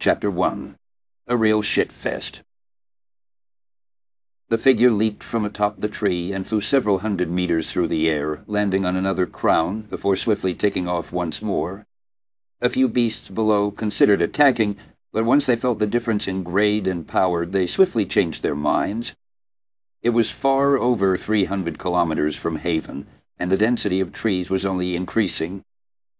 Chapter 1 A Real Shit Fest. The figure leaped from atop the tree and flew several hundred meters through the air, landing on another crown before swiftly taking off once more. A few beasts below considered attacking, but once they felt the difference in grade and power, they swiftly changed their minds. It was far over 300 kilometers from Haven, and the density of trees was only increasing.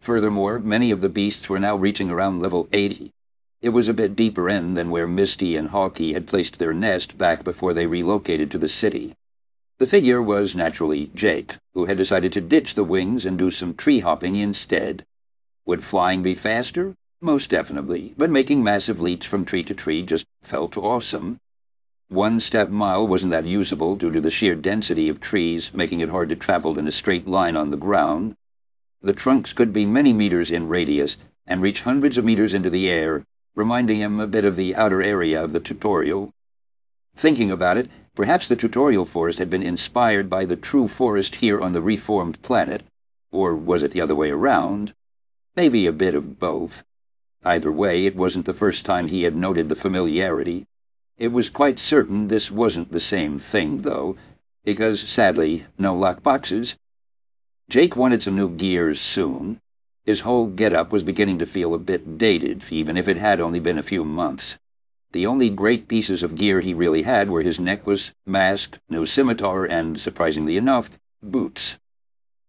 Furthermore, many of the beasts were now reaching around level 80. It was a bit deeper in than where Misty and Hawkeye had placed their nest back before they relocated to the city. The figure was naturally Jake, who had decided to ditch the wings and do some tree hopping instead. Would flying be faster? Most definitely, but making massive leaps from tree to tree just felt awesome. One step mile wasn't that usable due to the sheer density of trees, making it hard to travel in a straight line on the ground. The trunks could be many meters in radius and reach hundreds of meters into the air, reminding him a bit of the outer area of the tutorial. Thinking about it, perhaps the tutorial forest had been inspired by the true forest here on the reformed planet. Or was it the other way around? Maybe a bit of both. Either way, it wasn't the first time he had noted the familiarity. It was quite certain this wasn't the same thing, though, because, sadly, no lockboxes. Jake wanted some new gears soon, his whole get-up was beginning to feel a bit dated, even if it had only been a few months. The only great pieces of gear he really had were his necklace, mask, no scimitar, and, surprisingly enough, boots.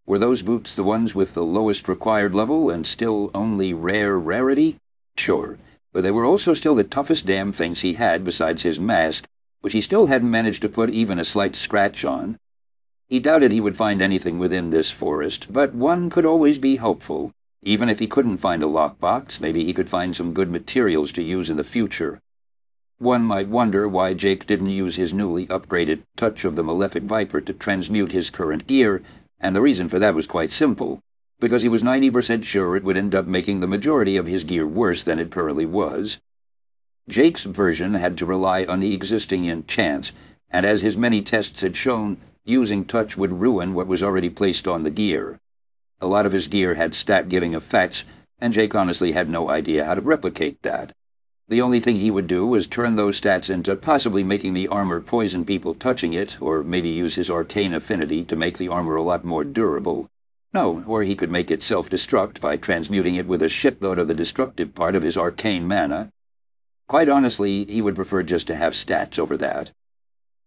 Were those boots the ones with the lowest required level and still only rare rarity? Sure, but they were also still the toughest damn things he had besides his mask, which he still hadn't managed to put even a slight scratch on. He doubted he would find anything within this forest, but one could always be hopeful. Even if he couldn't find a lockbox, maybe he could find some good materials to use in the future. One might wonder why Jake didn't use his newly upgraded Touch of the Malefic Viper to transmute his current gear, and the reason for that was quite simple, because he was 90% sure it would end up making the majority of his gear worse than it currently was. Jake's version had to rely on the existing in chance, and as his many tests had shown, using touch would ruin what was already placed on the gear. A lot of his gear had stat-giving effects, and Jake honestly had no idea how to replicate that. The only thing he would do was turn those stats into possibly making the armor poison people touching it, or maybe use his arcane affinity to make the armor a lot more durable. No, or he could make it self-destruct by transmuting it with a shitload of the destructive part of his arcane mana. Quite honestly, he would prefer just to have stats over that.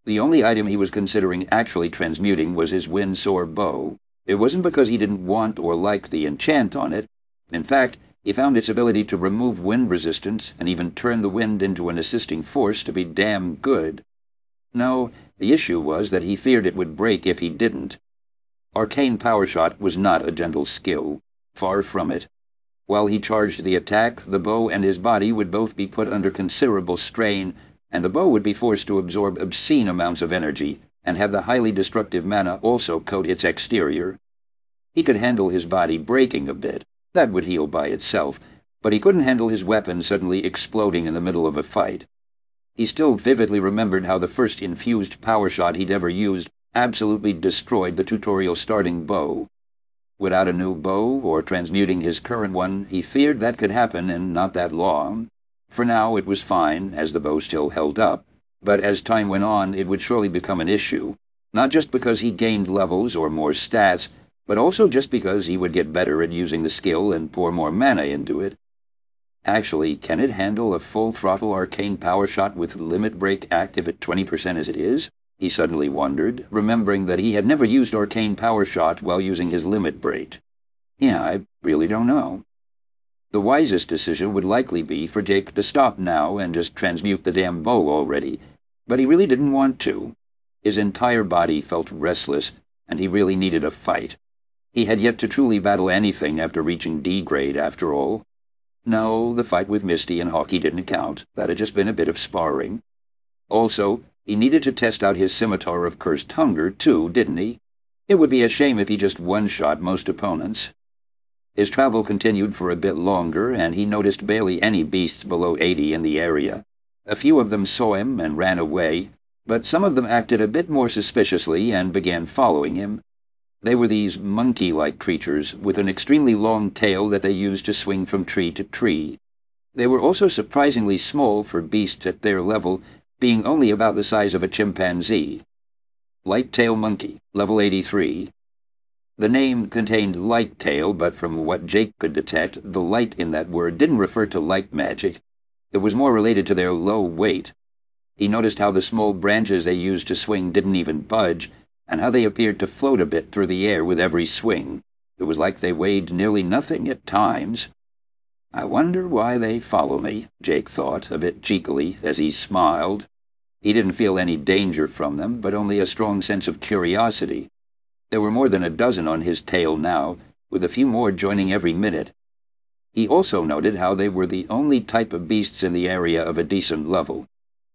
The only item he was considering actually transmuting was his Windsor bow, it wasn't because he didn't want or like the enchant on it. In fact, he found its ability to remove wind resistance and even turn the wind into an assisting force to be damn good. No, the issue was that he feared it would break if he didn't. Arcane Power Shot was not a gentle skill. Far from it. While he charged the attack, the bow and his body would both be put under considerable strain, and the bow would be forced to absorb obscene amounts of energy, and have the highly destructive mana also coat its exterior. He could handle his body breaking a bit. That would heal by itself, but he couldn't handle his weapon suddenly exploding in the middle of a fight. He still vividly remembered how the first infused power shot he'd ever used absolutely destroyed the tutorial starting bow. Without a new bow, or transmuting his current one, he feared that could happen in not that long. For now it was fine, as the bow still held up, but as time went on, it would surely become an issue, not just because he gained levels or more stats, but also just because he would get better at using the skill and pour more mana into it. Actually, can it handle a full-throttle arcane power shot with limit break active at 20% as it is? He suddenly wondered, remembering that he had never used arcane power shot while using his limit break. Yeah, I really don't know. The wisest decision would likely be for Jake to stop now and just transmute the damn bow already, but he really didn't want to. His entire body felt restless, and he really needed a fight. He had yet to truly battle anything after reaching D grade, after all. No, the fight with Misty and Hawkeye didn't count. That had just been a bit of sparring. Also, he needed to test out his scimitar of cursed hunger, too, didn't he? It would be a shame if he just one-shot most opponents. His travel continued for a bit longer, and he noticed barely any beasts below eighty in the area. A few of them saw him and ran away, but some of them acted a bit more suspiciously and began following him. They were these monkey-like creatures with an extremely long tail that they used to swing from tree to tree. They were also surprisingly small for beasts at their level, being only about the size of a chimpanzee. Light-tail monkey, level 83. The name contained light tail, but from what Jake could detect, the light in that word didn't refer to light magic. It was more related to their low weight. He noticed how the small branches they used to swing didn't even budge, and how they appeared to float a bit through the air with every swing. It was like they weighed nearly nothing at times. I wonder why they follow me, Jake thought, a bit cheekily, as he smiled. He didn't feel any danger from them, but only a strong sense of curiosity. There were more than a dozen on his tail now, with a few more joining every minute. He also noted how they were the only type of beasts in the area of a decent level.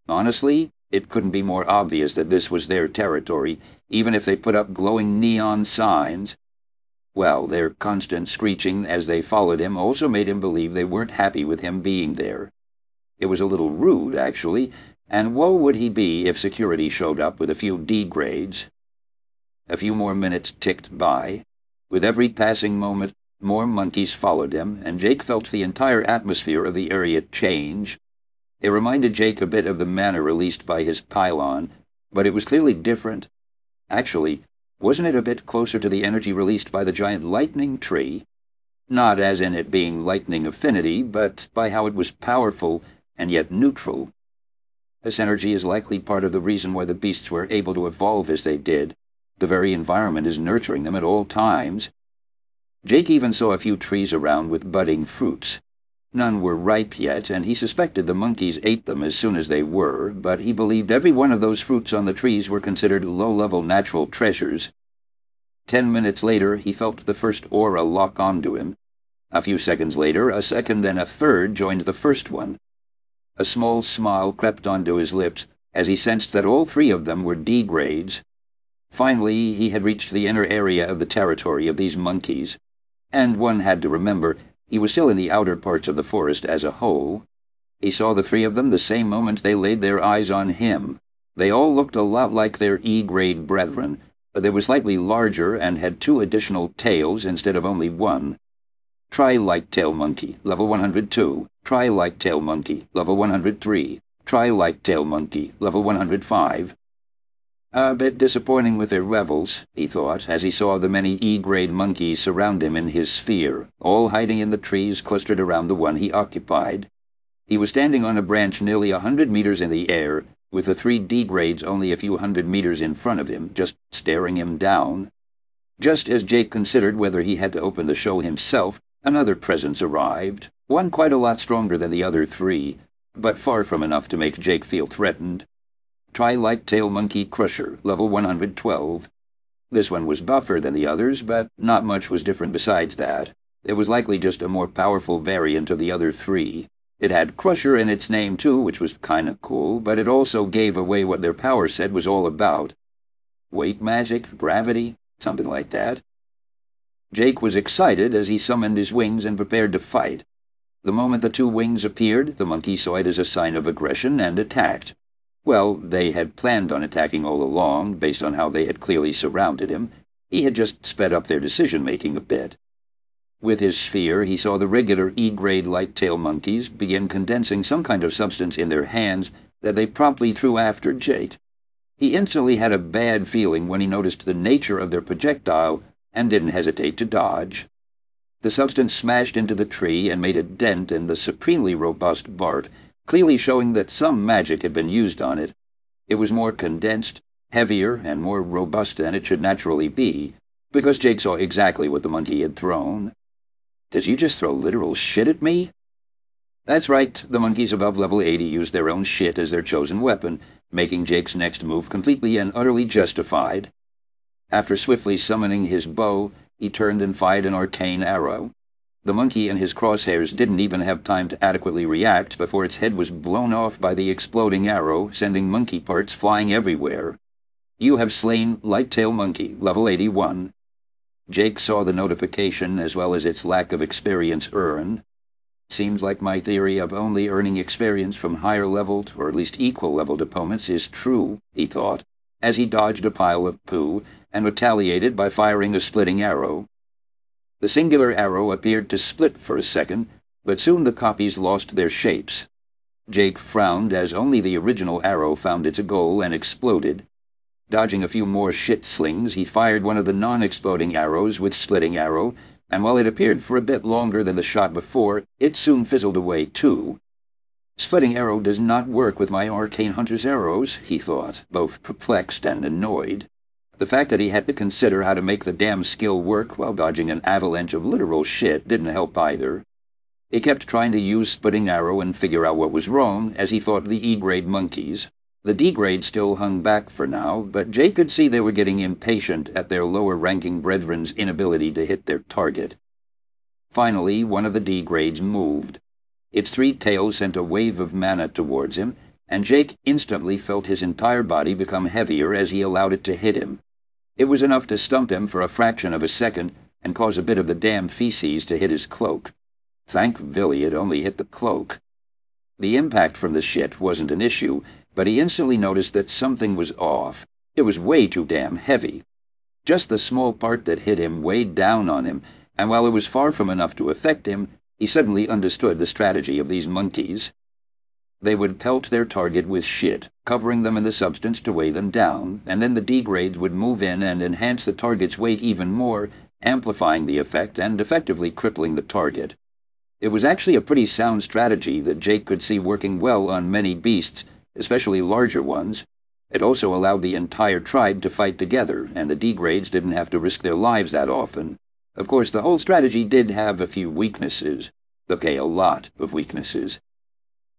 Honestly, it couldn't be more obvious that this was their territory, even if they put up glowing neon signs. Well, their constant screeching as they followed him also made him believe they weren't happy with him being there. It was a little rude, actually, and woe would he be if security showed up with a few D grades. A few more minutes ticked by. With every passing moment, more monkeys followed him, and Jake felt the entire atmosphere of the area change. It reminded Jake a bit of the mana released by his pylon, but it was clearly different. Actually, wasn't it a bit closer to the energy released by the giant lightning tree? Not as in it being lightning affinity, but by how it was powerful and yet neutral. This energy is likely part of the reason why the beasts were able to evolve as they did. The very environment is nurturing them at all times. Jake even saw a few trees around with budding fruits. None were ripe yet, and he suspected the monkeys ate them as soon as they were, but he believed every one of those fruits on the trees were considered low-level natural treasures. Ten minutes later, he felt the first aura lock onto him. A few seconds later, a second and a third joined the first one. A small smile crept onto his lips as he sensed that all three of them were D grades. Finally, he had reached the inner area of the territory of these monkeys. And one had to remember he was still in the outer parts of the forest as a whole. He saw the three of them the same moment they laid their eyes on him. They all looked a lot like their E-grade brethren, but they were slightly larger and had two additional tails instead of only one. Tri Light-tail Monkey, level 102. Tri Light-tail Monkey, level 103. Tri Light-tail Monkey, level 105. A bit disappointing with their revels, he thought, as he saw the many E-grade monkeys surround him in his sphere, all hiding in the trees clustered around the one he occupied. He was standing on a branch nearly a hundred meters in the air, with the three D-grades only a few hundred meters in front of him, just staring him down. Just as Jake considered whether he had to open the show himself, another presence arrived, one quite a lot stronger than the other three, but far from enough to make Jake feel threatened. Tri Light-tail Monkey Crusher, level 112. This one was buffer than the others, but not much was different besides that. It was likely just a more powerful variant of the other three. It had Crusher in its name too, which was kinda cool, but it also gave away what their power set was all about. Weight magic, gravity, something like that. Jake was excited as he summoned his wings and prepared to fight. The moment the two wings appeared, the monkey saw it as a sign of aggression and attacked. Well, they had planned on attacking all along, based on how they had clearly surrounded him. He had just sped up their decision-making a bit. With his sphere, he saw the regular E-grade light-tail monkeys begin condensing some kind of substance in their hands that they promptly threw after Jake. He instantly had a bad feeling when he noticed the nature of their projectile and didn't hesitate to dodge. The substance smashed into the tree and made a dent in the supremely robust bark clearly showing that some magic had been used on it. It was more condensed, heavier, and more robust than it should naturally be, because Jake saw exactly what the monkey had thrown. Did you just throw literal shit at me? That's right, the monkeys above level 80 used their own shit as their chosen weapon, making Jake's next move completely and utterly justified. After swiftly summoning his bow, he turned and fired an arcane arrow. The monkey and his crosshairs didn't even have time to adequately react before its head was blown off by the exploding arrow, sending monkey parts flying everywhere. You have slain Light-tail Monkey, level 81. Jake saw the notification as well as its lack of experience earned. Seems like my theory of only earning experience from higher-leveled, or at least equal-leveled opponents is true, he thought, as he dodged a pile of poo and retaliated by firing a splitting arrow. The singular arrow appeared to split for a second, but soon the copies lost their shapes. Jake frowned as only the original arrow found its goal and exploded. Dodging a few more shit slings, he fired one of the non-exploding arrows with Splitting Arrow, and while it appeared for a bit longer than the shot before, it soon fizzled away too. Splitting Arrow does not work with my Arcane Hunter's arrows, he thought, both perplexed and annoyed. The fact that he had to consider how to make the damn skill work while dodging an avalanche of literal shit didn't help either. He kept trying to use Splitting Arrow and figure out what was wrong as he fought the E-grade monkeys. The D-grade still hung back for now, but Jake could see they were getting impatient at their lower-ranking brethren's inability to hit their target. Finally, one of the D-grades moved. Its three tails sent a wave of mana towards him, and Jake instantly felt his entire body become heavier as he allowed it to hit him. It was enough to stump him for a fraction of a second and cause a bit of the damn feces to hit his cloak. Thank Villy it only hit the cloak. The impact from the shit wasn't an issue, but he instantly noticed that something was off. It was way too damn heavy. Just the small part that hit him weighed down on him, and while it was far from enough to affect him, he suddenly understood the strategy of these monkeys. They would pelt their target with shit, covering them in the substance to weigh them down, and then the D-grades would move in and enhance the target's weight even more, amplifying the effect and effectively crippling the target. It was actually a pretty sound strategy that Jake could see working well on many beasts, especially larger ones. It also allowed the entire tribe to fight together, and the D-grades didn't have to risk their lives that often. Of course, the whole strategy did have a few weaknesses. Okay, a lot of weaknesses.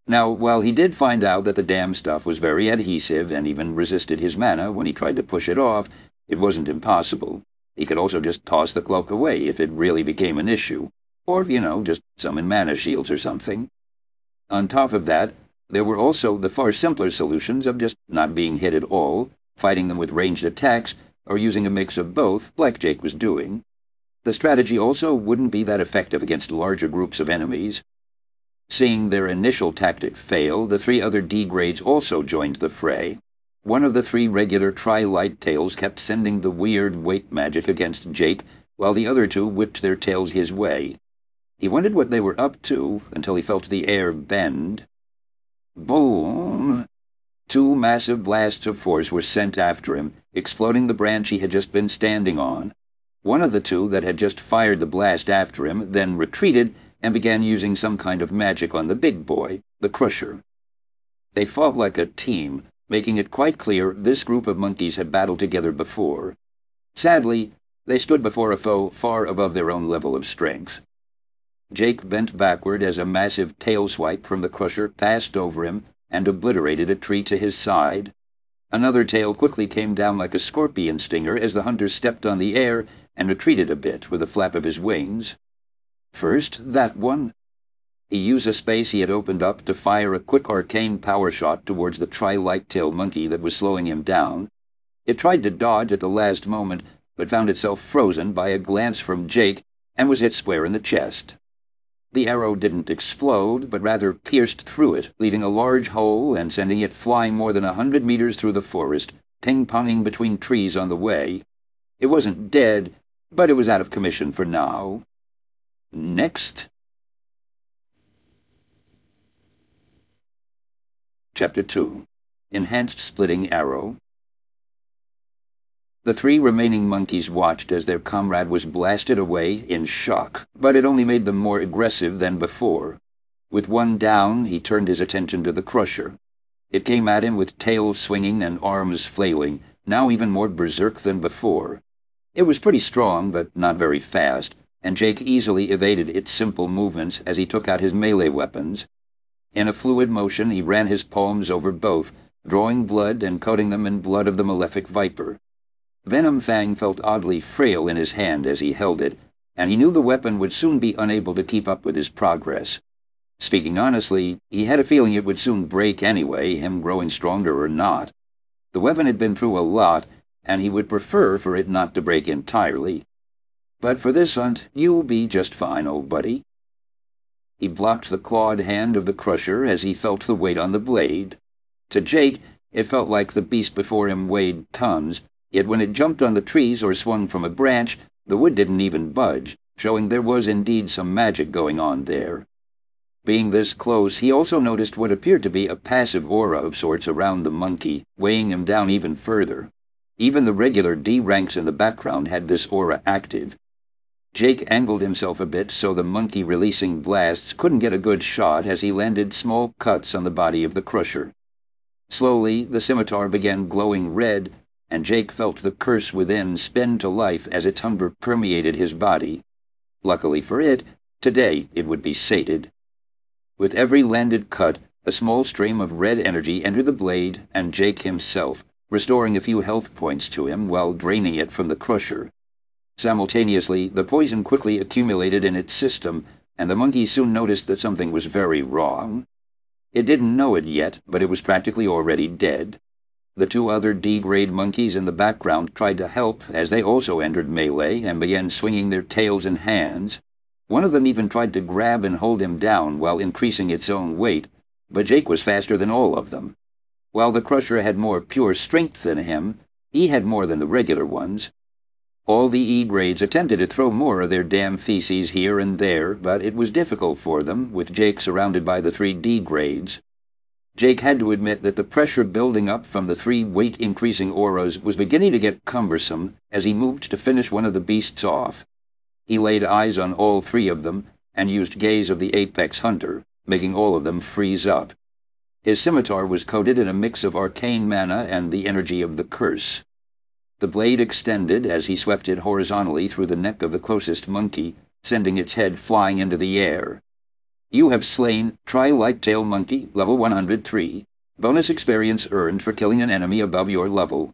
Now, while he did find out that the damn stuff was very adhesive and even resisted his mana when he tried to push it off, it wasn't impossible. He could also just toss the cloak away if it really became an issue. Or, you know, just summon mana shields or something. On top of that, there were also the far simpler solutions of just not being hit at all, fighting them with ranged attacks, or using a mix of both, like Jake was doing. The strategy also wouldn't be that effective against larger groups of enemies, Seeing their initial tactic fail, the three other D-grades also joined the fray. One of the three regular tri-light tails kept sending the weird weight magic against Jake, while the other two whipped their tails his way. He wondered what they were up to until he felt the air bend. Boom! Two massive blasts of force were sent after him, exploding the branch he had just been standing on. One of the two that had just fired the blast after him then retreated and began using some kind of magic on the big boy, the Crusher. They fought like a team, making it quite clear this group of monkeys had battled together before. Sadly, they stood before a foe far above their own level of strength. Jake bent backward as a massive tail swipe from the Crusher passed over him and obliterated a tree to his side. Another tail quickly came down like a scorpion stinger as the hunter stepped on the air and retreated a bit with a flap of his wings. First, that one. He used a space he had opened up to fire a quick arcane power shot towards the tri-light-tail monkey that was slowing him down. It tried to dodge at the last moment, but found itself frozen by a glance from Jake and was hit square in the chest. The arrow didn't explode, but rather pierced through it, leaving a large hole and sending it flying more than a hundred meters through the forest, ping-ponging between trees on the way. It wasn't dead, but it was out of commission for now. Next. Chapter 2 Enhanced Splitting Arrow The three remaining monkeys watched as their comrade was blasted away in shock, but it only made them more aggressive than before. With one down, he turned his attention to the Crusher. It came at him with tail swinging and arms flailing, now even more berserk than before. It was pretty strong, but not very fast, and Jake easily evaded its simple movements as he took out his melee weapons. In a fluid motion, he ran his palms over both, drawing blood and coating them in blood of the malefic viper. Venom Fang felt oddly frail in his hand as he held it, and he knew the weapon would soon be unable to keep up with his progress. Speaking honestly, he had a feeling it would soon break anyway, him growing stronger or not. The weapon had been through a lot, and he would prefer for it not to break entirely. But for this hunt, you'll be just fine, old buddy. He blocked the clawed hand of the crusher as he felt the weight on the blade. To Jake, it felt like the beast before him weighed tons, yet when it jumped on the trees or swung from a branch, the wood didn't even budge, showing there was indeed some magic going on there. Being this close, he also noticed what appeared to be a passive aura of sorts around the monkey, weighing him down even further. Even the regular D ranks in the background had this aura active. Jake angled himself a bit so the monkey releasing blasts couldn't get a good shot as he landed small cuts on the body of the crusher. Slowly, the scimitar began glowing red, and Jake felt the curse within spin to life as its hunger permeated his body. Luckily for it, today it would be sated. With every landed cut, a small stream of red energy entered the blade and Jake himself, restoring a few health points to him while draining it from the crusher. Simultaneously, the poison quickly accumulated in its system, and the monkey soon noticed that something was very wrong. It didn't know it yet, but it was practically already dead. The two other D-grade monkeys in the background tried to help as they also entered melee and began swinging their tails and hands. One of them even tried to grab and hold him down while increasing its own weight, but Jake was faster than all of them. While the Crusher had more pure strength than him, he had more than the regular ones. All the E grades attempted to throw more of their damn feces here and there, but it was difficult for them, with Jake surrounded by the three D grades. Jake had to admit that the pressure building up from the three weight-increasing auras was beginning to get cumbersome as he moved to finish one of the beasts off. He laid eyes on all three of them and used gaze of the apex hunter, making all of them freeze up. His scimitar was coated in a mix of arcane mana and the energy of the curse. The blade extended as he swept it horizontally through the neck of the closest monkey, sending its head flying into the air. You have slain Tri-Light-Tail Monkey, level 103. Bonus experience earned for killing an enemy above your level.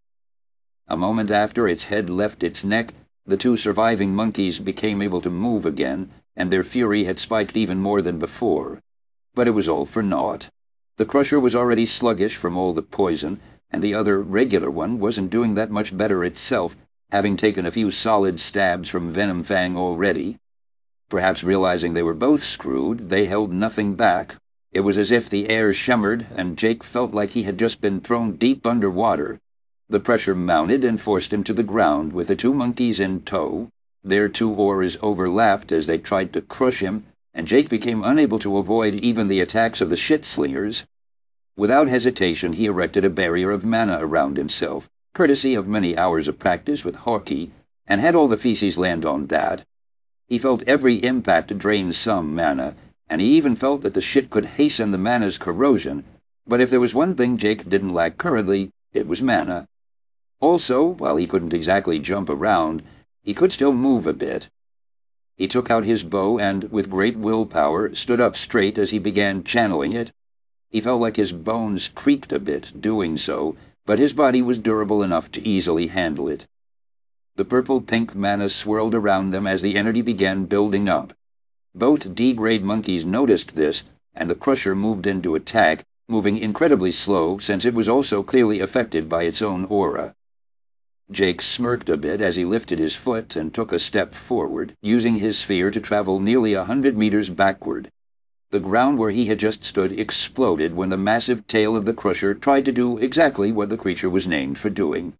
A moment after its head left its neck, the two surviving monkeys became able to move again, and their fury had spiked even more than before. But it was all for naught. The crusher was already sluggish from all the poison, and the other regular one wasn't doing that much better itself, having taken a few solid stabs from Venom Fang already. Perhaps realizing they were both screwed, they held nothing back. It was as if the air shimmered, and Jake felt like he had just been thrown deep under water. The pressure mounted and forced him to the ground, with the two monkeys in tow. Their two oars overlapped as they tried to crush him, and Jake became unable to avoid even the attacks of the shit slingers. Without hesitation, he erected a barrier of mana around himself, courtesy of many hours of practice with Hawkeye, and had all the feces land on that. He felt every impact drain some mana, and he even felt that the shit could hasten the mana's corrosion, but if there was one thing Jake didn't lack currently, it was mana. Also, while he couldn't exactly jump around, he could still move a bit, he took out his bow and, with great willpower, stood up straight as he began channeling it. He felt like his bones creaked a bit doing so, but his body was durable enough to easily handle it. The purple-pink mana swirled around them as the energy began building up. Both D-grade monkeys noticed this, and the Crusher moved into attack, moving incredibly slow since it was also clearly affected by its own aura. Jake smirked a bit as he lifted his foot and took a step forward, using his sphere to travel nearly a hundred meters backward. The ground where he had just stood exploded when the massive tail of the Crusher tried to do exactly what the creature was named for doing.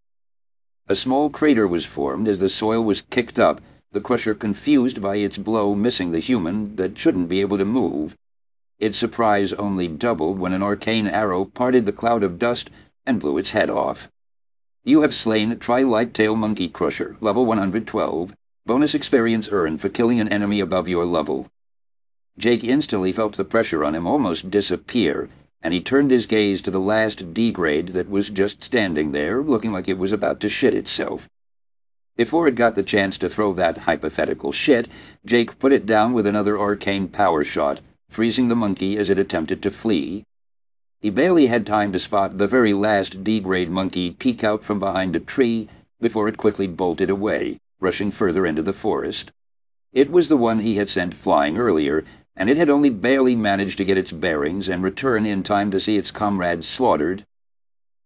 A small crater was formed as the soil was kicked up, the Crusher confused by its blow missing the human that shouldn't be able to move. Its surprise only doubled when an arcane arrow parted the cloud of dust and blew its head off. You have slain Tri-Light-Tail Monkey Crusher, level 112. Bonus experience earned for killing an enemy above your level. Jake instantly felt the pressure on him almost disappear, and he turned his gaze to the last D-grade that was just standing there, looking like it was about to shit itself. Before it got the chance to throw that hypothetical shit, Jake put it down with another arcane power shot, freezing the monkey as it attempted to flee. He barely had time to spot the very last D-grade monkey peek out from behind a tree before it quickly bolted away, rushing further into the forest. It was the one he had sent flying earlier, and it had only barely managed to get its bearings and return in time to see its comrades slaughtered.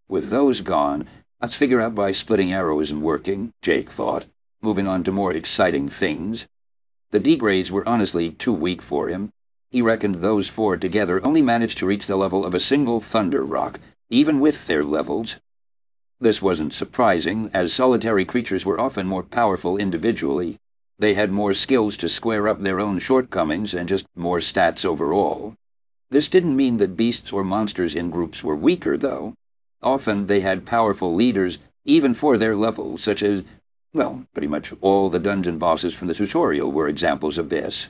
With those gone, let's figure out why splitting arrow isn't working, Jake thought, moving on to more exciting things. The D-grades were honestly too weak for him, he reckoned those four together only managed to reach the level of a single Thunder Rock, even with their levels. This wasn't surprising, as solitary creatures were often more powerful individually. They had more skills to square up their own shortcomings and just more stats overall. This didn't mean that beasts or monsters in groups were weaker, though. Often they had powerful leaders, even for their level, such as, well, pretty much all the dungeon bosses from the tutorial were examples of this.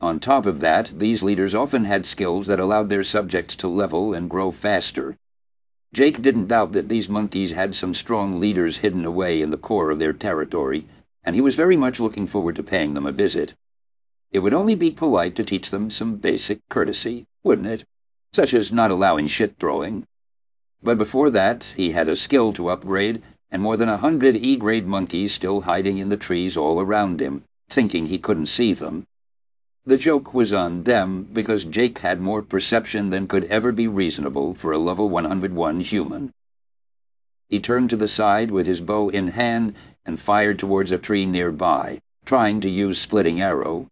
On top of that, these leaders often had skills that allowed their subjects to level and grow faster. Jake didn't doubt that these monkeys had some strong leaders hidden away in the core of their territory, and he was very much looking forward to paying them a visit. It would only be polite to teach them some basic courtesy, wouldn't it? Such as not allowing shit throwing. But before that, he had a skill to upgrade, and more than a hundred E-grade monkeys still hiding in the trees all around him, thinking he couldn't see them. The joke was on them because Jake had more perception than could ever be reasonable for a level 101 human. He turned to the side with his bow in hand and fired towards a tree nearby, trying to use Splitting Arrow,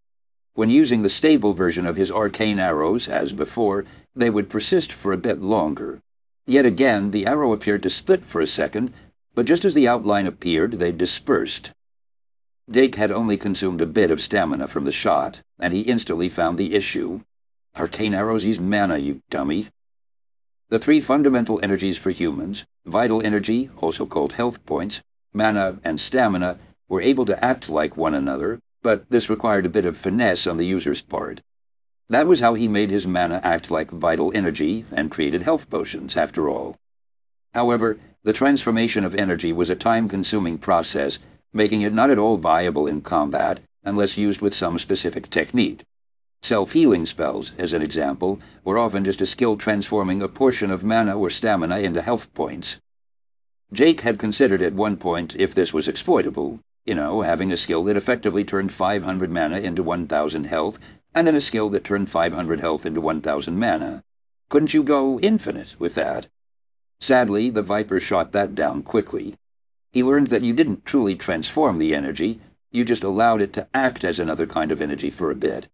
when using the stable version of his arcane arrows, as before, they would persist for a bit longer. Yet again, the arrow appeared to split for a second, but just as the outline appeared, they dispersed. Jake had only consumed a bit of stamina from the shot, and he instantly found the issue. Arcane arrows use mana, you dummy. The three fundamental energies for humans, vital energy, also called health points, mana, and stamina, were able to act like one another, but this required a bit of finesse on the user's part. That was how he made his mana act like vital energy and created health potions, after all. However, the transformation of energy was a time-consuming process, making it not at all viable in combat unless used with some specific technique. Self-healing spells, as an example, were often just a skill transforming a portion of mana or stamina into health points. Jake had considered at one point if this was exploitable, you know, having a skill that effectively turned 500 mana into 1,000 health, and then a skill that turned 500 health into 1,000 mana. Couldn't you go infinite with that? Sadly, the Viper shot that down quickly. He learned that you didn't truly transform the energy, you just allowed it to act as another kind of energy for a bit.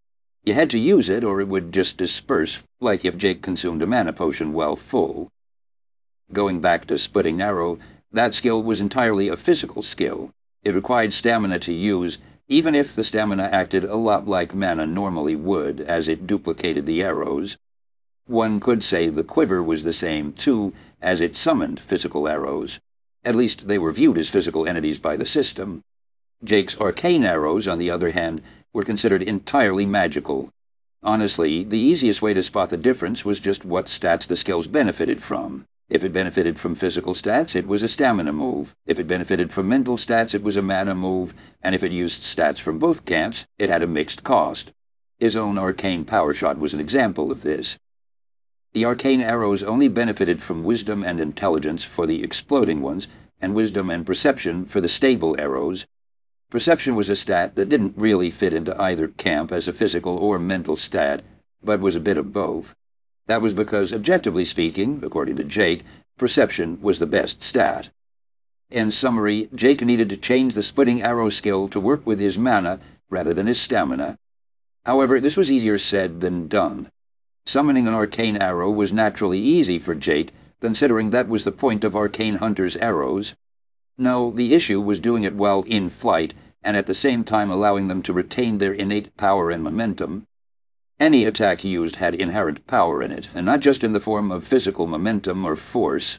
You had to use it or it would just disperse, like if Jake consumed a mana potion while full. Going back to Splitting Arrow, that skill was entirely a physical skill. It required stamina to use, even if the stamina acted a lot like mana normally would, as it duplicated the arrows. One could say the quiver was the same, too, as it summoned physical arrows. At least they were viewed as physical entities by the system. Jake's arcane arrows, on the other hand, were considered entirely magical. Honestly, the easiest way to spot the difference was just what stats the skills benefited from. If it benefited from physical stats, it was a stamina move. If it benefited from mental stats, it was a mana move. And if it used stats from both camps, it had a mixed cost. His own arcane power shot was an example of this. The arcane arrows only benefited from wisdom and intelligence for the exploding ones, and wisdom and perception for the stable arrows. Perception was a stat that didn't really fit into either camp as a physical or mental stat, but was a bit of both. That was because, objectively speaking, according to Jake, perception was the best stat. In summary, Jake needed to change the splitting arrow skill to work with his mana rather than his stamina. However, this was easier said than done. Summoning an arcane arrow was naturally easy for Jake, considering that was the point of arcane hunter's arrows. No, the issue was doing it while in flight, and at the same time allowing them to retain their innate power and momentum. Any attack he used had inherent power in it, and not just in the form of physical momentum or force.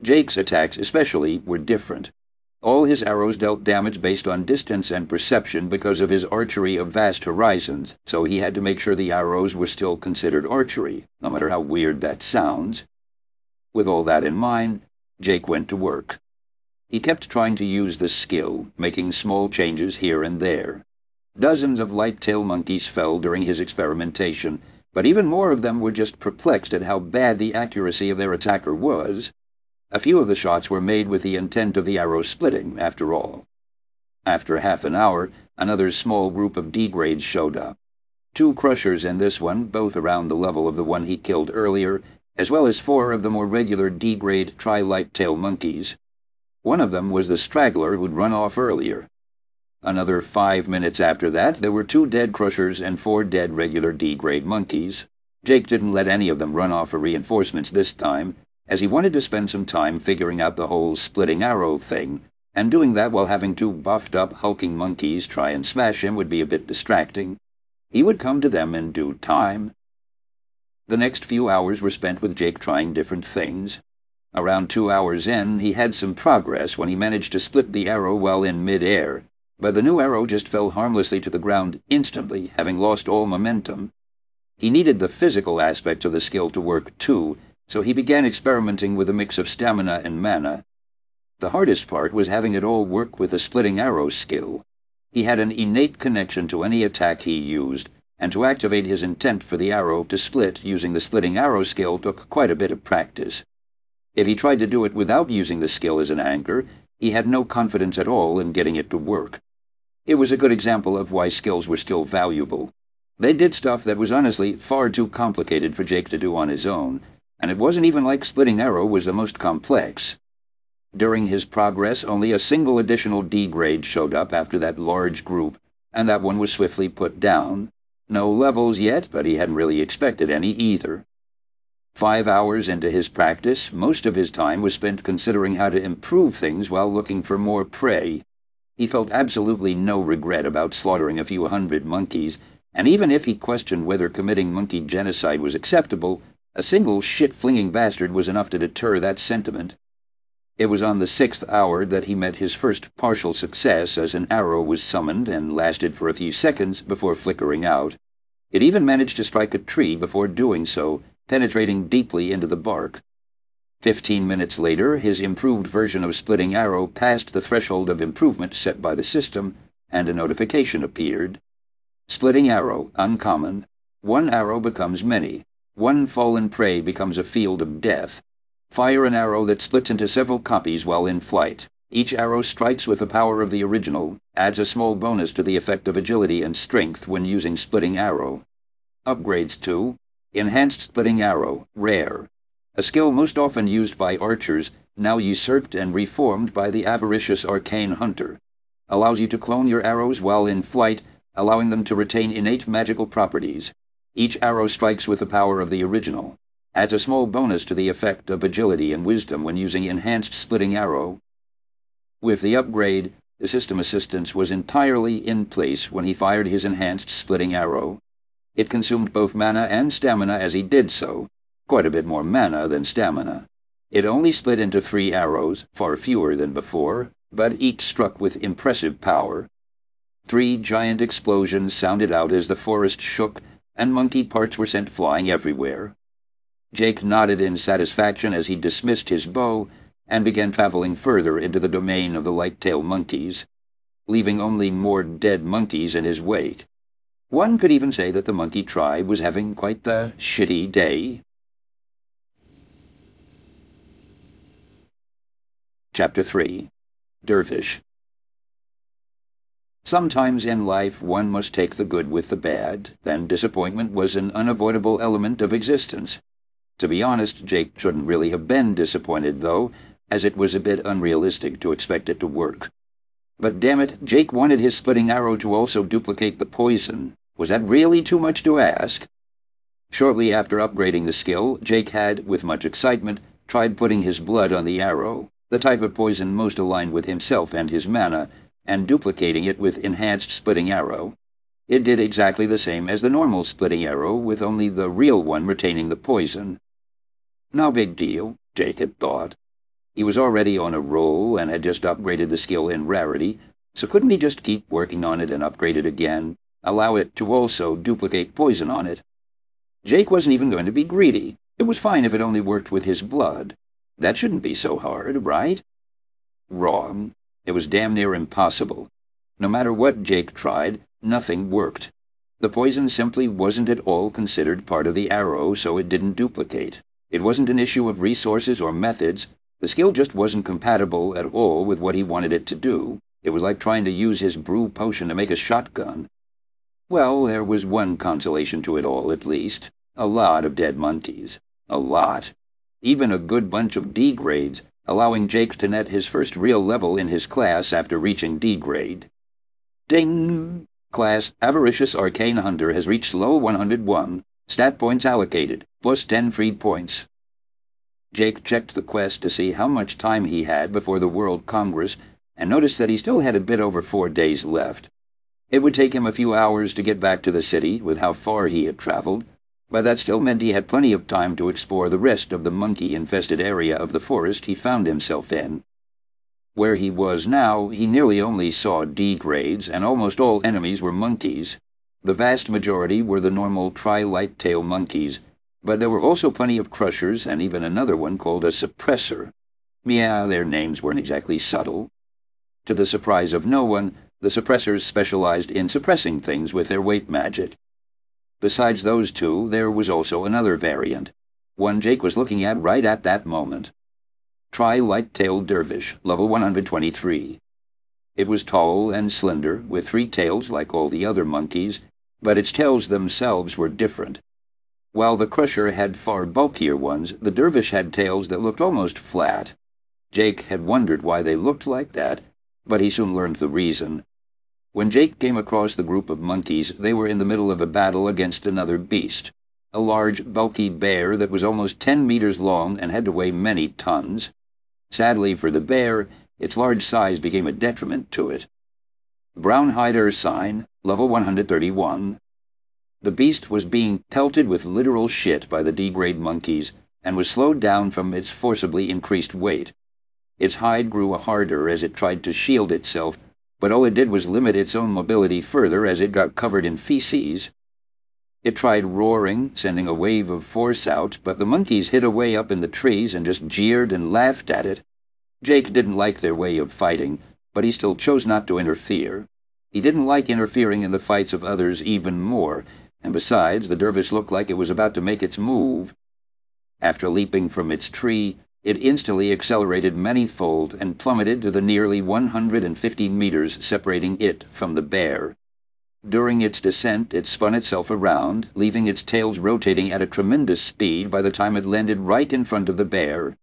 Jake's attacks, especially, were different. All his arrows dealt damage based on distance and perception because of his archery of vast horizons, so he had to make sure the arrows were still considered archery, no matter how weird that sounds. With all that in mind, Jake went to work. He kept trying to use the skill, making small changes here and there. Dozens of light-tail monkeys fell during his experimentation, but even more of them were just perplexed at how bad the accuracy of their attacker was. A few of the shots were made with the intent of the arrow splitting, after all. After half an hour, another small group of D-grades showed up. Two crushers in this one, both around the level of the one he killed earlier, as well as four of the more regular D-grade tri-light-tail monkeys. One of them was the straggler who'd run off earlier, Another five minutes after that, there were two dead crushers and four dead regular D-grade monkeys. Jake didn't let any of them run off for reinforcements this time, as he wanted to spend some time figuring out the whole splitting arrow thing, and doing that while having two buffed up, hulking monkeys try and smash him would be a bit distracting. He would come to them in due time. The next few hours were spent with Jake trying different things. Around two hours in, he had some progress when he managed to split the arrow while in mid-air, but the new arrow just fell harmlessly to the ground instantly, having lost all momentum. He needed the physical aspects of the skill to work too, so he began experimenting with a mix of stamina and mana. The hardest part was having it all work with the splitting arrow skill. He had an innate connection to any attack he used, and to activate his intent for the arrow to split using the splitting arrow skill took quite a bit of practice. If he tried to do it without using the skill as an anchor, he had no confidence at all in getting it to work. It was a good example of why skills were still valuable. They did stuff that was honestly far too complicated for Jake to do on his own, and it wasn't even like splitting arrow was the most complex. During his progress, only a single additional D grade showed up after that large group, and that one was swiftly put down. No levels yet, but he hadn't really expected any either. Five hours into his practice, most of his time was spent considering how to improve things while looking for more prey. He felt absolutely no regret about slaughtering a few hundred monkeys, and even if he questioned whether committing monkey genocide was acceptable, a single shit-flinging bastard was enough to deter that sentiment. It was on the sixth hour that he met his first partial success as an arrow was summoned and lasted for a few seconds before flickering out. It even managed to strike a tree before doing so, penetrating deeply into the bark. Fifteen minutes later, his improved version of Splitting Arrow passed the threshold of improvement set by the system, and a notification appeared. Splitting Arrow, uncommon. One arrow becomes many. One fallen prey becomes a field of death. Fire an arrow that splits into several copies while in flight. Each arrow strikes with the power of the original, adds a small bonus to the effect of agility and strength when using Splitting Arrow. Upgrades to Enhanced Splitting Arrow, Rare. A skill most often used by archers, now usurped and reformed by the avaricious arcane hunter. Allows you to clone your arrows while in flight, allowing them to retain innate magical properties. Each arrow strikes with the power of the original adds a small bonus to the effect of agility and wisdom when using enhanced splitting arrow. With the upgrade, the system assistance was entirely in place when he fired his enhanced splitting arrow. It consumed both mana and stamina as he did so, quite a bit more mana than stamina. It only split into three arrows, far fewer than before, but each struck with impressive power. Three giant explosions sounded out as the forest shook, and monkey parts were sent flying everywhere. Jake nodded in satisfaction as he dismissed his bow and began traveling further into the domain of the light-tailed monkeys, leaving only more dead monkeys in his wake. One could even say that the monkey tribe was having quite the shitty day. Chapter 3 Dervish Sometimes in life one must take the good with the bad, then disappointment was an unavoidable element of existence. To be honest, Jake shouldn't really have been disappointed, though, as it was a bit unrealistic to expect it to work. But damn it, Jake wanted his splitting arrow to also duplicate the poison. Was that really too much to ask? Shortly after upgrading the skill, Jake had, with much excitement, tried putting his blood on the arrow, the type of poison most aligned with himself and his mana, and duplicating it with enhanced splitting arrow. It did exactly the same as the normal splitting arrow, with only the real one retaining the poison. No big deal, Jake had thought. He was already on a roll and had just upgraded the skill in rarity, so couldn't he just keep working on it and upgrade it again, allow it to also duplicate poison on it? Jake wasn't even going to be greedy. It was fine if it only worked with his blood. That shouldn't be so hard, right? Wrong. It was damn near impossible. No matter what Jake tried, nothing worked. The poison simply wasn't at all considered part of the arrow, so it didn't duplicate. It wasn't an issue of resources or methods. The skill just wasn't compatible at all with what he wanted it to do. It was like trying to use his brew potion to make a shotgun. Well, there was one consolation to it all, at least. A lot of dead monkeys. A lot. Even a good bunch of D grades, allowing Jake to net his first real level in his class after reaching D grade. Ding! Class Avaricious Arcane Hunter has reached low 101. Stat points allocated, plus 10 freed points. Jake checked the quest to see how much time he had before the World Congress and noticed that he still had a bit over four days left. It would take him a few hours to get back to the city with how far he had traveled, but that still meant he had plenty of time to explore the rest of the monkey-infested area of the forest he found himself in. Where he was now, he nearly only saw D-grades, and almost all enemies were monkeys. The vast majority were the normal tri-light tail monkeys, but there were also plenty of crushers and even another one called a suppressor. Yeah, their names weren't exactly subtle. To the surprise of no one, the suppressors specialized in suppressing things with their weight magic. Besides those two, there was also another variant, one Jake was looking at right at that moment. Tri Light-Tailed Dervish, level 123. It was tall and slender, with three tails like all the other monkeys, but its tails themselves were different. While the Crusher had far bulkier ones, the Dervish had tails that looked almost flat. Jake had wondered why they looked like that, but he soon learned the reason. When Jake came across the group of monkeys, they were in the middle of a battle against another beast, a large, bulky bear that was almost ten meters long and had to weigh many tons. Sadly for the bear, its large size became a detriment to it. Brownhide sign, level 131. The beast was being pelted with literal shit by the D-grade monkeys and was slowed down from its forcibly increased weight. Its hide grew harder as it tried to shield itself, but all it did was limit its own mobility further as it got covered in feces. It tried roaring, sending a wave of force out, but the monkeys hid away up in the trees and just jeered and laughed at it. Jake didn't like their way of fighting, but he still chose not to interfere. He didn't like interfering in the fights of others even more, and besides, the dervish looked like it was about to make its move. After leaping from its tree, it instantly accelerated many-fold and plummeted to the nearly 150 meters separating it from the bear. During its descent, it spun itself around, leaving its tails rotating at a tremendous speed by the time it landed right in front of the bear.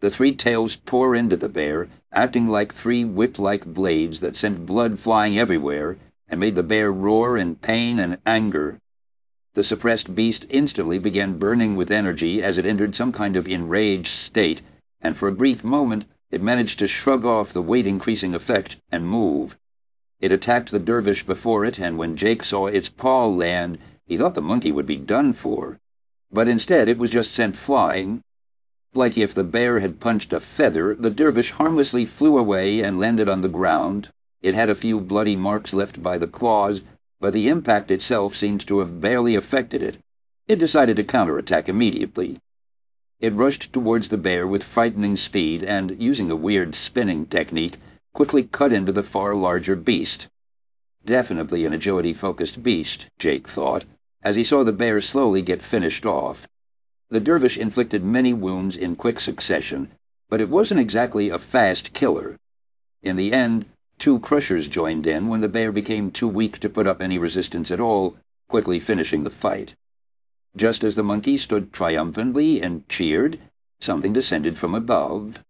The three tails tore into the bear, acting like three whip-like blades that sent blood flying everywhere and made the bear roar in pain and anger. The suppressed beast instantly began burning with energy as it entered some kind of enraged state, and for a brief moment it managed to shrug off the weight-increasing effect and move. It attacked the dervish before it, and when Jake saw its paw land, he thought the monkey would be done for. But instead, it was just sent flying. Like if the bear had punched a feather, the dervish harmlessly flew away and landed on the ground. It had a few bloody marks left by the claws, but the impact itself seemed to have barely affected it. It decided to counterattack immediately. It rushed towards the bear with frightening speed and, using a weird spinning technique, quickly cut into the far larger beast. Definitely an agility-focused beast, Jake thought, as he saw the bear slowly get finished off. The dervish inflicted many wounds in quick succession, but it wasn't exactly a fast killer. In the end, two crushers joined in when the bear became too weak to put up any resistance at all, quickly finishing the fight. Just as the monkey stood triumphantly and cheered, something descended from above.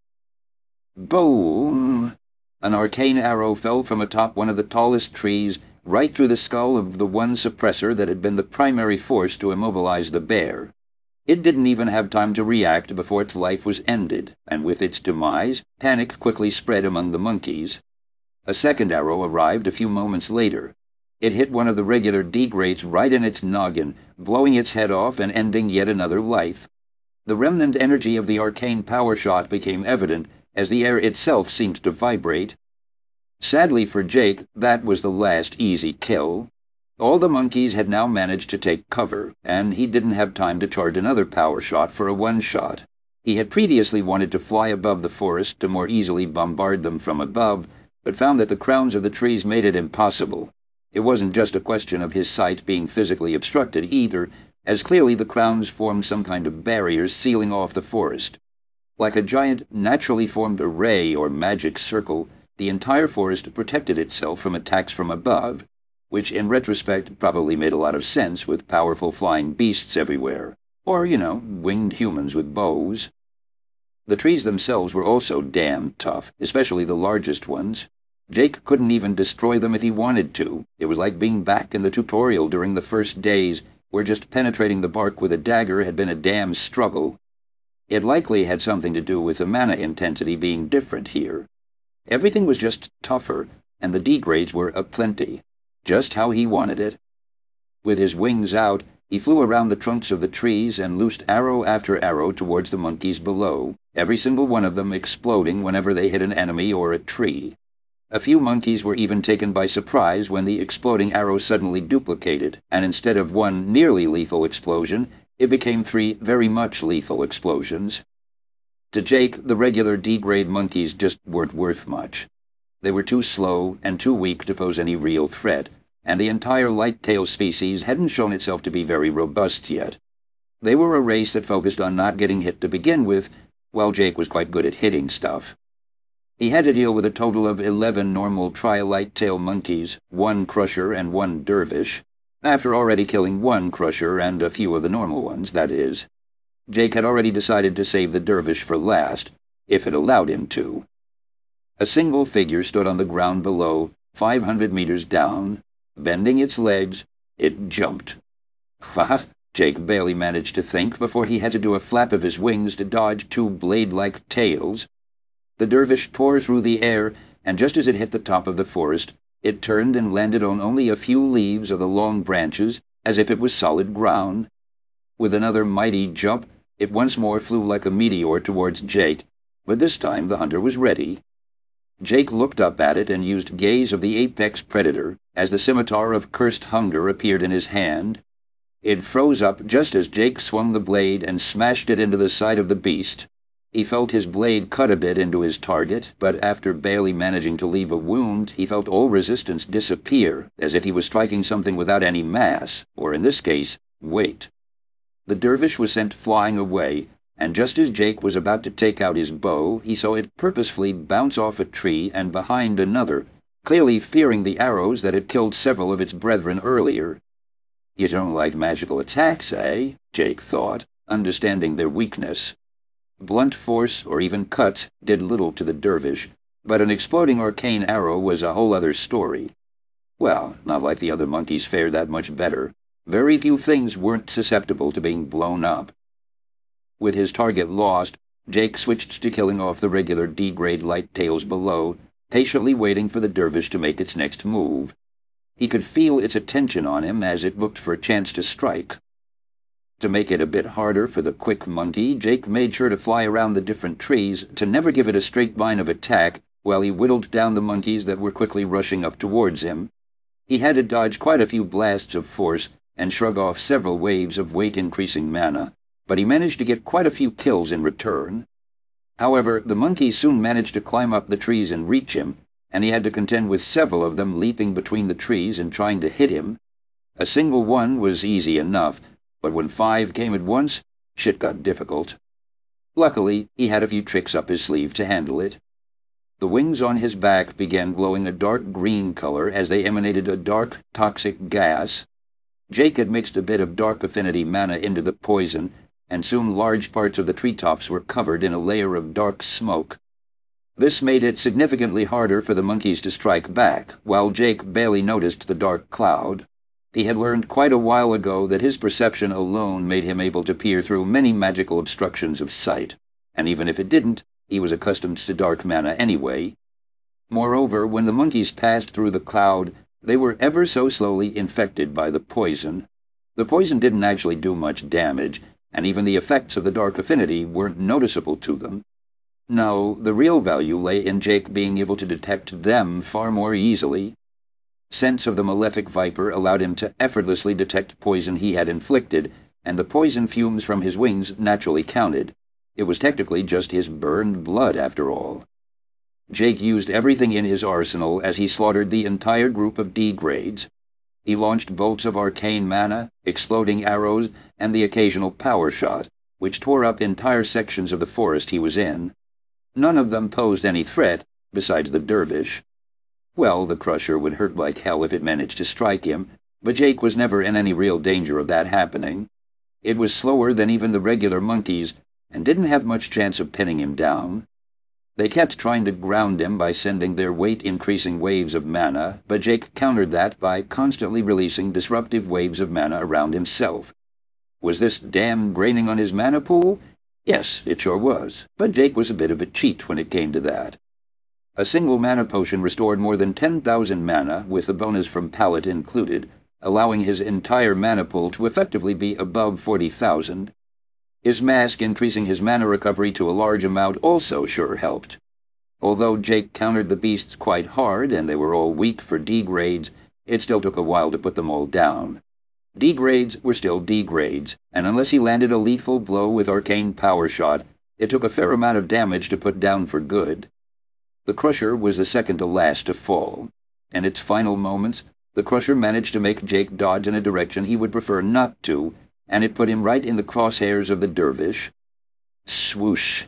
Boom! An arcane arrow fell from atop one of the tallest trees, right through the skull of the one suppressor that had been the primary force to immobilize the bear. It didn't even have time to react before its life was ended, and with its demise, panic quickly spread among the monkeys. A second arrow arrived a few moments later. It hit one of the regular D-grades right in its noggin, blowing its head off and ending yet another life. The remnant energy of the arcane power shot became evident, as the air itself seemed to vibrate. Sadly for Jake, that was the last easy kill. All the monkeys had now managed to take cover, and he didn't have time to charge another power shot for a one-shot. He had previously wanted to fly above the forest to more easily bombard them from above, but found that the crowns of the trees made it impossible. It wasn't just a question of his sight being physically obstructed either, as clearly the crowns formed some kind of barrier sealing off the forest. Like a giant, naturally formed array or magic circle, the entire forest protected itself from attacks from above, which in retrospect probably made a lot of sense with powerful flying beasts everywhere, or, you know, winged humans with bows. The trees themselves were also damn tough, especially the largest ones. Jake couldn't even destroy them if he wanted to. It was like being back in the tutorial during the first days, where just penetrating the bark with a dagger had been a damn struggle. It likely had something to do with the mana intensity being different here. Everything was just tougher, and the D grades were aplenty, just how he wanted it. With his wings out, he flew around the trunks of the trees and loosed arrow after arrow towards the monkeys below, every single one of them exploding whenever they hit an enemy or a tree. A few monkeys were even taken by surprise when the exploding arrow suddenly duplicated, and instead of one nearly lethal explosion, it became three very much lethal explosions. To Jake, the regular D-grade monkeys just weren't worth much. They were too slow and too weak to pose any real threat, and the entire light-tail species hadn't shown itself to be very robust yet. They were a race that focused on not getting hit to begin with, while Jake was quite good at hitting stuff. He had to deal with a total of eleven normal tri-light-tail monkeys, one crusher and one dervish, after already killing one crusher and a few of the normal ones, that is. Jake had already decided to save the dervish for last, if it allowed him to. A single figure stood on the ground below, 500 meters down, Bending its legs, it jumped. What? Jake barely managed to think before he had to do a flap of his wings to dodge two blade-like tails. The dervish tore through the air, and just as it hit the top of the forest, it turned and landed on only a few leaves of the long branches, as if it was solid ground. With another mighty jump, it once more flew like a meteor towards Jake, but this time the hunter was ready. Jake looked up at it and used gaze of the apex predator as the scimitar of cursed hunger appeared in his hand. It froze up just as Jake swung the blade and smashed it into the side of the beast. He felt his blade cut a bit into his target, but after barely managing to leave a wound, he felt all resistance disappear, as if he was striking something without any mass, or in this case, weight. The dervish was sent flying away, and just as Jake was about to take out his bow, he saw it purposefully bounce off a tree and behind another, clearly fearing the arrows that had killed several of its brethren earlier. You don't like magical attacks, eh? Jake thought, understanding their weakness. Blunt force or even cuts did little to the dervish, but an exploding arcane arrow was a whole other story. Well, not like the other monkeys fared that much better. Very few things weren't susceptible to being blown up. With his target lost, Jake switched to killing off the regular D-grade light tails below, patiently waiting for the dervish to make its next move. He could feel its attention on him as it looked for a chance to strike. To make it a bit harder for the quick monkey, Jake made sure to fly around the different trees to never give it a straight line of attack while he whittled down the monkeys that were quickly rushing up towards him. He had to dodge quite a few blasts of force and shrug off several waves of weight-increasing mana but he managed to get quite a few kills in return. However, the monkeys soon managed to climb up the trees and reach him, and he had to contend with several of them leaping between the trees and trying to hit him. A single one was easy enough, but when five came at once, shit got difficult. Luckily, he had a few tricks up his sleeve to handle it. The wings on his back began glowing a dark green color as they emanated a dark, toxic gas. Jake had mixed a bit of dark affinity mana into the poison and soon large parts of the treetops were covered in a layer of dark smoke. This made it significantly harder for the monkeys to strike back, while Jake barely noticed the dark cloud. He had learned quite a while ago that his perception alone made him able to peer through many magical obstructions of sight, and even if it didn't, he was accustomed to dark mana anyway. Moreover, when the monkeys passed through the cloud, they were ever so slowly infected by the poison. The poison didn't actually do much damage, and even the effects of the dark affinity weren't noticeable to them. No, the real value lay in Jake being able to detect them far more easily. Sense of the malefic viper allowed him to effortlessly detect poison he had inflicted, and the poison fumes from his wings naturally counted. It was technically just his burned blood, after all. Jake used everything in his arsenal as he slaughtered the entire group of D-grades, he launched bolts of arcane mana, exploding arrows, and the occasional power shot, which tore up entire sections of the forest he was in. None of them posed any threat, besides the dervish. Well, the Crusher would hurt like hell if it managed to strike him, but Jake was never in any real danger of that happening. It was slower than even the regular monkeys, and didn't have much chance of pinning him down. They kept trying to ground him by sending their weight-increasing waves of mana, but Jake countered that by constantly releasing disruptive waves of mana around himself. Was this damn draining on his mana pool? Yes, it sure was, but Jake was a bit of a cheat when it came to that. A single mana potion restored more than 10,000 mana, with the bonus from Palate included, allowing his entire mana pool to effectively be above 40,000. His mask increasing his mana recovery to a large amount also sure helped. Although Jake countered the beasts quite hard and they were all weak for D-grades, it still took a while to put them all down. D-grades were still D-grades, and unless he landed a lethal blow with arcane power shot, it took a fair amount of damage to put down for good. The Crusher was the second to last to fall. In its final moments, the Crusher managed to make Jake dodge in a direction he would prefer not to, and it put him right in the crosshairs of the dervish. Swoosh!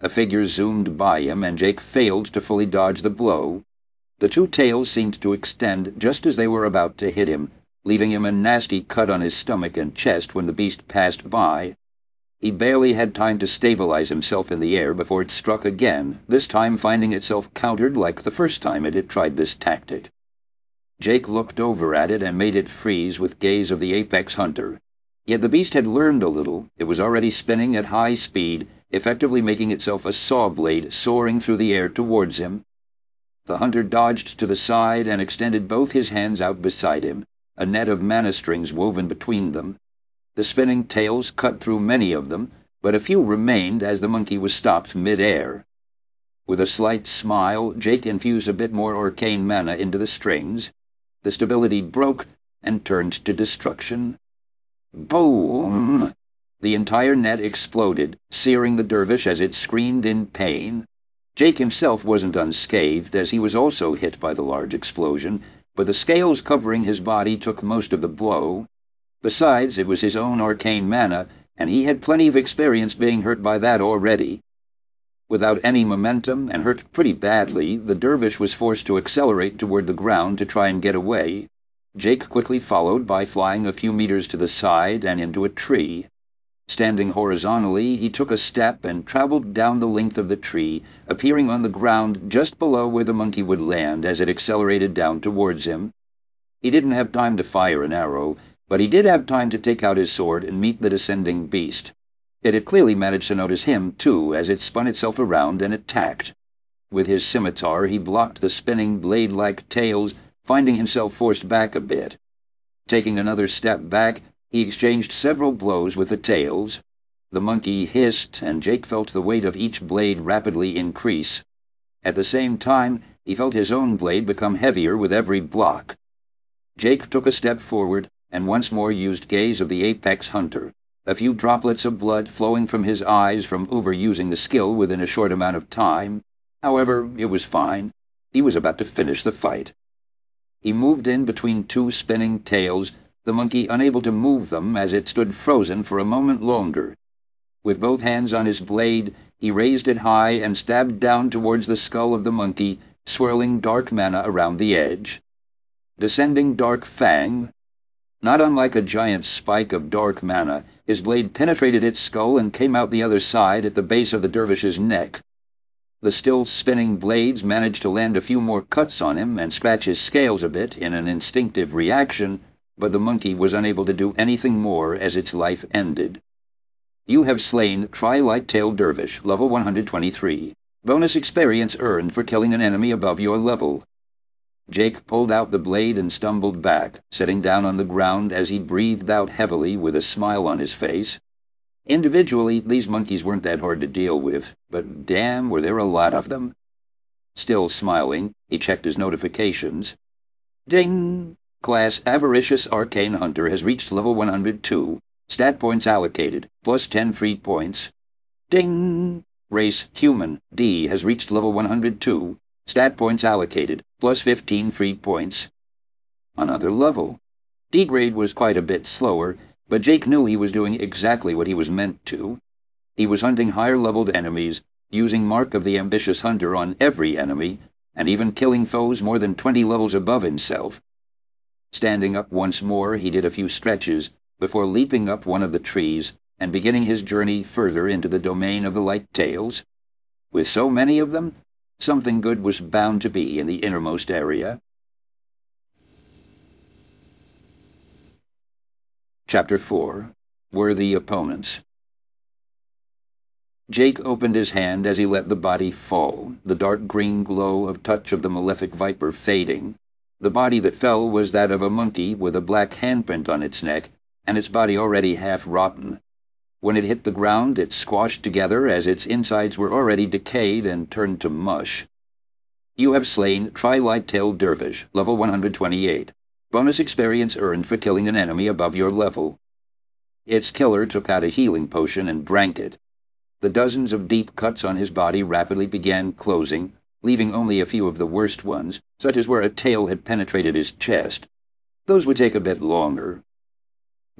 A figure zoomed by him, and Jake failed to fully dodge the blow. The two tails seemed to extend just as they were about to hit him, leaving him a nasty cut on his stomach and chest when the beast passed by. He barely had time to stabilize himself in the air before it struck again, this time finding itself countered like the first time it had tried this tactic. Jake looked over at it and made it freeze with gaze of the apex hunter. Yet the beast had learned a little. It was already spinning at high speed, effectively making itself a saw blade soaring through the air towards him. The hunter dodged to the side and extended both his hands out beside him, a net of mana strings woven between them. The spinning tails cut through many of them, but a few remained as the monkey was stopped mid-air. With a slight smile, Jake infused a bit more arcane mana into the strings. The stability broke and turned to destruction. Boom! The entire net exploded, searing the dervish as it screamed in pain. Jake himself wasn't unscathed, as he was also hit by the large explosion, but the scales covering his body took most of the blow. Besides, it was his own arcane mana, and he had plenty of experience being hurt by that already. Without any momentum, and hurt pretty badly, the dervish was forced to accelerate toward the ground to try and get away. Jake quickly followed by flying a few meters to the side and into a tree. Standing horizontally, he took a step and traveled down the length of the tree, appearing on the ground just below where the monkey would land as it accelerated down towards him. He didn't have time to fire an arrow, but he did have time to take out his sword and meet the descending beast. It had clearly managed to notice him, too, as it spun itself around and attacked. With his scimitar, he blocked the spinning blade-like tails finding himself forced back a bit. Taking another step back, he exchanged several blows with the tails. The monkey hissed, and Jake felt the weight of each blade rapidly increase. At the same time, he felt his own blade become heavier with every block. Jake took a step forward and once more used gaze of the apex hunter, a few droplets of blood flowing from his eyes from overusing the skill within a short amount of time. However, it was fine. He was about to finish the fight. He moved in between two spinning tails, the monkey unable to move them as it stood frozen for a moment longer. With both hands on his blade, he raised it high and stabbed down towards the skull of the monkey, swirling dark mana around the edge. Descending Dark Fang, not unlike a giant spike of dark mana, his blade penetrated its skull and came out the other side at the base of the dervish's neck. The still spinning blades managed to land a few more cuts on him and scratch his scales a bit in an instinctive reaction, but the monkey was unable to do anything more as its life ended. You have slain Tri-Light-Tailed Dervish, level 123. Bonus experience earned for killing an enemy above your level. Jake pulled out the blade and stumbled back, sitting down on the ground as he breathed out heavily with a smile on his face. Individually, these monkeys weren't that hard to deal with, but damn, were there a lot of them. Still smiling, he checked his notifications. Ding! Class Avaricious Arcane Hunter has reached level 102. Stat points allocated, plus 10 free points. Ding! Race Human D has reached level 102. Stat points allocated, plus 15 free points. Another level. D grade was quite a bit slower, but Jake knew he was doing exactly what he was meant to. He was hunting higher-leveled enemies, using Mark of the Ambitious Hunter on every enemy, and even killing foes more than twenty levels above himself. Standing up once more, he did a few stretches before leaping up one of the trees and beginning his journey further into the domain of the light tails. With so many of them, something good was bound to be in the innermost area. Chapter 4 Worthy Opponents Jake opened his hand as he let the body fall, the dark green glow of touch of the malefic viper fading. The body that fell was that of a monkey with a black handprint on its neck, and its body already half rotten. When it hit the ground, it squashed together as its insides were already decayed and turned to mush. You have slain Tri-Light-tailed Dervish, level 128. Bonus experience earned for killing an enemy above your level. Its killer took out a healing potion and drank it. The dozens of deep cuts on his body rapidly began closing, leaving only a few of the worst ones, such as where a tail had penetrated his chest. Those would take a bit longer,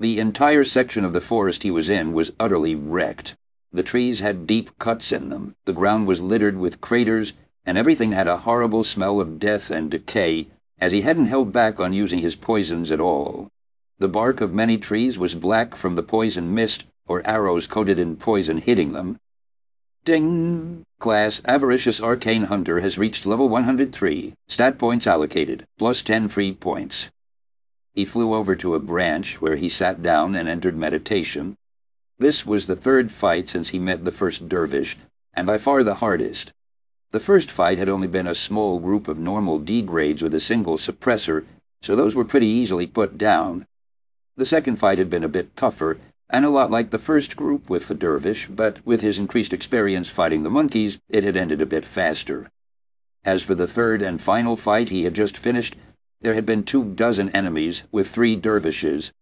the entire section of the forest he was in was utterly wrecked. The trees had deep cuts in them, the ground was littered with craters, and everything had a horrible smell of death and decay, as he hadn't held back on using his poisons at all. The bark of many trees was black from the poison mist or arrows coated in poison hitting them. Ding! Class Avaricious Arcane Hunter has reached level 103. Stat points allocated, plus 10 free points. He flew over to a branch where he sat down and entered meditation. This was the third fight since he met the first dervish, and by far the hardest. The first fight had only been a small group of normal D grades with a single suppressor, so those were pretty easily put down. The second fight had been a bit tougher, and a lot like the first group with the dervish, but with his increased experience fighting the monkeys, it had ended a bit faster. As for the third and final fight he had just finished, there had been two dozen enemies, with three dervishes.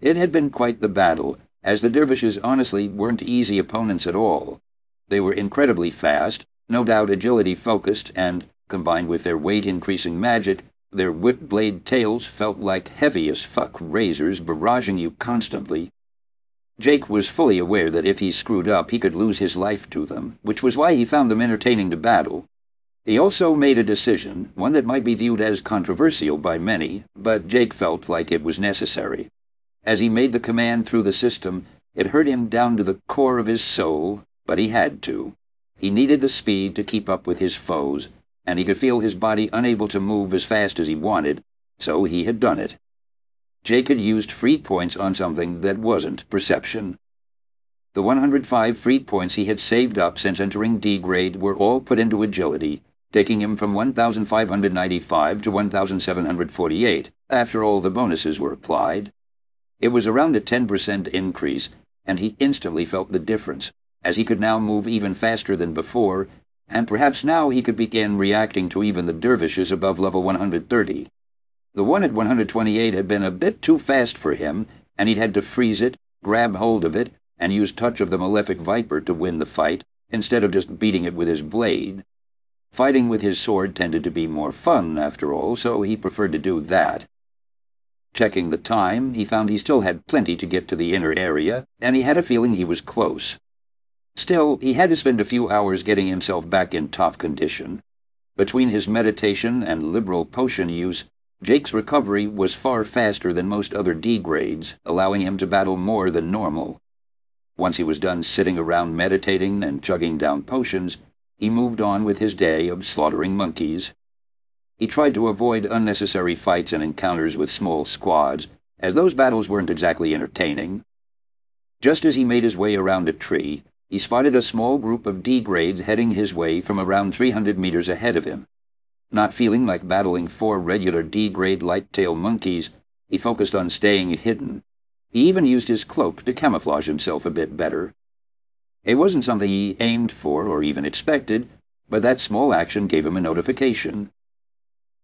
It had been quite the battle, as the dervishes honestly weren't easy opponents at all. They were incredibly fast, no doubt agility focused, and, combined with their weight increasing magic, their whip blade tails felt like heavy as fuck razors barraging you constantly. Jake was fully aware that if he screwed up, he could lose his life to them, which was why he found them entertaining to battle. He also made a decision, one that might be viewed as controversial by many, but Jake felt like it was necessary. As he made the command through the system, it hurt him down to the core of his soul, but he had to. He needed the speed to keep up with his foes, and he could feel his body unable to move as fast as he wanted, so he had done it. Jake had used freed points on something that wasn't perception. The 105 freed points he had saved up since entering D grade were all put into agility, taking him from 1,595 to 1,748 after all the bonuses were applied. It was around a 10% increase, and he instantly felt the difference, as he could now move even faster than before, and perhaps now he could begin reacting to even the dervishes above level 130. The one at 128 had been a bit too fast for him, and he'd had to freeze it, grab hold of it, and use touch of the malefic viper to win the fight, instead of just beating it with his blade. Fighting with his sword tended to be more fun, after all, so he preferred to do that. Checking the time, he found he still had plenty to get to the inner area, and he had a feeling he was close. Still, he had to spend a few hours getting himself back in top condition. Between his meditation and liberal potion use, Jake's recovery was far faster than most other D grades, allowing him to battle more than normal. Once he was done sitting around meditating and chugging down potions, he moved on with his day of slaughtering monkeys. He tried to avoid unnecessary fights and encounters with small squads, as those battles weren't exactly entertaining. Just as he made his way around a tree, he spotted a small group of D-grades heading his way from around 300 meters ahead of him. Not feeling like battling four regular D-grade light-tail monkeys, he focused on staying hidden. He even used his cloak to camouflage himself a bit better. It wasn't something he aimed for or even expected, but that small action gave him a notification.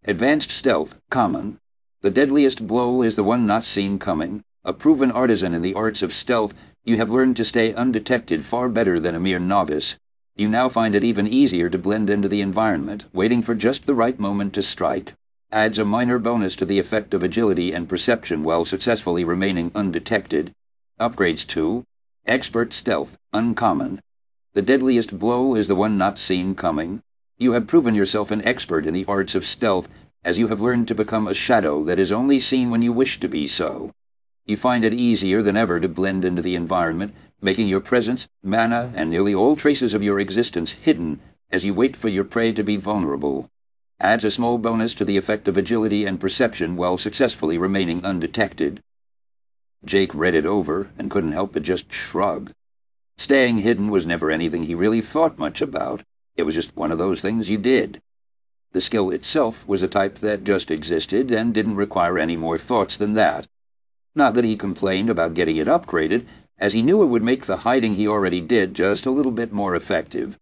Advanced Stealth, Common. The deadliest blow is the one not seen coming. A proven artisan in the arts of stealth, you have learned to stay undetected far better than a mere novice. You now find it even easier to blend into the environment, waiting for just the right moment to strike. Adds a minor bonus to the effect of agility and perception while successfully remaining undetected. Upgrades to Expert stealth, uncommon. The deadliest blow is the one not seen coming. You have proven yourself an expert in the arts of stealth, as you have learned to become a shadow that is only seen when you wish to be so. You find it easier than ever to blend into the environment, making your presence, mana, and nearly all traces of your existence hidden as you wait for your prey to be vulnerable. Adds a small bonus to the effect of agility and perception while successfully remaining undetected. Jake read it over and couldn't help but just shrug. Staying hidden was never anything he really thought much about. It was just one of those things you did. The skill itself was a type that just existed and didn't require any more thoughts than that. Not that he complained about getting it upgraded, as he knew it would make the hiding he already did just a little bit more effective.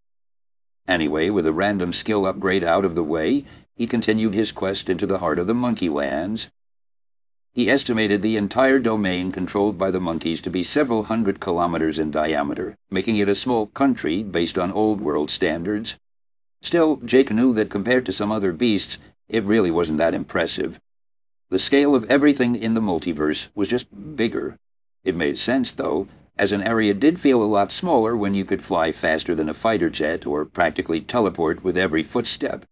Anyway, with a random skill upgrade out of the way, he continued his quest into the heart of the monkey lands. He estimated the entire domain controlled by the monkeys to be several hundred kilometers in diameter, making it a small country based on Old World standards. Still, Jake knew that compared to some other beasts, it really wasn't that impressive. The scale of everything in the multiverse was just bigger. It made sense, though, as an area did feel a lot smaller when you could fly faster than a fighter jet or practically teleport with every footstep.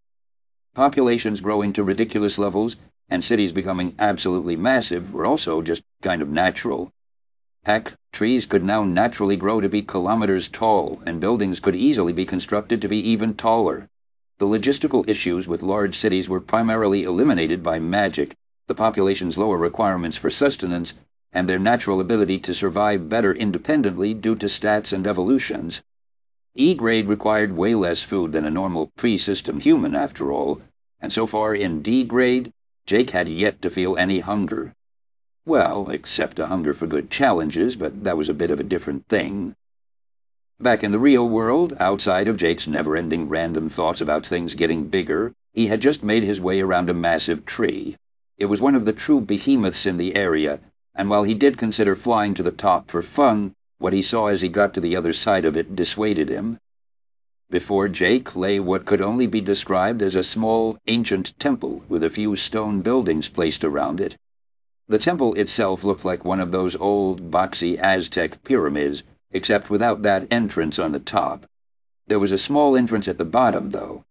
Populations growing to ridiculous levels and cities becoming absolutely massive were also just kind of natural. Heck, trees could now naturally grow to be kilometers tall, and buildings could easily be constructed to be even taller. The logistical issues with large cities were primarily eliminated by magic, the population's lower requirements for sustenance, and their natural ability to survive better independently due to stats and evolutions. E grade required way less food than a normal pre system human, after all, and so far in D grade, Jake had yet to feel any hunger. Well, except a hunger for good challenges, but that was a bit of a different thing. Back in the real world, outside of Jake's never-ending random thoughts about things getting bigger, he had just made his way around a massive tree. It was one of the true behemoths in the area, and while he did consider flying to the top for fun, what he saw as he got to the other side of it dissuaded him. Before Jake lay what could only be described as a small, ancient temple with a few stone buildings placed around it. The temple itself looked like one of those old, boxy Aztec pyramids, except without that entrance on the top. There was a small entrance at the bottom, though.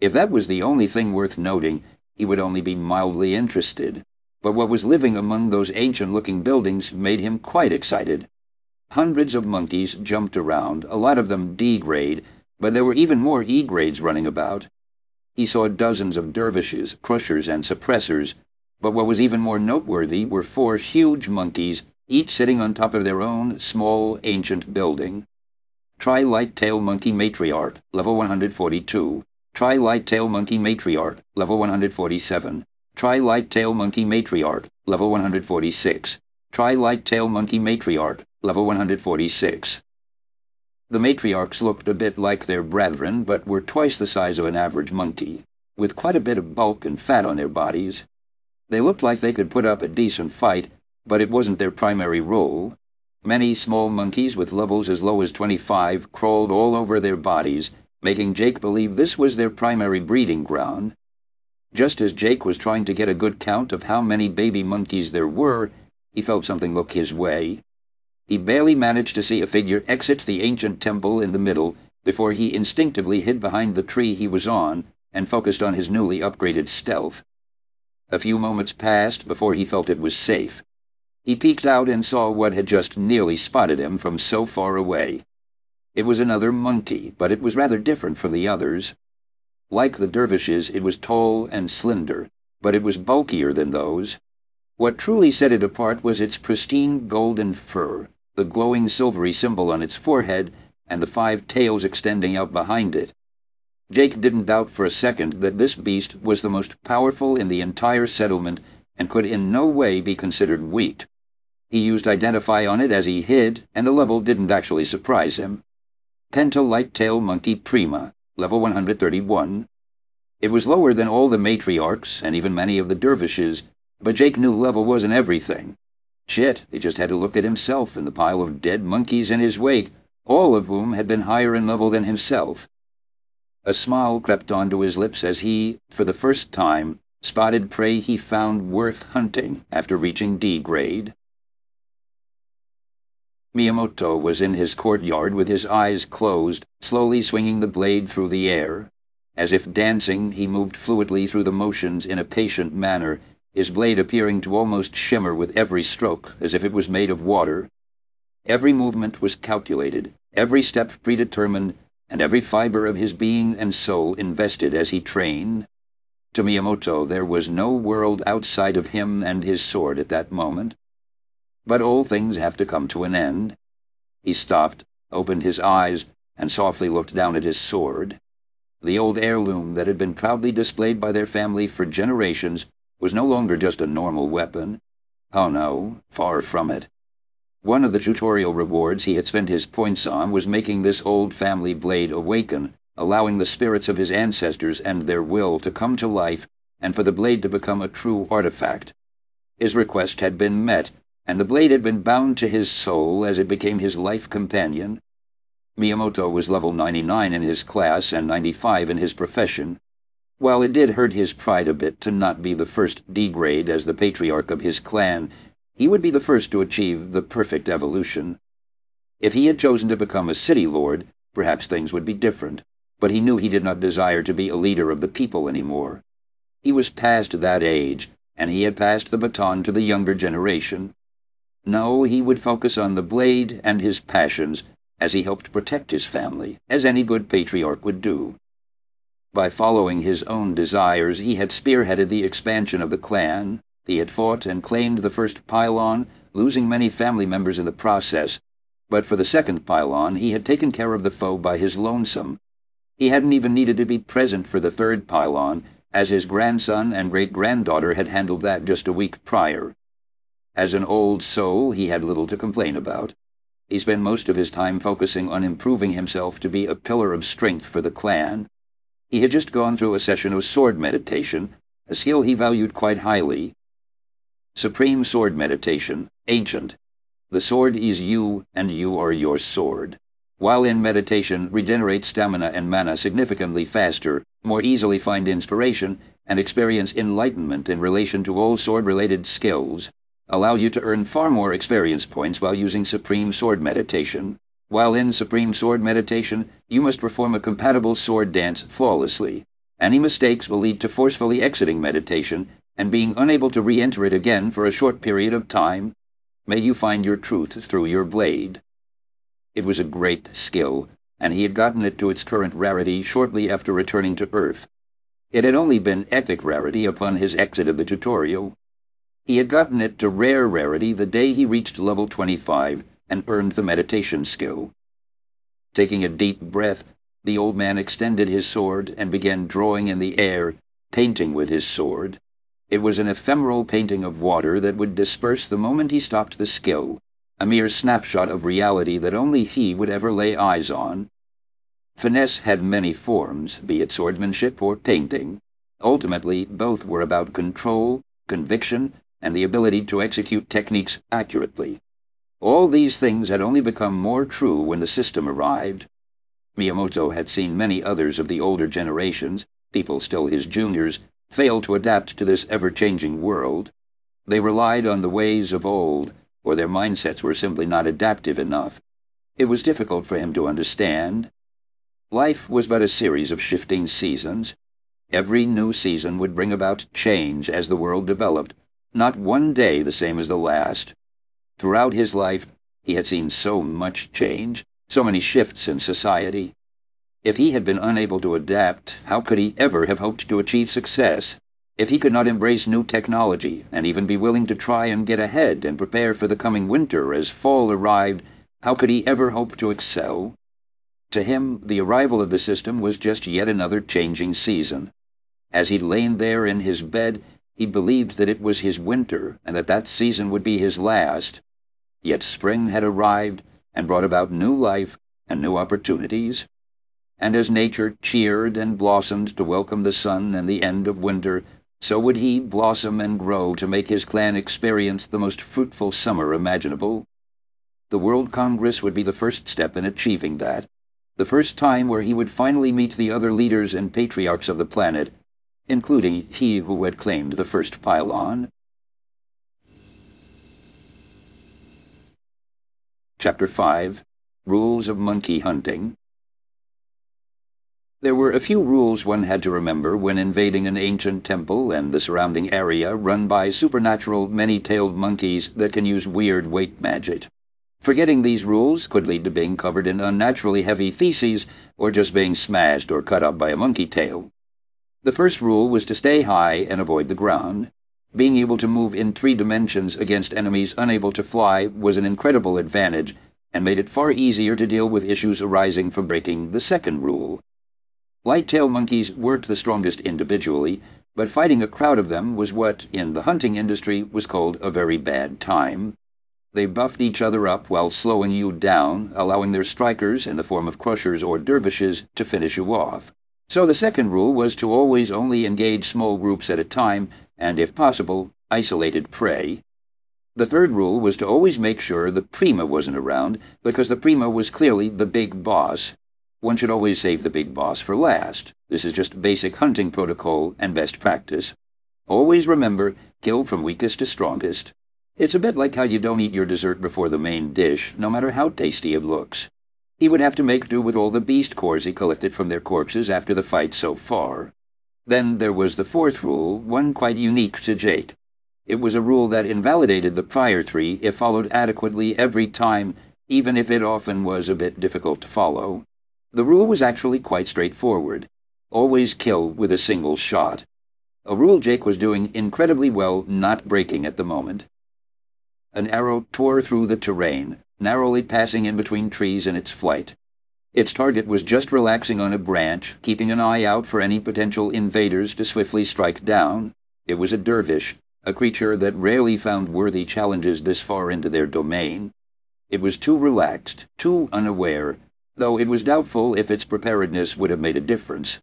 If that was the only thing worth noting, he would only be mildly interested. But what was living among those ancient-looking buildings made him quite excited. Hundreds of monkeys jumped around, a lot of them D-grade, but there were even more E-grades running about. He saw dozens of dervishes, crushers, and suppressors, but what was even more noteworthy were four huge monkeys, each sitting on top of their own small, ancient building. Tri Light Tail Monkey Matriarch, level 142. Tri Light Tail Monkey Matriarch, level 147. Tri Light Tail Monkey Matriarch, level 146. Tri Light Tail Monkey Matriarch, level 146. The matriarchs looked a bit like their brethren, but were twice the size of an average monkey, with quite a bit of bulk and fat on their bodies. They looked like they could put up a decent fight, but it wasn't their primary role. Many small monkeys with levels as low as 25 crawled all over their bodies, making Jake believe this was their primary breeding ground. Just as Jake was trying to get a good count of how many baby monkeys there were, he felt something look his way. He barely managed to see a figure exit the ancient temple in the middle before he instinctively hid behind the tree he was on and focused on his newly upgraded stealth. A few moments passed before he felt it was safe. He peeked out and saw what had just nearly spotted him from so far away. It was another monkey, but it was rather different from the others. Like the dervishes, it was tall and slender, but it was bulkier than those. What truly set it apart was its pristine golden fur, the glowing silvery symbol on its forehead, and the five tails extending out behind it. Jake didn't doubt for a second that this beast was the most powerful in the entire settlement and could in no way be considered weak. He used Identify on it as he hid, and the level didn't actually surprise him. Penta Light-Tail Monkey Prima, level 131. It was lower than all the matriarchs and even many of the dervishes, but Jake knew level wasn't everything. Shit, he just had to look at himself and the pile of dead monkeys in his wake, all of whom had been higher in level than himself. A smile crept onto his lips as he, for the first time, spotted prey he found worth hunting after reaching D grade. Miyamoto was in his courtyard with his eyes closed, slowly swinging the blade through the air. As if dancing, he moved fluidly through the motions in a patient manner, his blade appearing to almost shimmer with every stroke, as if it was made of water. Every movement was calculated, every step predetermined, and every fiber of his being and soul invested as he trained. To Miyamoto, there was no world outside of him and his sword at that moment. But all things have to come to an end. He stopped, opened his eyes, and softly looked down at his sword. The old heirloom that had been proudly displayed by their family for generations was no longer just a normal weapon. Oh no, far from it. One of the tutorial rewards he had spent his points on was making this old family blade awaken, allowing the spirits of his ancestors and their will to come to life and for the blade to become a true artifact. His request had been met, and the blade had been bound to his soul as it became his life companion. Miyamoto was level 99 in his class and 95 in his profession. While it did hurt his pride a bit to not be the first D-grade as the patriarch of his clan, he would be the first to achieve the perfect evolution. If he had chosen to become a city lord, perhaps things would be different, but he knew he did not desire to be a leader of the people anymore. He was past that age, and he had passed the baton to the younger generation. No, he would focus on the blade and his passions as he helped protect his family, as any good patriarch would do. By following his own desires, he had spearheaded the expansion of the clan. He had fought and claimed the first pylon, losing many family members in the process. But for the second pylon, he had taken care of the foe by his lonesome. He hadn't even needed to be present for the third pylon, as his grandson and great-granddaughter had handled that just a week prior. As an old soul, he had little to complain about. He spent most of his time focusing on improving himself to be a pillar of strength for the clan. He had just gone through a session of sword meditation, a skill he valued quite highly. Supreme Sword Meditation, Ancient. The sword is you, and you are your sword. While in meditation, regenerate stamina and mana significantly faster, more easily find inspiration, and experience enlightenment in relation to all sword-related skills allow you to earn far more experience points while using Supreme Sword Meditation. While in Supreme Sword Meditation, you must perform a compatible sword dance flawlessly. Any mistakes will lead to forcefully exiting meditation and being unable to re-enter it again for a short period of time. May you find your truth through your blade. It was a great skill, and he had gotten it to its current rarity shortly after returning to Earth. It had only been epic rarity upon his exit of the tutorial. He had gotten it to rare rarity the day he reached level 25 and earned the meditation skill. Taking a deep breath, the old man extended his sword and began drawing in the air, painting with his sword. It was an ephemeral painting of water that would disperse the moment he stopped the skill, a mere snapshot of reality that only he would ever lay eyes on. Finesse had many forms, be it swordsmanship or painting. Ultimately, both were about control, conviction, and the ability to execute techniques accurately. All these things had only become more true when the system arrived. Miyamoto had seen many others of the older generations, people still his juniors, fail to adapt to this ever-changing world. They relied on the ways of old, or their mindsets were simply not adaptive enough. It was difficult for him to understand. Life was but a series of shifting seasons. Every new season would bring about change as the world developed, not one day the same as the last. Throughout his life, he had seen so much change, so many shifts in society. If he had been unable to adapt, how could he ever have hoped to achieve success? If he could not embrace new technology and even be willing to try and get ahead and prepare for the coming winter as fall arrived, how could he ever hope to excel? To him, the arrival of the system was just yet another changing season. As he lain there in his bed, he believed that it was his winter and that that season would be his last. Yet spring had arrived and brought about new life and new opportunities. And as nature cheered and blossomed to welcome the sun and the end of winter, so would he blossom and grow to make his clan experience the most fruitful summer imaginable. The World Congress would be the first step in achieving that, the first time where he would finally meet the other leaders and patriarchs of the planet including he who had claimed the first pylon. Chapter 5 Rules of Monkey Hunting There were a few rules one had to remember when invading an ancient temple and the surrounding area run by supernatural many-tailed monkeys that can use weird weight magic. Forgetting these rules could lead to being covered in unnaturally heavy feces or just being smashed or cut up by a monkey tail. The first rule was to stay high and avoid the ground. Being able to move in three dimensions against enemies unable to fly was an incredible advantage, and made it far easier to deal with issues arising from breaking the second rule. Light-tailed monkeys weren't the strongest individually, but fighting a crowd of them was what, in the hunting industry, was called a very bad time. They buffed each other up while slowing you down, allowing their strikers, in the form of crushers or dervishes, to finish you off. So the second rule was to always only engage small groups at a time, and if possible, isolated prey. The third rule was to always make sure the prima wasn't around, because the prima was clearly the big boss, one should always save the big boss for last. This is just basic hunting protocol and best practice. Always remember, kill from weakest to strongest. It's a bit like how you don't eat your dessert before the main dish, no matter how tasty it looks. He would have to make do with all the beast cores he collected from their corpses after the fight so far. Then there was the fourth rule, one quite unique to Jake. It was a rule that invalidated the prior three if followed adequately every time, even if it often was a bit difficult to follow. The rule was actually quite straightforward. Always kill with a single shot. A rule Jake was doing incredibly well not breaking at the moment. An arrow tore through the terrain, narrowly passing in between trees in its flight. Its target was just relaxing on a branch, keeping an eye out for any potential invaders to swiftly strike down. It was a dervish, a creature that rarely found worthy challenges this far into their domain. It was too relaxed, too unaware, though it was doubtful if its preparedness would have made a difference.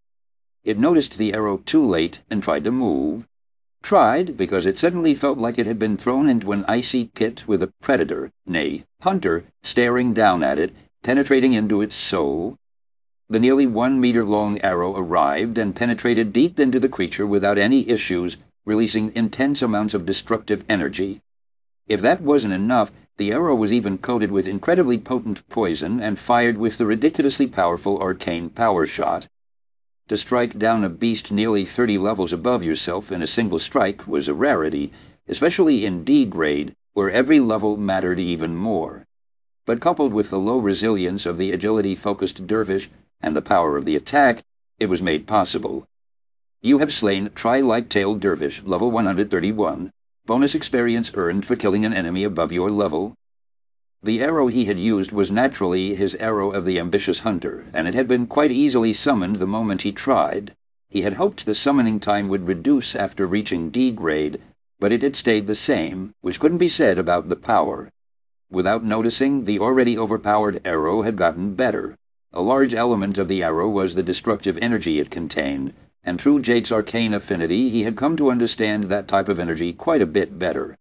It noticed the arrow too late and tried to move. Tried because it suddenly felt like it had been thrown into an icy pit with a predator, nay, hunter, staring down at it, penetrating into its soul. The nearly one meter long arrow arrived and penetrated deep into the creature without any issues, releasing intense amounts of destructive energy. If that wasn't enough, the arrow was even coated with incredibly potent poison and fired with the ridiculously powerful arcane power shot. To strike down a beast nearly 30 levels above yourself in a single strike was a rarity, especially in D grade, where every level mattered even more. But coupled with the low resilience of the agility-focused dervish and the power of the attack, it was made possible. You have slain Tri-Light-Tailed Dervish, level 131, bonus experience earned for killing an enemy above your level. The arrow he had used was naturally his arrow of the ambitious hunter, and it had been quite easily summoned the moment he tried. He had hoped the summoning time would reduce after reaching D grade, but it had stayed the same, which couldn't be said about the power. Without noticing, the already overpowered arrow had gotten better. A large element of the arrow was the destructive energy it contained, and through Jake's arcane affinity, he had come to understand that type of energy quite a bit better.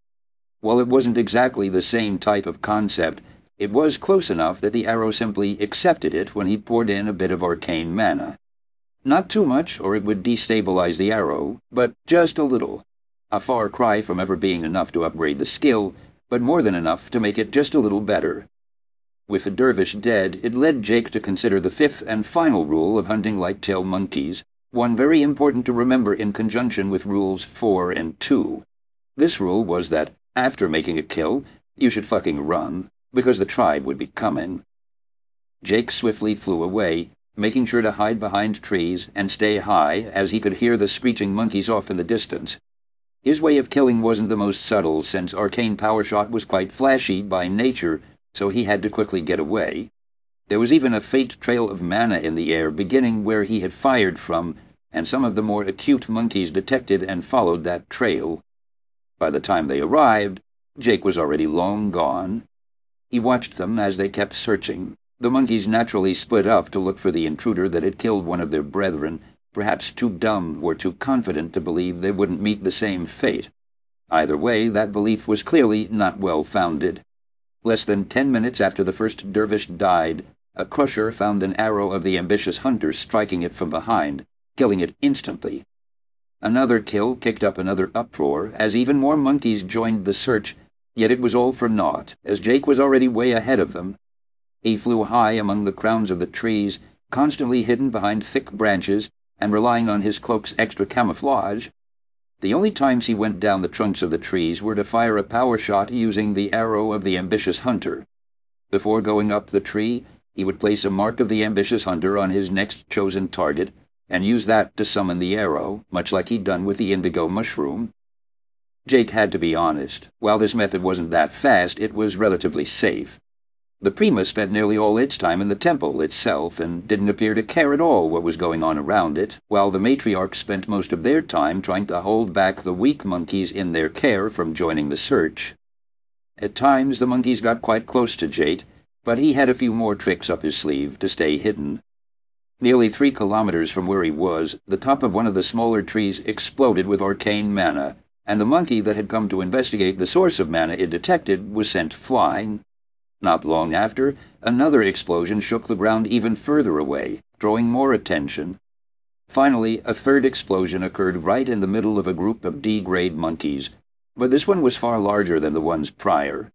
While it wasn't exactly the same type of concept, it was close enough that the arrow simply accepted it when he poured in a bit of arcane mana. Not too much, or it would destabilize the arrow, but just a little. A far cry from ever being enough to upgrade the skill, but more than enough to make it just a little better. With the dervish dead, it led Jake to consider the fifth and final rule of hunting light-tailed monkeys, one very important to remember in conjunction with rules 4 and 2. This rule was that, after making a kill, you should fucking run, because the tribe would be coming. Jake swiftly flew away, making sure to hide behind trees and stay high as he could hear the screeching monkeys off in the distance. His way of killing wasn't the most subtle, since Arcane Power Shot was quite flashy by nature, so he had to quickly get away. There was even a faint trail of mana in the air beginning where he had fired from, and some of the more acute monkeys detected and followed that trail. By the time they arrived, Jake was already long gone. He watched them as they kept searching. The monkeys naturally split up to look for the intruder that had killed one of their brethren, perhaps too dumb or too confident to believe they wouldn't meet the same fate. Either way, that belief was clearly not well founded. Less than ten minutes after the first dervish died, a crusher found an arrow of the ambitious hunter striking it from behind, killing it instantly. Another kill kicked up another uproar as even more monkeys joined the search, yet it was all for naught, as Jake was already way ahead of them. He flew high among the crowns of the trees, constantly hidden behind thick branches and relying on his cloak's extra camouflage. The only times he went down the trunks of the trees were to fire a power shot using the arrow of the ambitious hunter. Before going up the tree, he would place a mark of the ambitious hunter on his next chosen target, and use that to summon the arrow, much like he'd done with the indigo mushroom. Jake had to be honest. While this method wasn't that fast, it was relatively safe. The Prima spent nearly all its time in the temple itself and didn't appear to care at all what was going on around it, while the matriarchs spent most of their time trying to hold back the weak monkeys in their care from joining the search. At times the monkeys got quite close to Jake, but he had a few more tricks up his sleeve to stay hidden. Nearly three kilometers from where he was, the top of one of the smaller trees exploded with arcane mana, and the monkey that had come to investigate the source of mana it detected was sent flying. Not long after, another explosion shook the ground even further away, drawing more attention. Finally, a third explosion occurred right in the middle of a group of D-grade monkeys, but this one was far larger than the ones prior.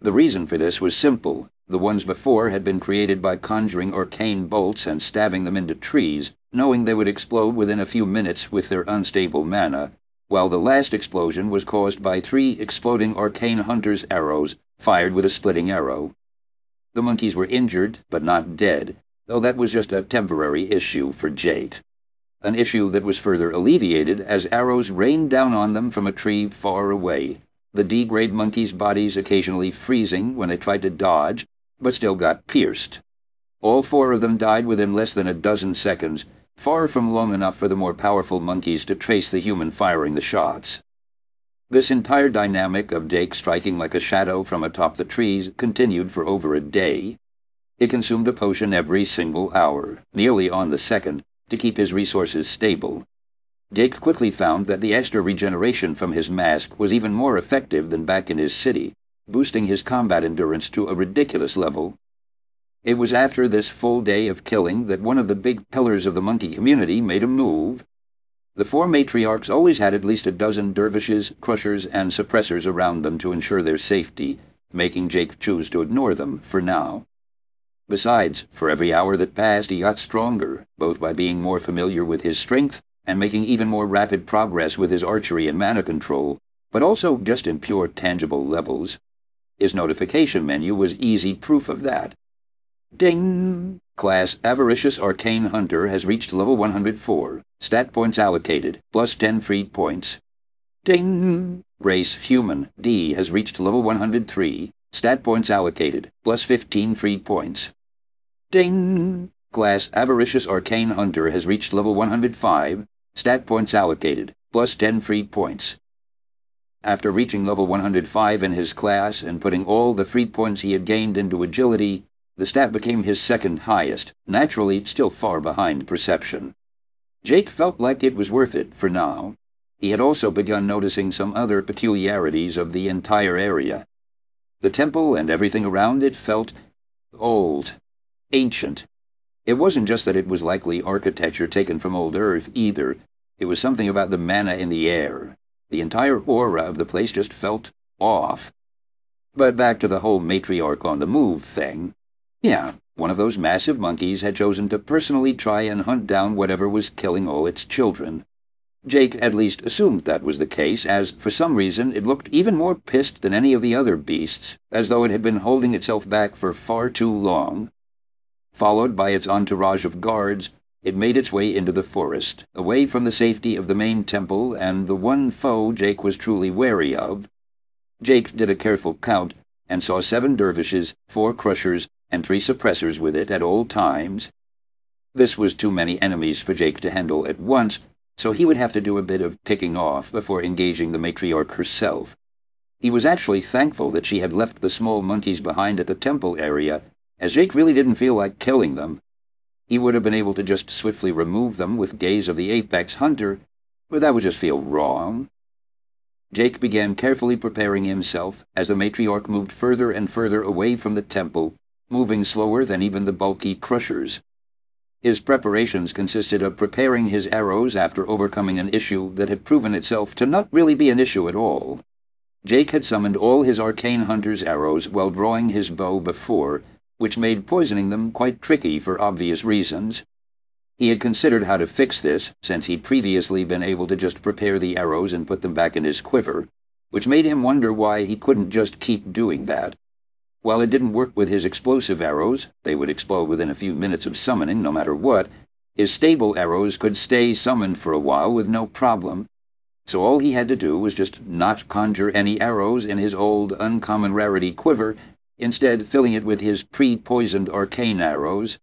The reason for this was simple. The ones before had been created by conjuring arcane bolts and stabbing them into trees, knowing they would explode within a few minutes with their unstable mana, while the last explosion was caused by three exploding arcane hunter's arrows fired with a splitting arrow. The monkeys were injured, but not dead, though that was just a temporary issue for Jake. An issue that was further alleviated as arrows rained down on them from a tree far away, the D-grade monkeys' bodies occasionally freezing when they tried to dodge, but still got pierced. All four of them died within less than a dozen seconds, far from long enough for the more powerful monkeys to trace the human firing the shots. This entire dynamic of Jake striking like a shadow from atop the trees continued for over a day. He consumed a potion every single hour, nearly on the second, to keep his resources stable. Jake quickly found that the extra regeneration from his mask was even more effective than back in his city, boosting his combat endurance to a ridiculous level. It was after this full day of killing that one of the big pillars of the monkey community made a move the four matriarchs always had at least a dozen dervishes, crushers, and suppressors around them to ensure their safety, making Jake choose to ignore them for now. Besides, for every hour that passed, he got stronger, both by being more familiar with his strength and making even more rapid progress with his archery and mana control, but also just in pure tangible levels. His notification menu was easy proof of that. Ding! Class Avaricious Arcane Hunter has reached level 104. Stat points allocated, plus 10 free points. Ding! Race Human, D, has reached level 103. Stat points allocated, plus 15 free points. Ding! Class Avaricious Arcane Hunter has reached level 105. Stat points allocated, plus 10 free points. After reaching level 105 in his class and putting all the free points he had gained into agility, the stat became his second highest, naturally still far behind perception. Jake felt like it was worth it for now. He had also begun noticing some other peculiarities of the entire area. The temple and everything around it felt old, ancient. It wasn't just that it was likely architecture taken from old Earth either. It was something about the mana in the air. The entire aura of the place just felt off. But back to the whole matriarch on the move thing. Yeah, one of those massive monkeys had chosen to personally try and hunt down whatever was killing all its children. Jake at least assumed that was the case, as for some reason it looked even more pissed than any of the other beasts, as though it had been holding itself back for far too long. Followed by its entourage of guards, it made its way into the forest, away from the safety of the main temple and the one foe Jake was truly wary of. Jake did a careful count and saw seven dervishes, four crushers, and three suppressors with it at all times. This was too many enemies for Jake to handle at once, so he would have to do a bit of picking off before engaging the matriarch herself. He was actually thankful that she had left the small monkeys behind at the temple area, as Jake really didn't feel like killing them. He would have been able to just swiftly remove them with gaze of the apex hunter, but that would just feel wrong. Jake began carefully preparing himself as the matriarch moved further and further away from the temple moving slower than even the bulky crushers. His preparations consisted of preparing his arrows after overcoming an issue that had proven itself to not really be an issue at all. Jake had summoned all his arcane hunter's arrows while drawing his bow before, which made poisoning them quite tricky for obvious reasons. He had considered how to fix this, since he'd previously been able to just prepare the arrows and put them back in his quiver, which made him wonder why he couldn't just keep doing that. While it didn't work with his explosive arrows, they would explode within a few minutes of summoning no matter what, his stable arrows could stay summoned for a while with no problem. So all he had to do was just not conjure any arrows in his old uncommon rarity quiver instead filling it with his pre-poisoned arcane arrows.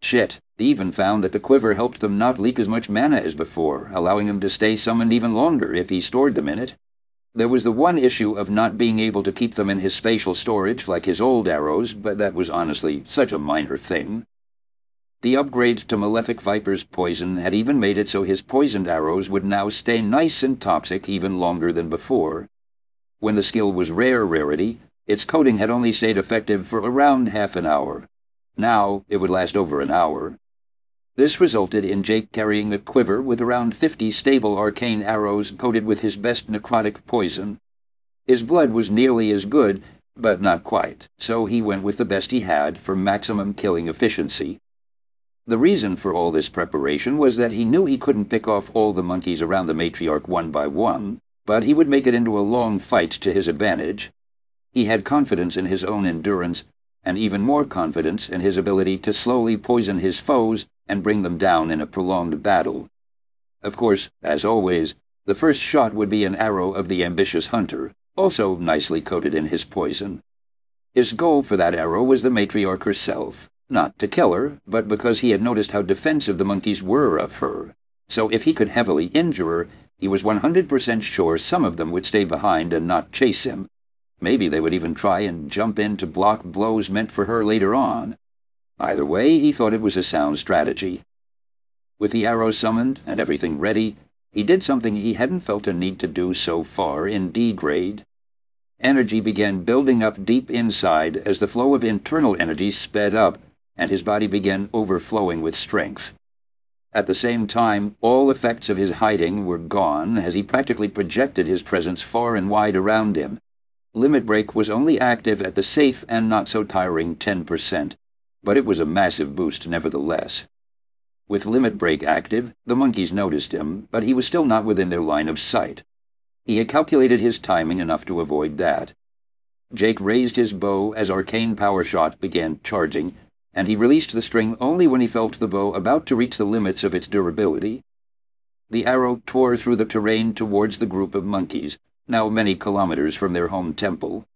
Shit, he even found that the quiver helped them not leak as much mana as before, allowing him to stay summoned even longer if he stored them in it. There was the one issue of not being able to keep them in his spatial storage like his old arrows, but that was honestly such a minor thing. The upgrade to Malefic Viper's poison had even made it so his poisoned arrows would now stay nice and toxic even longer than before. When the skill was rare rarity, its coating had only stayed effective for around half an hour. Now it would last over an hour. This resulted in Jake carrying a quiver with around fifty stable arcane arrows coated with his best necrotic poison. His blood was nearly as good, but not quite, so he went with the best he had for maximum killing efficiency. The reason for all this preparation was that he knew he couldn't pick off all the monkeys around the matriarch one by one, but he would make it into a long fight to his advantage. He had confidence in his own endurance, and even more confidence in his ability to slowly poison his foes and bring them down in a prolonged battle. Of course, as always, the first shot would be an arrow of the ambitious hunter, also nicely coated in his poison. His goal for that arrow was the matriarch herself, not to kill her, but because he had noticed how defensive the monkeys were of her. So if he could heavily injure her, he was 100% sure some of them would stay behind and not chase him. Maybe they would even try and jump in to block blows meant for her later on. Either way, he thought it was a sound strategy. With the arrow summoned and everything ready, he did something he hadn't felt a need to do so far in D grade. Energy began building up deep inside as the flow of internal energy sped up, and his body began overflowing with strength. At the same time, all effects of his hiding were gone as he practically projected his presence far and wide around him. Limit Break was only active at the safe and not so tiring 10%, but it was a massive boost nevertheless. With Limit Break active, the monkeys noticed him, but he was still not within their line of sight. He had calculated his timing enough to avoid that. Jake raised his bow as Arcane Power Shot began charging, and he released the string only when he felt the bow about to reach the limits of its durability. The arrow tore through the terrain towards the group of monkeys, now many kilometers from their home temple.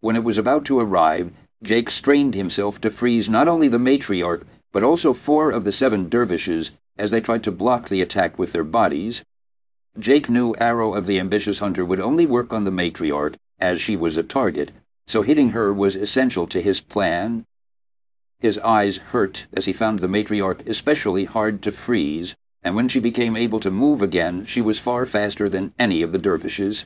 When it was about to arrive, Jake strained himself to freeze not only the matriarch, but also four of the seven dervishes as they tried to block the attack with their bodies. Jake knew Arrow of the Ambitious Hunter would only work on the matriarch, as she was a target, so hitting her was essential to his plan, his eyes hurt as he found the matriarch especially hard to freeze, and when she became able to move again, she was far faster than any of the dervishes.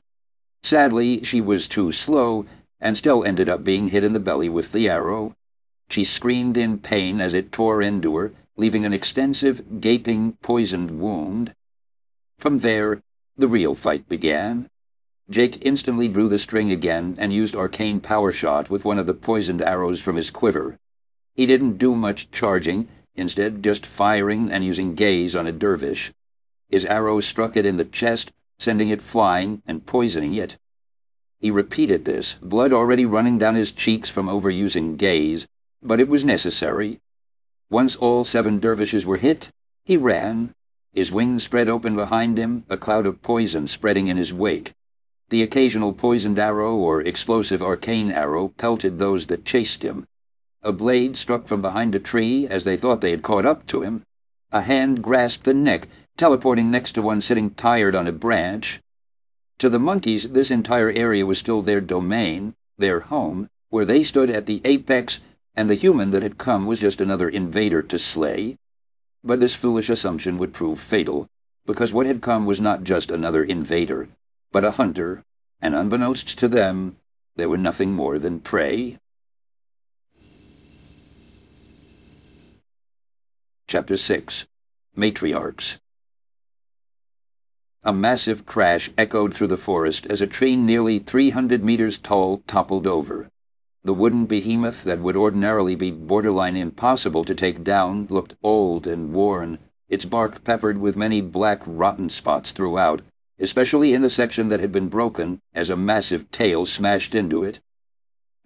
Sadly, she was too slow, and still ended up being hit in the belly with the arrow. She screamed in pain as it tore into her, leaving an extensive, gaping, poisoned wound. From there, the real fight began. Jake instantly drew the string again and used arcane power shot with one of the poisoned arrows from his quiver. He didn't do much charging, instead just firing and using gaze on a dervish. His arrow struck it in the chest, sending it flying and poisoning it. He repeated this, blood already running down his cheeks from overusing gaze, but it was necessary. Once all seven dervishes were hit, he ran. His wings spread open behind him, a cloud of poison spreading in his wake. The occasional poisoned arrow or explosive arcane arrow pelted those that chased him, a blade struck from behind a tree as they thought they had caught up to him. A hand grasped the neck, teleporting next to one sitting tired on a branch. To the monkeys, this entire area was still their domain, their home, where they stood at the apex, and the human that had come was just another invader to slay. But this foolish assumption would prove fatal, because what had come was not just another invader, but a hunter, and unbeknownst to them, they were nothing more than prey. Chapter 6 Matriarchs A massive crash echoed through the forest as a tree nearly 300 meters tall toppled over. The wooden behemoth that would ordinarily be borderline impossible to take down looked old and worn, its bark peppered with many black rotten spots throughout, especially in the section that had been broken as a massive tail smashed into it.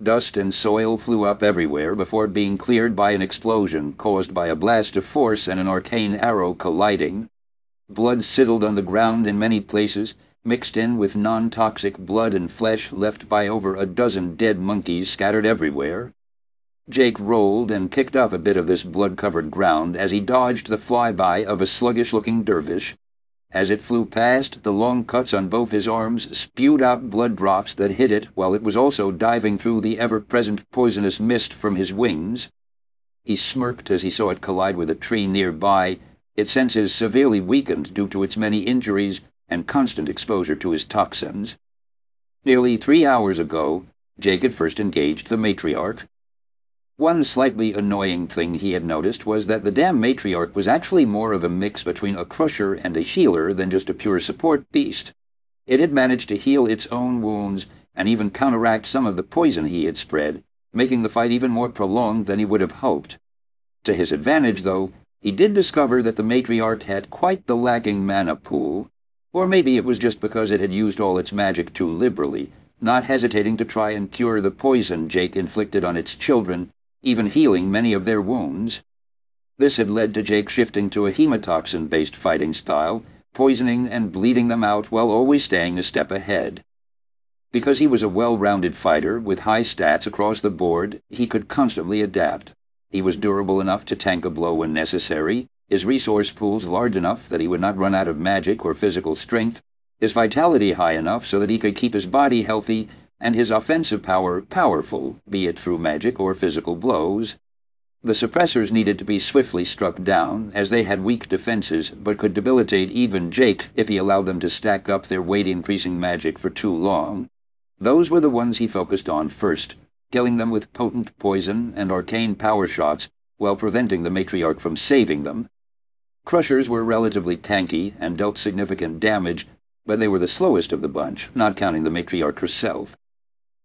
Dust and soil flew up everywhere before being cleared by an explosion caused by a blast of force and an arcane arrow colliding. Blood sidled on the ground in many places, mixed in with non-toxic blood and flesh left by over a dozen dead monkeys scattered everywhere. Jake rolled and kicked up a bit of this blood-covered ground as he dodged the flyby of a sluggish-looking dervish. As it flew past, the long cuts on both his arms spewed out blood drops that hit it while it was also diving through the ever-present poisonous mist from his wings. He smirked as he saw it collide with a tree nearby, its senses severely weakened due to its many injuries and constant exposure to his toxins. Nearly three hours ago, Jake had first engaged the matriarch. One slightly annoying thing he had noticed was that the damn matriarch was actually more of a mix between a crusher and a healer than just a pure support beast. It had managed to heal its own wounds and even counteract some of the poison he had spread, making the fight even more prolonged than he would have hoped. To his advantage, though, he did discover that the matriarch had quite the lacking mana pool, or maybe it was just because it had used all its magic too liberally, not hesitating to try and cure the poison Jake inflicted on its children, even healing many of their wounds. This had led to Jake shifting to a hemotoxin-based fighting style, poisoning and bleeding them out while always staying a step ahead. Because he was a well-rounded fighter with high stats across the board, he could constantly adapt. He was durable enough to tank a blow when necessary, his resource pools large enough that he would not run out of magic or physical strength, his vitality high enough so that he could keep his body healthy, and his offensive power powerful, be it through magic or physical blows. The suppressors needed to be swiftly struck down, as they had weak defenses, but could debilitate even Jake if he allowed them to stack up their weight-increasing magic for too long. Those were the ones he focused on first, killing them with potent poison and arcane power shots while preventing the matriarch from saving them. Crushers were relatively tanky and dealt significant damage, but they were the slowest of the bunch, not counting the matriarch herself.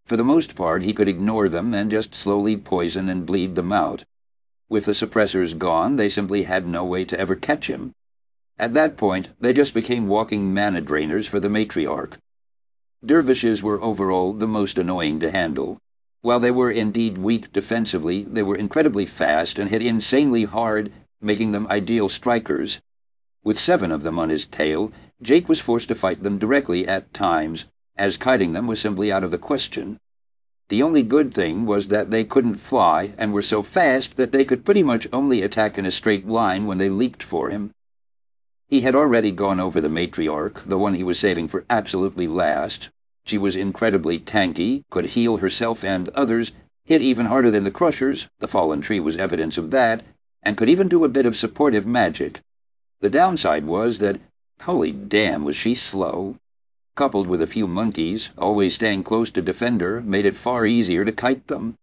For the most part, he could ignore them and just slowly poison and bleed them out. With the suppressors gone, they simply had no way to ever catch him. At that point, they just became walking mana drainers for the matriarch. Dervishes were overall the most annoying to handle. While they were indeed weak defensively, they were incredibly fast and hit insanely hard, making them ideal strikers. With seven of them on his tail, Jake was forced to fight them directly at times, as kiting them was simply out of the question. The only good thing was that they couldn't fly and were so fast that they could pretty much only attack in a straight line when they leaped for him. He had already gone over the matriarch, the one he was saving for absolutely last. She was incredibly tanky, could heal herself and others, hit even harder than the Crushers, the fallen tree was evidence of that, and could even do a bit of supportive magic. The downside was that, holy damn, was she slow. Coupled with a few monkeys, always staying close to Defender made it far easier to kite them.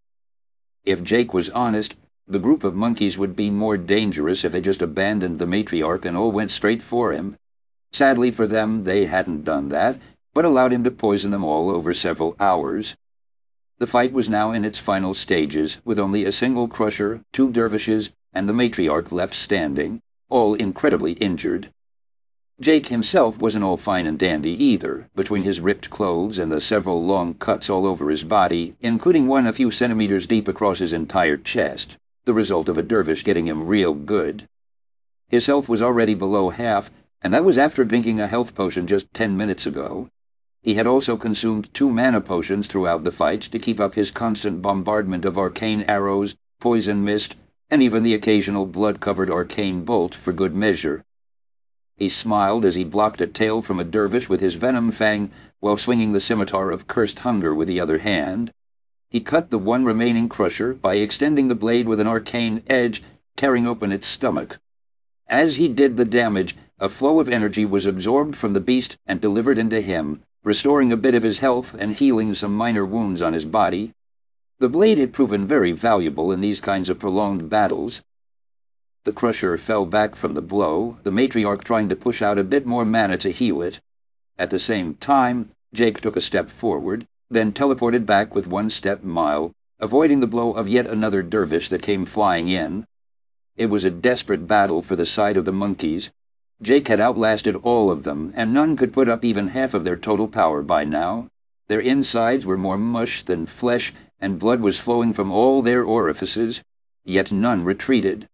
If Jake was honest, the group of monkeys would be more dangerous if they just abandoned the matriarch and all went straight for him. Sadly for them, they hadn't done that, but allowed him to poison them all over several hours. The fight was now in its final stages, with only a single crusher, two dervishes, and the matriarch left standing, all incredibly injured. Jake himself wasn't all fine and dandy either, between his ripped clothes and the several long cuts all over his body, including one a few centimeters deep across his entire chest the result of a dervish getting him real good. His health was already below half, and that was after drinking a health potion just ten minutes ago. He had also consumed two mana potions throughout the fight to keep up his constant bombardment of arcane arrows, poison mist, and even the occasional blood-covered arcane bolt for good measure. He smiled as he blocked a tail from a dervish with his venom fang while swinging the scimitar of cursed hunger with the other hand. He cut the one remaining crusher by extending the blade with an arcane edge, tearing open its stomach. As he did the damage, a flow of energy was absorbed from the beast and delivered into him, restoring a bit of his health and healing some minor wounds on his body. The blade had proven very valuable in these kinds of prolonged battles. The crusher fell back from the blow, the matriarch trying to push out a bit more mana to heal it. At the same time, Jake took a step forward, then teleported back with one step mile, avoiding the blow of yet another dervish that came flying in. It was a desperate battle for the side of the monkeys. Jake had outlasted all of them, and none could put up even half of their total power by now. Their insides were more mush than flesh, and blood was flowing from all their orifices, yet none retreated.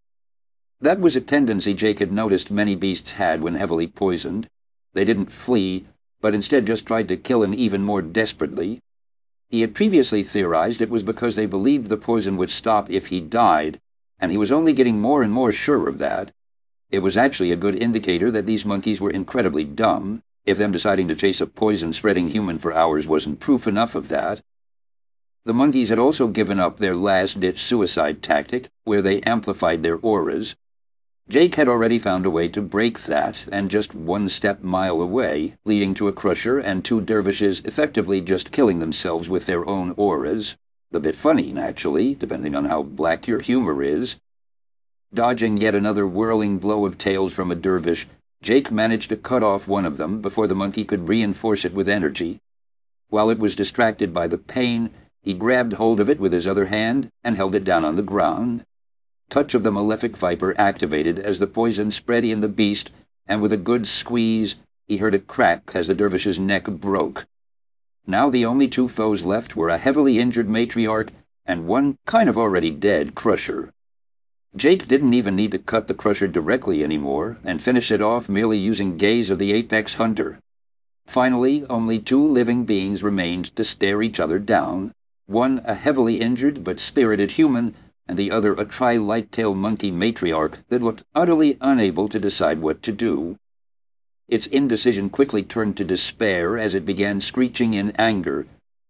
That was a tendency Jake had noticed many beasts had when heavily poisoned. They didn't flee, but instead just tried to kill him even more desperately. He had previously theorized it was because they believed the poison would stop if he died, and he was only getting more and more sure of that. It was actually a good indicator that these monkeys were incredibly dumb, if them deciding to chase a poison-spreading human for hours wasn't proof enough of that. The monkeys had also given up their last-ditch suicide tactic, where they amplified their auras. Jake had already found a way to break that, and just one step mile away, leading to a crusher and two dervishes effectively just killing themselves with their own auras. A bit funny, naturally, depending on how black your humor is. Dodging yet another whirling blow of tails from a dervish, Jake managed to cut off one of them before the monkey could reinforce it with energy. While it was distracted by the pain, he grabbed hold of it with his other hand and held it down on the ground. Touch of the malefic viper activated as the poison spread in the beast, and with a good squeeze, he heard a crack as the dervish's neck broke. Now the only two foes left were a heavily injured matriarch and one kind of already dead crusher. Jake didn't even need to cut the crusher directly anymore, and finish it off merely using gaze of the apex hunter. Finally, only two living beings remained to stare each other down, one a heavily injured but spirited human, and the other a tri-light-tailed monkey matriarch that looked utterly unable to decide what to do. Its indecision quickly turned to despair as it began screeching in anger,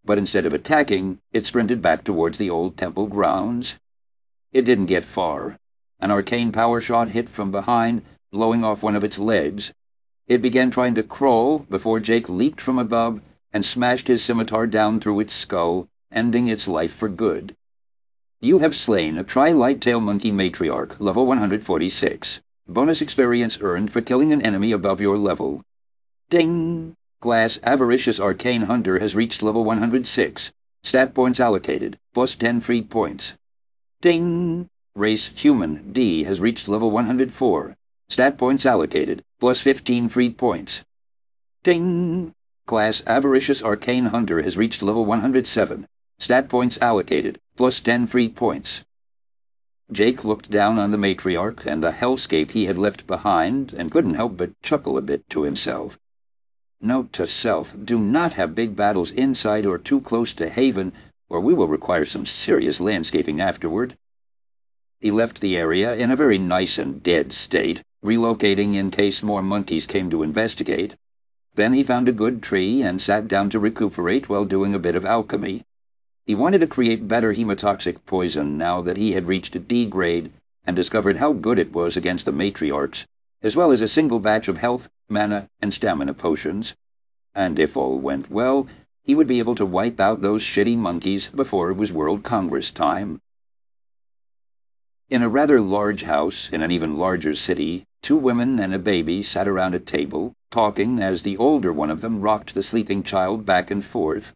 but instead of attacking, it sprinted back towards the old temple grounds. It didn't get far. An arcane power shot hit from behind, blowing off one of its legs. It began trying to crawl before Jake leaped from above and smashed his scimitar down through its skull, ending its life for good. You have slain a tri-light-tail monkey matriarch, level 146. Bonus experience earned for killing an enemy above your level. Ding! Class Avaricious Arcane Hunter has reached level 106. Stat points allocated, plus 10 free points. Ding! Race Human D has reached level 104. Stat points allocated, plus 15 free points. Ding! Class Avaricious Arcane Hunter has reached level 107. Stat points allocated, plus 10 free points. Jake looked down on the matriarch and the hellscape he had left behind and couldn't help but chuckle a bit to himself. Note to self, do not have big battles inside or too close to Haven, or we will require some serious landscaping afterward. He left the area in a very nice and dead state, relocating in case more monkeys came to investigate. Then he found a good tree and sat down to recuperate while doing a bit of alchemy. He wanted to create better hemotoxic poison now that he had reached a D grade and discovered how good it was against the matriarchs, as well as a single batch of health, mana, and stamina potions. And if all went well, he would be able to wipe out those shitty monkeys before it was World Congress time. In a rather large house in an even larger city, two women and a baby sat around a table, talking as the older one of them rocked the sleeping child back and forth.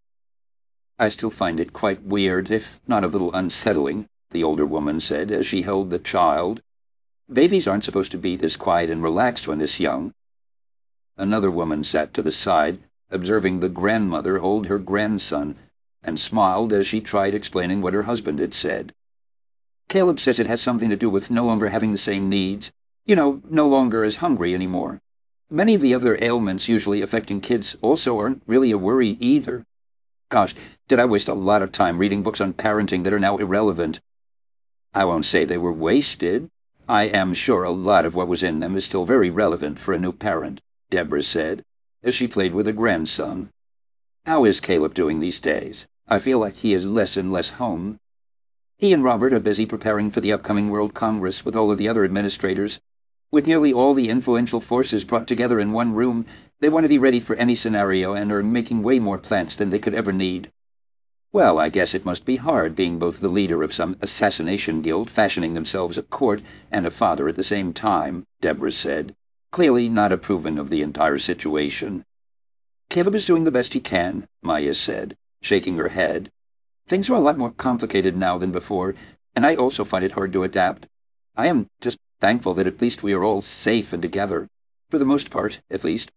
I still find it quite weird, if not a little unsettling, the older woman said as she held the child. Babies aren't supposed to be this quiet and relaxed when this young. Another woman sat to the side, observing the grandmother hold her grandson, and smiled as she tried explaining what her husband had said. Caleb says it has something to do with no longer having the same needs. You know, no longer as hungry anymore. Many of the other ailments usually affecting kids also aren't really a worry either. Gosh, did I waste a lot of time reading books on parenting that are now irrelevant? I won't say they were wasted. I am sure a lot of what was in them is still very relevant for a new parent, Deborah said, as she played with a grandson. How is Caleb doing these days? I feel like he is less and less home. He and Robert are busy preparing for the upcoming World Congress with all of the other administrators. With nearly all the influential forces brought together in one room, they want to be ready for any scenario and are making way more plans than they could ever need. Well, I guess it must be hard being both the leader of some assassination guild fashioning themselves a court and a father at the same time, Deborah said, clearly not approving of the entire situation. Caleb is doing the best he can, Maya said, shaking her head. Things are a lot more complicated now than before, and I also find it hard to adapt. I am just thankful that at least we are all safe and together, for the most part, at least.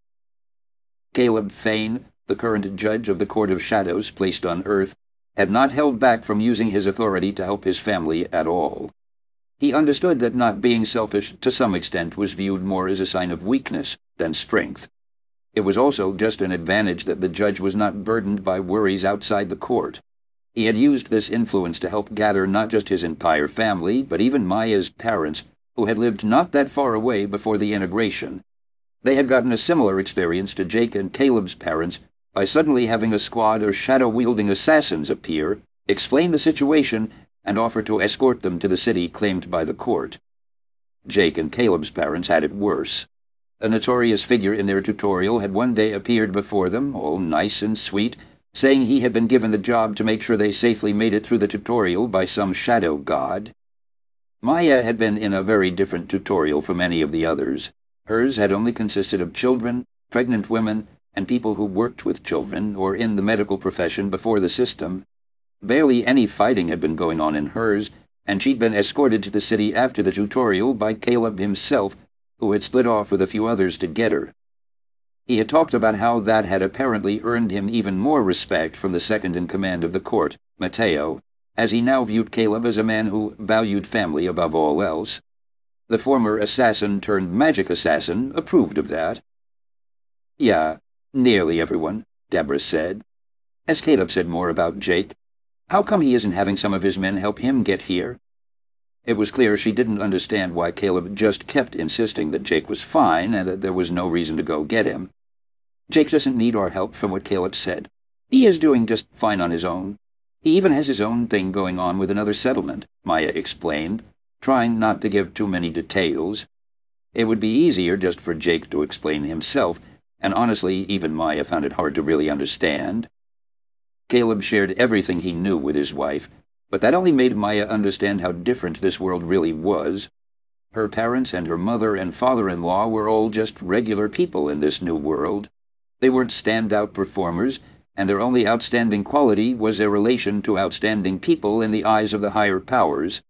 Caleb Thayne, the current judge of the Court of Shadows placed on Earth, had not held back from using his authority to help his family at all. He understood that not being selfish to some extent was viewed more as a sign of weakness than strength. It was also just an advantage that the judge was not burdened by worries outside the court. He had used this influence to help gather not just his entire family, but even Maya's parents, who had lived not that far away before the integration. They had gotten a similar experience to Jake and Caleb's parents by suddenly having a squad of shadow-wielding assassins appear, explain the situation, and offer to escort them to the city claimed by the court. Jake and Caleb's parents had it worse. A notorious figure in their tutorial had one day appeared before them, all nice and sweet, saying he had been given the job to make sure they safely made it through the tutorial by some shadow god. Maya had been in a very different tutorial from any of the others. Hers had only consisted of children, pregnant women, and people who worked with children or in the medical profession before the system. Barely any fighting had been going on in hers, and she'd been escorted to the city after the tutorial by Caleb himself who had split off with a few others to get her. He had talked about how that had apparently earned him even more respect from the second in command of the court, Matteo, as he now viewed Caleb as a man who valued family above all else. The former assassin turned magic assassin approved of that. Yeah, nearly everyone, Deborah said. As Caleb said more about Jake, how come he isn't having some of his men help him get here? It was clear she didn't understand why Caleb just kept insisting that Jake was fine and that there was no reason to go get him. Jake doesn't need our help from what Caleb said. He is doing just fine on his own. He even has his own thing going on with another settlement, Maya explained, trying not to give too many details. It would be easier just for Jake to explain himself, and honestly, even Maya found it hard to really understand. Caleb shared everything he knew with his wife, but that only made Maya understand how different this world really was. Her parents and her mother and father-in-law were all just regular people in this new world. They weren't standout performers, and their only outstanding quality was their relation to outstanding people in the eyes of the higher powers.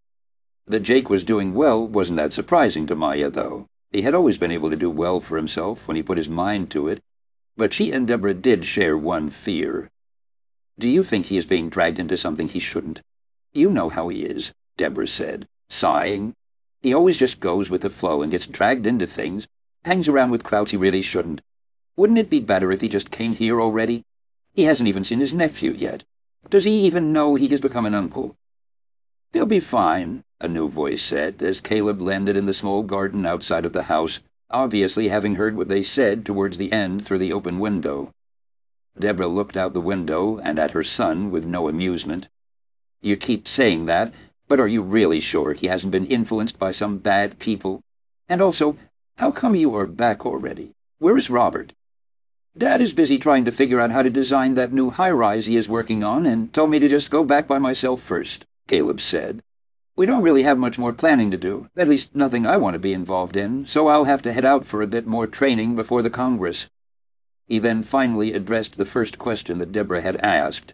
That Jake was doing well wasn't that surprising to Maya, though. He had always been able to do well for himself when he put his mind to it, but she and Deborah did share one fear. Do you think he is being dragged into something he shouldn't? You know how he is, Deborah said, sighing. He always just goes with the flow and gets dragged into things, hangs around with crowds he really shouldn't. Wouldn't it be better if he just came here already? He hasn't even seen his nephew yet. Does he even know he has become an uncle? They'll be fine, a new voice said, as Caleb landed in the small garden outside of the house, obviously having heard what they said towards the end through the open window. Deborah looked out the window and at her son with no amusement. You keep saying that, but are you really sure he hasn't been influenced by some bad people? And also, how come you are back already? Where is Robert? Dad is busy trying to figure out how to design that new high-rise he is working on and told me to just go back by myself first, Caleb said. We don't really have much more planning to do, at least nothing I want to be involved in, so I'll have to head out for a bit more training before the Congress. He then finally addressed the first question that Deborah had asked.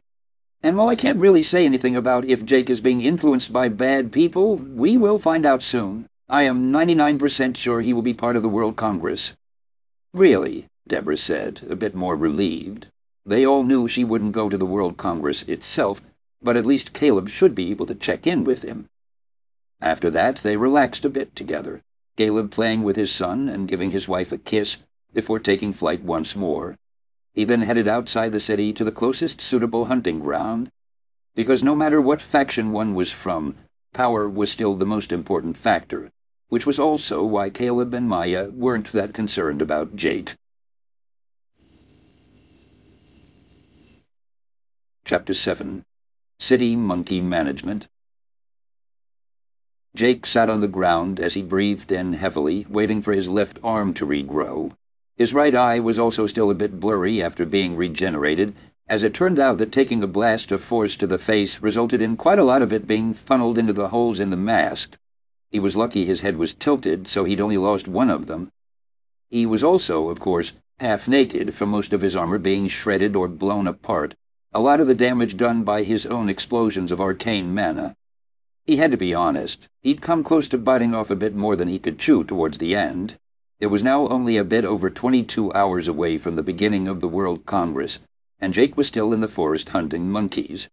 And while I can't really say anything about if Jake is being influenced by bad people, we will find out soon. I am 99% sure he will be part of the World Congress. Really, Deborah said, a bit more relieved. They all knew she wouldn't go to the World Congress itself, but at least Caleb should be able to check in with him. After that, they relaxed a bit together, Caleb playing with his son and giving his wife a kiss before taking flight once more. He then headed outside the city to the closest suitable hunting ground, because no matter what faction one was from, power was still the most important factor, which was also why Caleb and Maya weren't that concerned about Jake. Chapter 7 City Monkey Management Jake sat on the ground as he breathed in heavily, waiting for his left arm to regrow. His right eye was also still a bit blurry after being regenerated, as it turned out that taking a blast of force to the face resulted in quite a lot of it being funneled into the holes in the mask. He was lucky his head was tilted, so he'd only lost one of them. He was also, of course, half naked from most of his armor being shredded or blown apart, a lot of the damage done by his own explosions of arcane mana. He had to be honest. He'd come close to biting off a bit more than he could chew towards the end. It was now only a bit over 22 hours away from the beginning of the World Congress, and Jake was still in the forest hunting monkeys.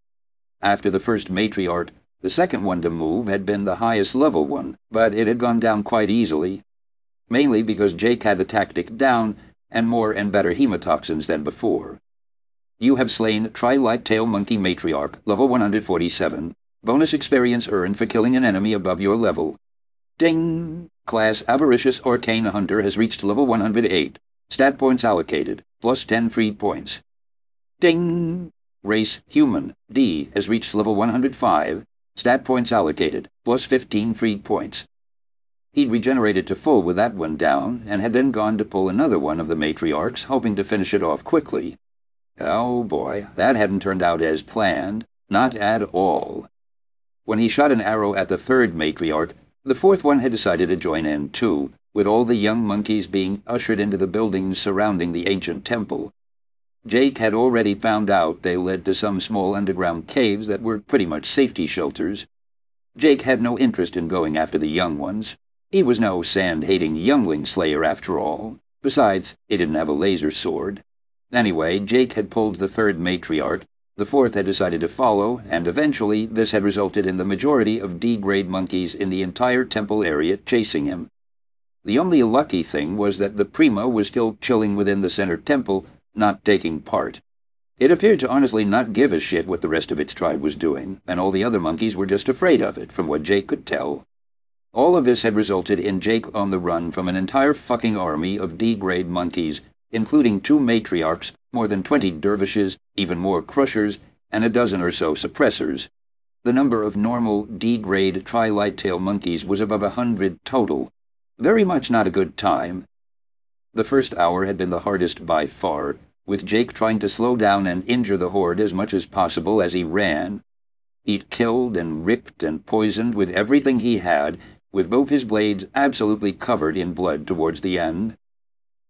After the first matriarch, the second one to move had been the highest level one, but it had gone down quite easily. Mainly because Jake had the tactic down, and more and better hemotoxins than before. You have slain Tri-Light Tail Monkey Matriarch, level 147. Bonus experience earned for killing an enemy above your level. Ding! Class Avaricious Arcane Hunter has reached level 108. Stat points allocated, plus 10 free points. Ding! Race Human, D, has reached level 105. Stat points allocated, plus 15 free points. He'd regenerated to full with that one down, and had then gone to pull another one of the matriarchs, hoping to finish it off quickly. Oh boy, that hadn't turned out as planned. Not at all. When he shot an arrow at the third matriarch, the fourth one had decided to join in too, with all the young monkeys being ushered into the buildings surrounding the ancient temple. Jake had already found out they led to some small underground caves that were pretty much safety shelters. Jake had no interest in going after the young ones. He was no sand-hating youngling slayer after all. Besides, he didn't have a laser sword. Anyway, Jake had pulled the third matriarch, the fourth had decided to follow, and eventually this had resulted in the majority of D-grade monkeys in the entire temple area chasing him. The only lucky thing was that the Prima was still chilling within the center temple, not taking part. It appeared to honestly not give a shit what the rest of its tribe was doing, and all the other monkeys were just afraid of it, from what Jake could tell. All of this had resulted in Jake on the run from an entire fucking army of D-grade monkeys including two matriarchs, more than twenty dervishes, even more crushers, and a dozen or so suppressors. The number of normal D-grade tri-light-tail monkeys was above a hundred total. Very much not a good time. The first hour had been the hardest by far, with Jake trying to slow down and injure the horde as much as possible as he ran. He'd killed and ripped and poisoned with everything he had, with both his blades absolutely covered in blood towards the end.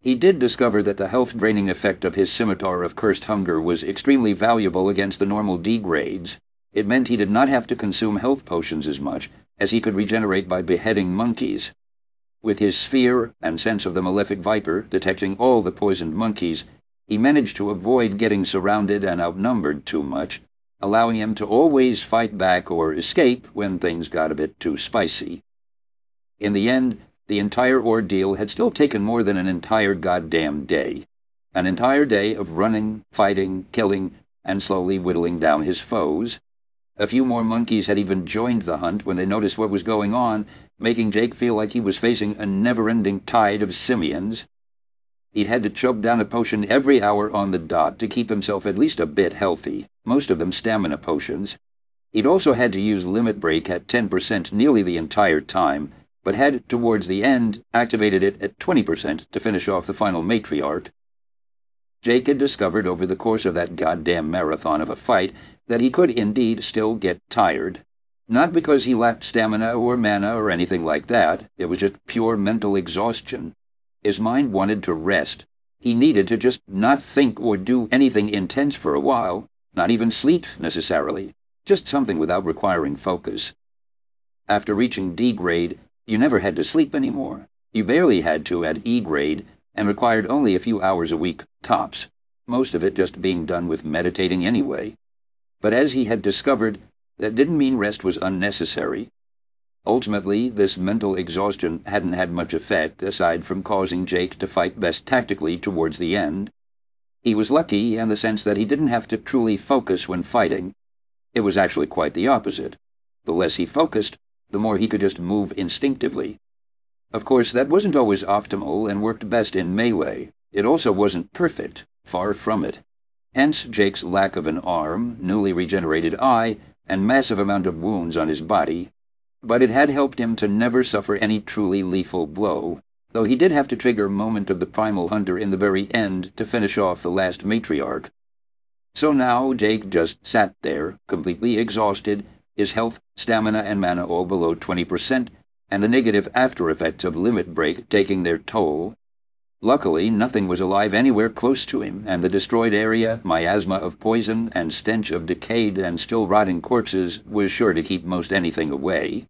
He did discover that the health-draining effect of his scimitar of cursed hunger was extremely valuable against the normal D grades. It meant he did not have to consume health potions as much, as he could regenerate by beheading monkeys. With his sphere and sense of the malefic viper detecting all the poisoned monkeys, he managed to avoid getting surrounded and outnumbered too much, allowing him to always fight back or escape when things got a bit too spicy. In the end, the entire ordeal had still taken more than an entire goddamn day. An entire day of running, fighting, killing, and slowly whittling down his foes. A few more monkeys had even joined the hunt when they noticed what was going on, making Jake feel like he was facing a never-ending tide of simians. He'd had to choke down a potion every hour on the dot to keep himself at least a bit healthy, most of them stamina potions. He'd also had to use Limit Break at 10% nearly the entire time, but had, towards the end, activated it at 20% to finish off the final matriarch. Jake had discovered over the course of that goddamn marathon of a fight that he could indeed still get tired. Not because he lacked stamina or mana or anything like that, it was just pure mental exhaustion. His mind wanted to rest. He needed to just not think or do anything intense for a while, not even sleep necessarily, just something without requiring focus. After reaching D grade, you never had to sleep anymore. You barely had to at E grade, and required only a few hours a week, tops, most of it just being done with meditating anyway. But as he had discovered, that didn't mean rest was unnecessary. Ultimately, this mental exhaustion hadn't had much effect aside from causing Jake to fight best tactically towards the end. He was lucky in the sense that he didn't have to truly focus when fighting. It was actually quite the opposite. The less he focused, the more he could just move instinctively. Of course, that wasn't always optimal and worked best in melee. It also wasn't perfect, far from it. Hence Jake's lack of an arm, newly regenerated eye, and massive amount of wounds on his body. But it had helped him to never suffer any truly lethal blow, though he did have to trigger Moment of the Primal Hunter in the very end to finish off the last matriarch. So now Jake just sat there, completely exhausted, his health, stamina, and mana all below 20%, and the negative after effects of limit break taking their toll. Luckily, nothing was alive anywhere close to him, and the destroyed area, miasma of poison, and stench of decayed and still rotting corpses was sure to keep most anything away.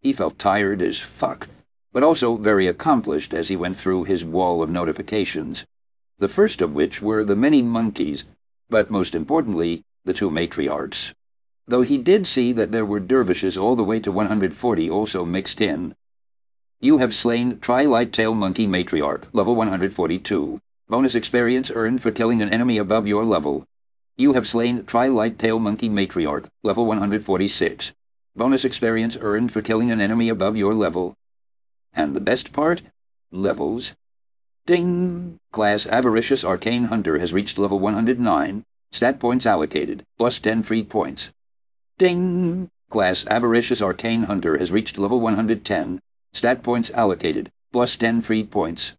He felt tired as fuck, but also very accomplished as he went through his wall of notifications, the first of which were the many monkeys, but most importantly, the two matriarchs though he did see that there were dervishes all the way to 140 also mixed in. You have slain Tri-Light Tail Monkey Matriarch, level 142. Bonus experience earned for killing an enemy above your level. You have slain Tri-Light Tail Monkey Matriarch, level 146. Bonus experience earned for killing an enemy above your level. And the best part? Levels. Ding! Class Avaricious Arcane Hunter has reached level 109. Stat points allocated, plus 10 free points. Ding! Class Avaricious Arcane Hunter has reached level 110. Stat points allocated, plus 10 free points.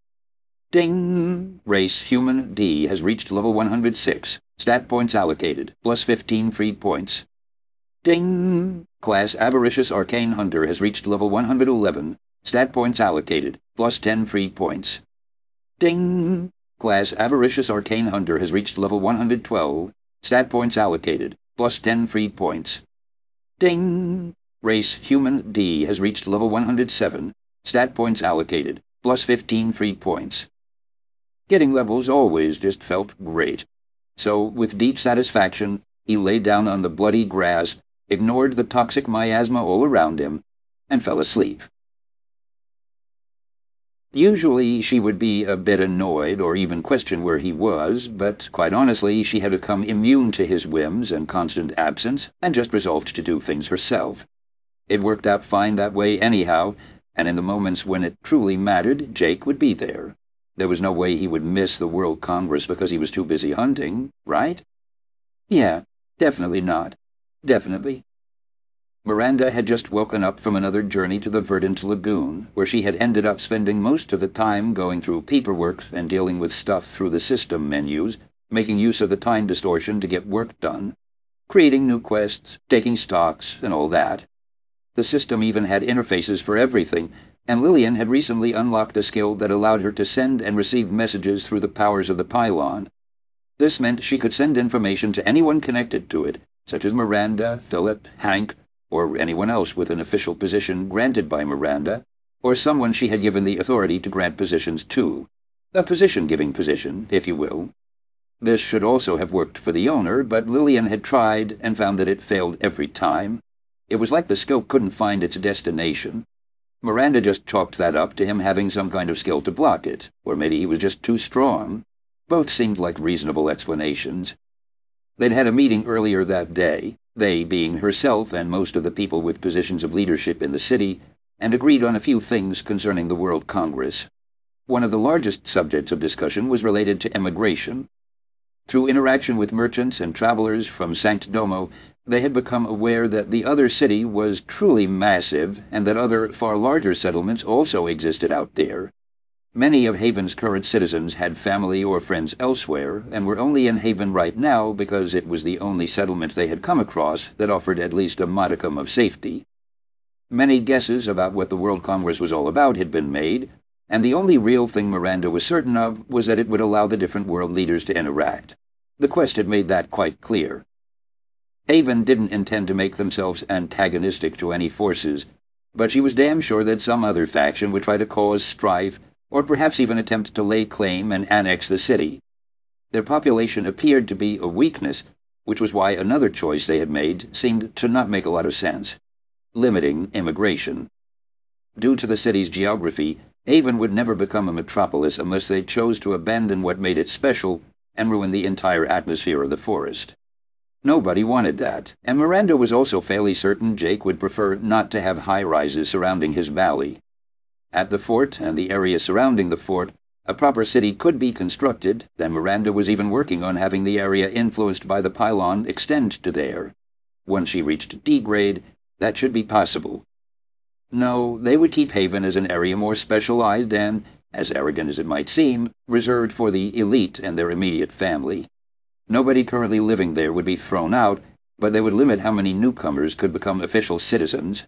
Ding! Race Human D has reached level 106. Stat points allocated, plus 15 free points. Ding! Class Avaricious Arcane Hunter has reached level 111. Stat points allocated, plus 10 free points. Ding! Class Avaricious Arcane Hunter has reached level 112. Stat points allocated, plus 10 free points. Ding! Race Human D has reached level 107. Stat points allocated, plus 15 free points. Getting levels always just felt great. So, with deep satisfaction, he lay down on the bloody grass ignored the toxic miasma all around him, and fell asleep. Usually she would be a bit annoyed or even question where he was, but quite honestly she had become immune to his whims and constant absence and just resolved to do things herself. It worked out fine that way anyhow, and in the moments when it truly mattered, Jake would be there. There was no way he would miss the World Congress because he was too busy hunting, right? Yeah, definitely not. Definitely. Miranda had just woken up from another journey to the Verdant Lagoon, where she had ended up spending most of the time going through paperwork and dealing with stuff through the system menus, making use of the time distortion to get work done, creating new quests, taking stocks, and all that. The system even had interfaces for everything, and Lillian had recently unlocked a skill that allowed her to send and receive messages through the powers of the pylon. This meant she could send information to anyone connected to it, such as Miranda, Philip, Hank, or anyone else with an official position granted by Miranda, or someone she had given the authority to grant positions to. A position-giving position, if you will. This should also have worked for the owner, but Lillian had tried and found that it failed every time. It was like the skill couldn't find its destination. Miranda just chalked that up to him having some kind of skill to block it, or maybe he was just too strong. Both seemed like reasonable explanations. They'd had a meeting earlier that day, they being herself and most of the people with positions of leadership in the city, and agreed on a few things concerning the World Congress. One of the largest subjects of discussion was related to emigration. Through interaction with merchants and travelers from Sankt Domo, they had become aware that the other city was truly massive and that other, far larger settlements also existed out there. Many of Haven's current citizens had family or friends elsewhere and were only in Haven right now because it was the only settlement they had come across that offered at least a modicum of safety. Many guesses about what the World Congress was all about had been made, and the only real thing Miranda was certain of was that it would allow the different world leaders to interact. The quest had made that quite clear. Haven didn't intend to make themselves antagonistic to any forces, but she was damn sure that some other faction would try to cause strife or perhaps even attempt to lay claim and annex the city. Their population appeared to be a weakness, which was why another choice they had made seemed to not make a lot of sense limiting immigration. Due to the city's geography, Haven would never become a metropolis unless they chose to abandon what made it special and ruin the entire atmosphere of the forest. Nobody wanted that, and Miranda was also fairly certain Jake would prefer not to have high rises surrounding his valley. At the fort and the area surrounding the fort, a proper city could be constructed, then Miranda was even working on having the area influenced by the pylon extend to there. Once she reached D grade, that should be possible. No, they would keep Haven as an area more specialized and, as arrogant as it might seem, reserved for the elite and their immediate family. Nobody currently living there would be thrown out, but they would limit how many newcomers could become official citizens.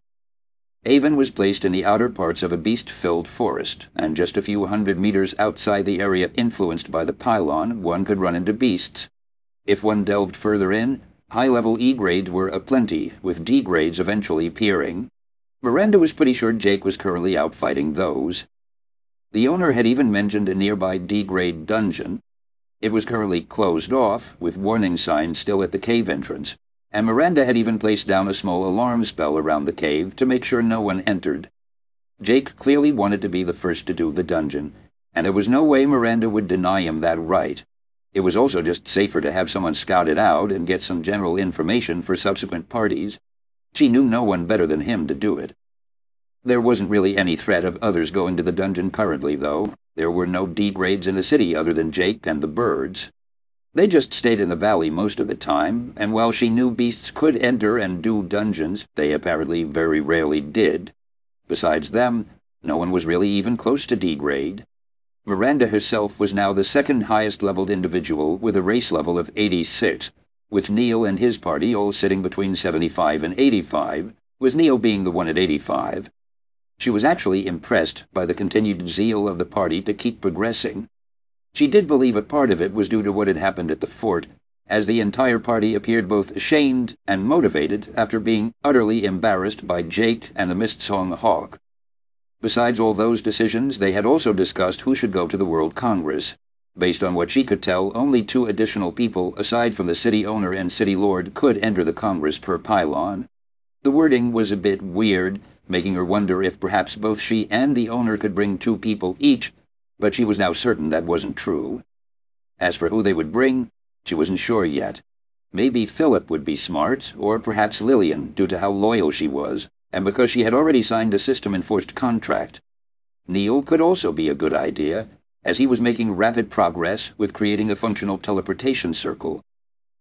Haven was placed in the outer parts of a beast-filled forest, and just a few hundred meters outside the area influenced by the pylon, one could run into beasts. If one delved further in, high-level E grades were aplenty, with D grades eventually appearing. Miranda was pretty sure Jake was currently out fighting those. The owner had even mentioned a nearby D-grade dungeon. It was currently closed off, with warning signs still at the cave entrance and Miranda had even placed down a small alarm spell around the cave to make sure no one entered. Jake clearly wanted to be the first to do the dungeon, and there was no way Miranda would deny him that right. It was also just safer to have someone scout it out and get some general information for subsequent parties. She knew no one better than him to do it. There wasn't really any threat of others going to the dungeon currently, though. There were no D grades in the city other than Jake and the birds. They just stayed in the valley most of the time, and while she knew beasts could enter and do dungeons, they apparently very rarely did. Besides them, no one was really even close to D grade. Miranda herself was now the second highest leveled individual with a race level of 86, with Neil and his party all sitting between 75 and 85, with Neil being the one at 85. She was actually impressed by the continued zeal of the party to keep progressing. She did believe a part of it was due to what had happened at the fort, as the entire party appeared both ashamed and motivated after being utterly embarrassed by Jake and the Mistsong Hawk. Besides all those decisions, they had also discussed who should go to the World Congress. Based on what she could tell, only two additional people, aside from the city owner and city lord, could enter the Congress per pylon. The wording was a bit weird, making her wonder if perhaps both she and the owner could bring two people each, but she was now certain that wasn't true. As for who they would bring, she wasn't sure yet. Maybe Philip would be smart, or perhaps Lillian, due to how loyal she was and because she had already signed a system-enforced contract. Neil could also be a good idea, as he was making rapid progress with creating a functional teleportation circle.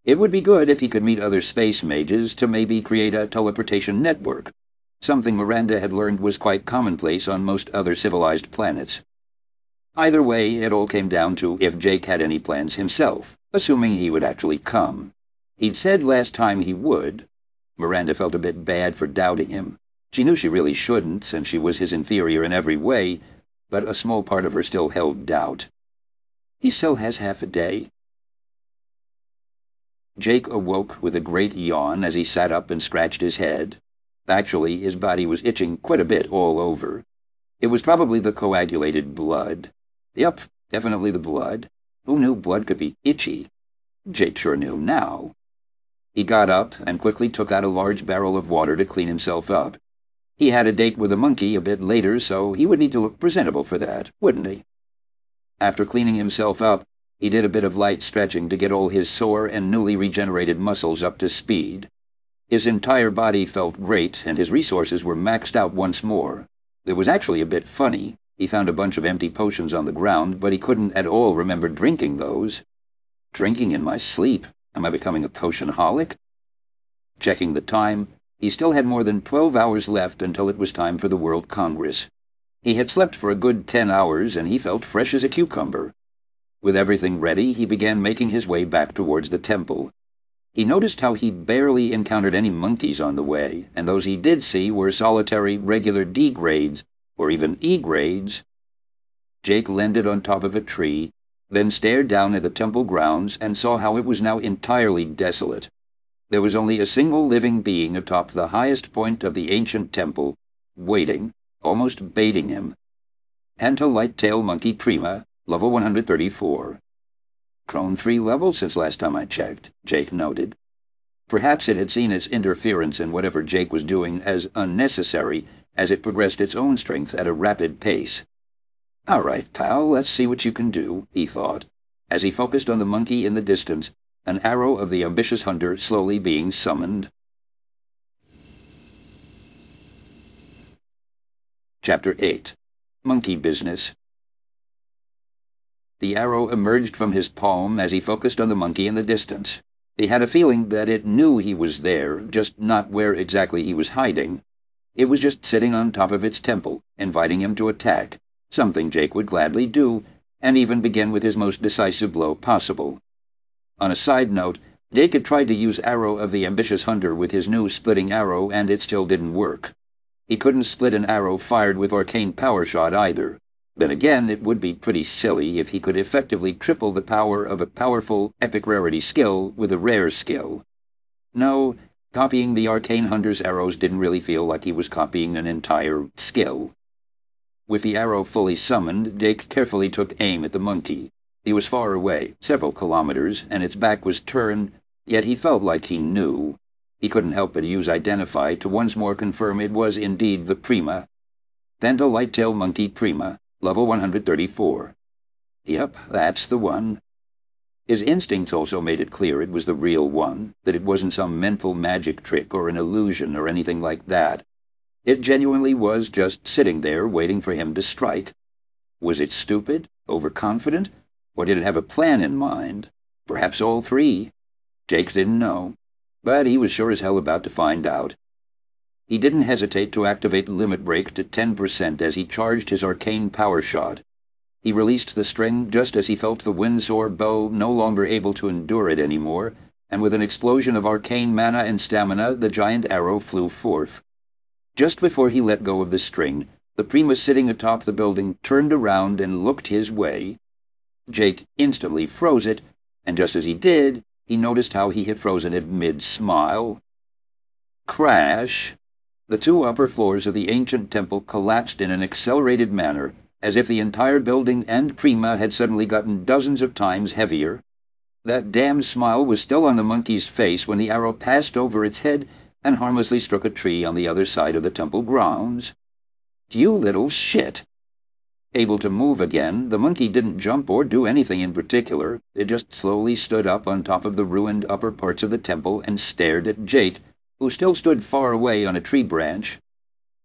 It would be good if he could meet other space mages to maybe create a teleportation network, something Miranda had learned was quite commonplace on most other civilized planets. Either way, it all came down to if Jake had any plans himself, assuming he would actually come. He'd said last time he would. Miranda felt a bit bad for doubting him. She knew she really shouldn't, since she was his inferior in every way, but a small part of her still held doubt. He still has half a day. Jake awoke with a great yawn as he sat up and scratched his head. Actually, his body was itching quite a bit all over. It was probably the coagulated blood. Yep, definitely the blood. Who knew blood could be itchy? Jake sure knew now. He got up and quickly took out a large barrel of water to clean himself up. He had a date with a monkey a bit later, so he would need to look presentable for that, wouldn't he? After cleaning himself up, he did a bit of light stretching to get all his sore and newly regenerated muscles up to speed. His entire body felt great, and his resources were maxed out once more. It was actually a bit funny. He found a bunch of empty potions on the ground, but he couldn't at all remember drinking those. Drinking in my sleep? Am I becoming a potionholic? Checking the time, he still had more than twelve hours left until it was time for the World Congress. He had slept for a good ten hours, and he felt fresh as a cucumber. With everything ready, he began making his way back towards the temple. He noticed how he barely encountered any monkeys on the way, and those he did see were solitary, regular D grades, or even E grades. Jake landed on top of a tree, then stared down at the temple grounds and saw how it was now entirely desolate. There was only a single living being atop the highest point of the ancient temple, waiting, almost baiting him. Penta Light-tail Monkey Prima, level 134. Grown three levels since last time I checked, Jake noted. Perhaps it had seen its interference in whatever Jake was doing as unnecessary as it progressed its own strength at a rapid pace. All right, pal, let's see what you can do, he thought, as he focused on the monkey in the distance an arrow of the ambitious hunter slowly being summoned. Chapter 8 Monkey Business The arrow emerged from his palm as he focused on the monkey in the distance. He had a feeling that it knew he was there, just not where exactly he was hiding. It was just sitting on top of its temple, inviting him to attack, something Jake would gladly do, and even begin with his most decisive blow possible. On a side note, Jake had tried to use Arrow of the Ambitious Hunter with his new splitting arrow, and it still didn't work. He couldn't split an arrow fired with Arcane Power Shot either. Then again, it would be pretty silly if he could effectively triple the power of a powerful, epic rarity skill with a rare skill. No, copying the Arcane Hunter's arrows didn't really feel like he was copying an entire skill. With the arrow fully summoned, Jake carefully took aim at the monkey. He was far away, several kilometers, and its back was turned, yet he felt like he knew. He couldn't help but use Identify to once more confirm it was indeed the Prima. Penta light-tailed monkey Prima, level 134. Yep, that's the one. His instincts also made it clear it was the real one, that it wasn't some mental magic trick or an illusion or anything like that. It genuinely was just sitting there waiting for him to strike. Was it stupid? Overconfident? Or did it have a plan in mind? Perhaps all three. Jake didn't know, but he was sure as hell about to find out. He didn't hesitate to activate Limit Break to 10% as he charged his arcane power shot. He released the string just as he felt the Windsoar Bow no longer able to endure it anymore, and with an explosion of arcane mana and stamina, the giant arrow flew forth. Just before he let go of the string, the Prima sitting atop the building turned around and looked his way. Jake instantly froze it, and just as he did, he noticed how he had frozen it mid-smile. Crash! The two upper floors of the ancient temple collapsed in an accelerated manner, as if the entire building and Prima had suddenly gotten dozens of times heavier. That damned smile was still on the monkey's face when the arrow passed over its head and harmlessly struck a tree on the other side of the temple grounds. You little shit! Able to move again, the monkey didn't jump or do anything in particular. It just slowly stood up on top of the ruined upper parts of the temple and stared at Jake, who still stood far away on a tree branch.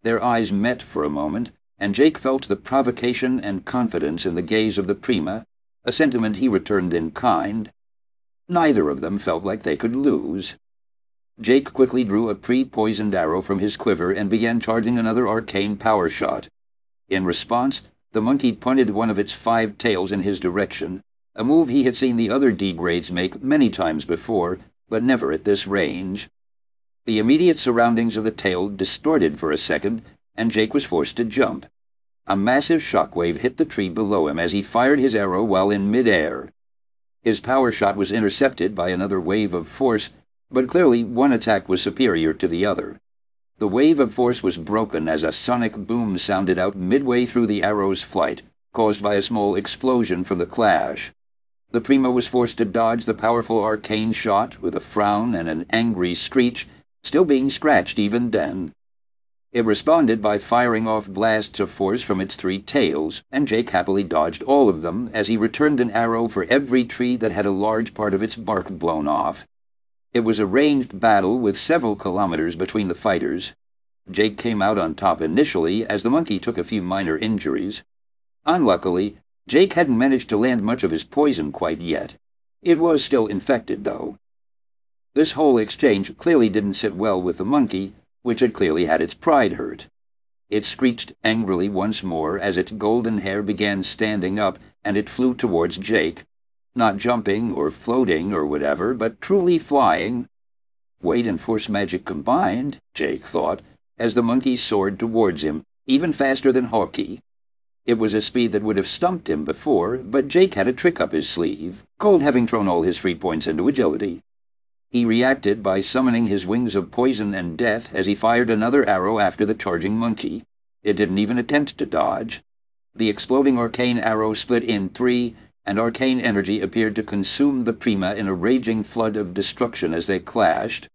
Their eyes met for a moment, and Jake felt the provocation and confidence in the gaze of the Prima, a sentiment he returned in kind. Neither of them felt like they could lose. Jake quickly drew a pre-poisoned arrow from his quiver and began charging another arcane power shot. In response, the monkey pointed one of its five tails in his direction, a move he had seen the other D-grades make many times before, but never at this range. The immediate surroundings of the tail distorted for a second and Jake was forced to jump. A massive shockwave hit the tree below him as he fired his arrow while in midair. His power shot was intercepted by another wave of force, but clearly one attack was superior to the other. The wave of force was broken as a sonic boom sounded out midway through the arrow's flight, caused by a small explosion from the clash. The Prima was forced to dodge the powerful arcane shot with a frown and an angry screech, still being scratched even then. It responded by firing off blasts of force from its three tails, and Jake happily dodged all of them as he returned an arrow for every tree that had a large part of its bark blown off. It was a ranged battle with several kilometers between the fighters. Jake came out on top initially as the monkey took a few minor injuries. Unluckily, Jake hadn't managed to land much of his poison quite yet. It was still infected, though. This whole exchange clearly didn't sit well with the monkey, which had clearly had its pride hurt. It screeched angrily once more as its golden hair began standing up, and it flew towards Jake, not jumping or floating or whatever, but truly flying. Weight and force magic combined, Jake thought, as the monkey soared towards him, even faster than Hawkeye. It was a speed that would have stumped him before, but Jake had a trick up his sleeve, Cold having thrown all his free points into agility. He reacted by summoning his wings of poison and death as he fired another arrow after the charging monkey. It didn't even attempt to dodge. The exploding arcane arrow split in three, and arcane energy appeared to consume the Prima in a raging flood of destruction as they clashed.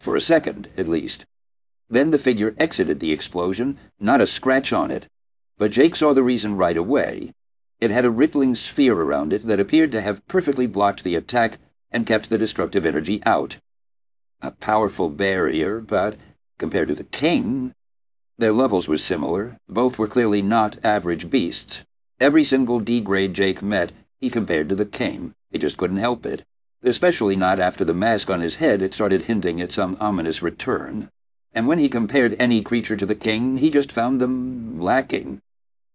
For a second, at least. Then the figure exited the explosion, not a scratch on it. But Jake saw the reason right away. It had a rippling sphere around it that appeared to have perfectly blocked the attack and kept the destructive energy out. A powerful barrier, but compared to the king, their levels were similar. Both were clearly not average beasts. Every single D-grade Jake met, he compared to the king. He just couldn't help it. Especially not after the mask on his head had started hinting at some ominous return. And when he compared any creature to the king, he just found them lacking.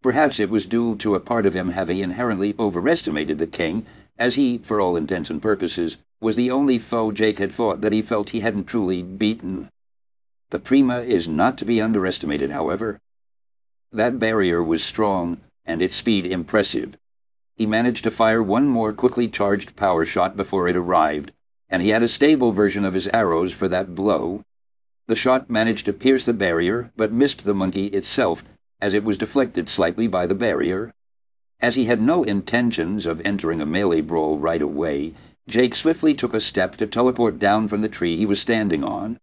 Perhaps it was due to a part of him having inherently overestimated the king as he, for all intents and purposes, was the only foe Jake had fought that he felt he hadn't truly beaten. The Prima is not to be underestimated, however. That barrier was strong, and its speed impressive. He managed to fire one more quickly charged power shot before it arrived, and he had a stable version of his arrows for that blow. The shot managed to pierce the barrier, but missed the monkey itself, as it was deflected slightly by the barrier. As he had no intentions of entering a melee brawl right away, Jake swiftly took a step to teleport down from the tree he was standing on.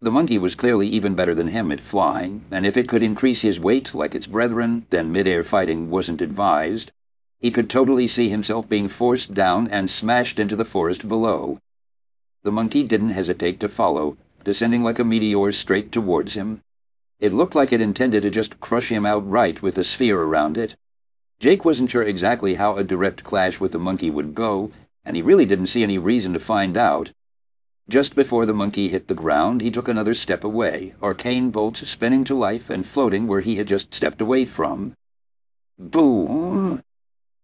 The monkey was clearly even better than him at flying, and if it could increase his weight like its brethren, then mid-air fighting wasn't advised. He could totally see himself being forced down and smashed into the forest below. The monkey didn't hesitate to follow, descending like a meteor straight towards him. It looked like it intended to just crush him outright with the sphere around it. Jake wasn't sure exactly how a direct clash with the monkey would go, and he really didn't see any reason to find out. Just before the monkey hit the ground, he took another step away, arcane bolts spinning to life and floating where he had just stepped away from. Boom!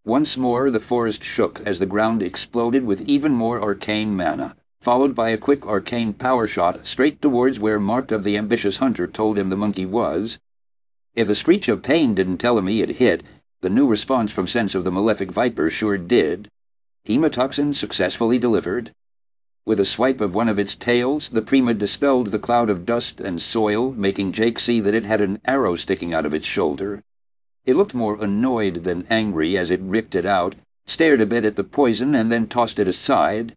Once more the forest shook as the ground exploded with even more arcane mana, followed by a quick arcane power shot straight towards where Mark of the Ambitious Hunter told him the monkey was. If a screech of pain didn't tell him he had hit, the new response from Sense of the Malefic Viper sure did. Hemotoxin successfully delivered. With a swipe of one of its tails, the Prima dispelled the cloud of dust and soil, making Jake see that it had an arrow sticking out of its shoulder. It looked more annoyed than angry as it ripped it out, stared a bit at the poison, and then tossed it aside.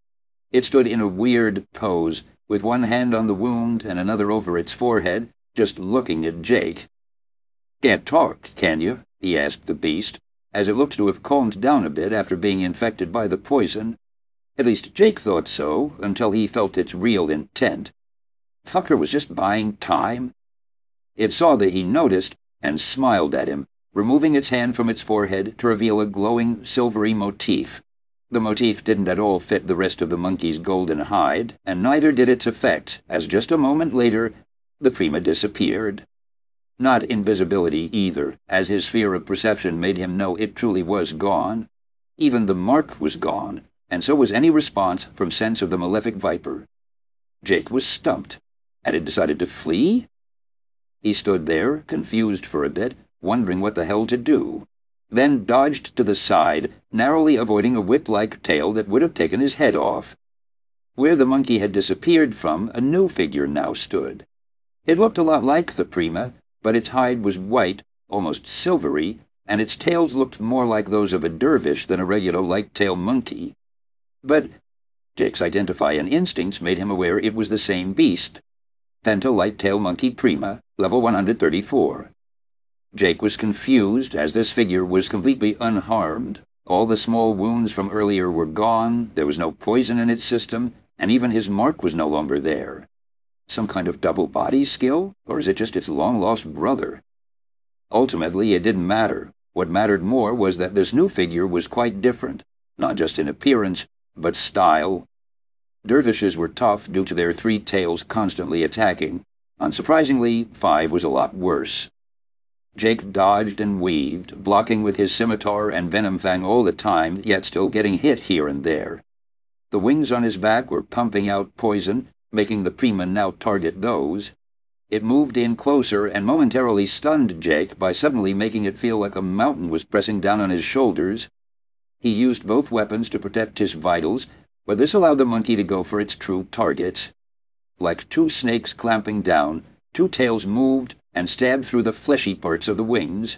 It stood in a weird pose, with one hand on the wound and another over its forehead, just looking at Jake. Can't talk, can you? He asked the beast, as it looked to have calmed down a bit after being infected by the poison. At least Jake thought so, until he felt its real intent. Fucker was just buying time. It saw that he noticed and smiled at him, removing its hand from its forehead to reveal a glowing silvery motif. The motif didn't at all fit the rest of the monkey's golden hide, and neither did its effect, as just a moment later the Prima disappeared. Not invisibility either, as his sphere of perception made him know it truly was gone. Even the mark was gone, and so was any response from sense of the malefic viper. Jake was stumped. Had it decided to flee? He stood there, confused for a bit, wondering what the hell to do, then dodged to the side, narrowly avoiding a whip-like tail that would have taken his head off. Where the monkey had disappeared from, a new figure now stood. It looked a lot like the Prima, but its hide was white, almost silvery, and its tails looked more like those of a dervish than a regular light-tailed monkey. But Jake's identifying instincts made him aware it was the same beast. Penta light-tailed monkey prima, level 134. Jake was confused, as this figure was completely unharmed. All the small wounds from earlier were gone, there was no poison in its system, and even his mark was no longer there. Some kind of double body skill? Or is it just its long-lost brother? Ultimately, it didn't matter. What mattered more was that this new figure was quite different, not just in appearance, but style. Dervishes were tough due to their three tails constantly attacking. Unsurprisingly, Five was a lot worse. Jake dodged and weaved, blocking with his scimitar and venom fang all the time, yet still getting hit here and there. The wings on his back were pumping out poison, making the Prima now target those. It moved in closer and momentarily stunned Jake by suddenly making it feel like a mountain was pressing down on his shoulders. He used both weapons to protect his vitals, but this allowed the monkey to go for its true targets. Like two snakes clamping down, two tails moved and stabbed through the fleshy parts of the wings.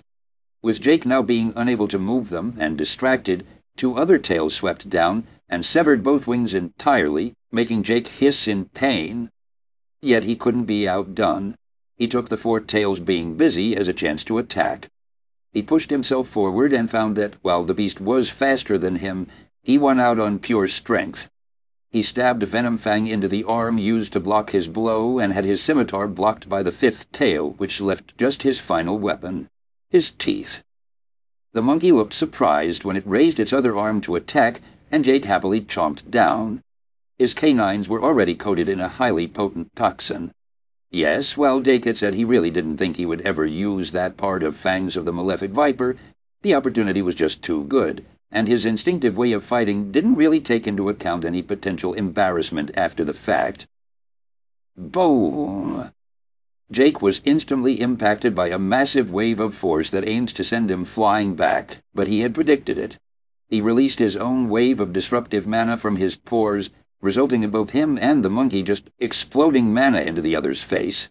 With Jake now being unable to move them and distracted, two other tails swept down and severed both wings entirely, making Jake hiss in pain. Yet he couldn't be outdone. He took the four tails being busy as a chance to attack. He pushed himself forward and found that, while the beast was faster than him, he won out on pure strength. He stabbed Venom Fang into the arm used to block his blow and had his scimitar blocked by the fifth tail, which left just his final weapon his teeth. The monkey looked surprised when it raised its other arm to attack, and Jake happily chomped down. His canines were already coated in a highly potent toxin. Yes, while Jake had said he really didn't think he would ever use that part of Fangs of the Malefic Viper, the opportunity was just too good, and his instinctive way of fighting didn't really take into account any potential embarrassment after the fact. Boom! Jake was instantly impacted by a massive wave of force that aimed to send him flying back, but he had predicted it. He released his own wave of disruptive mana from his pores, resulting in both him and the monkey just exploding mana into the other's face.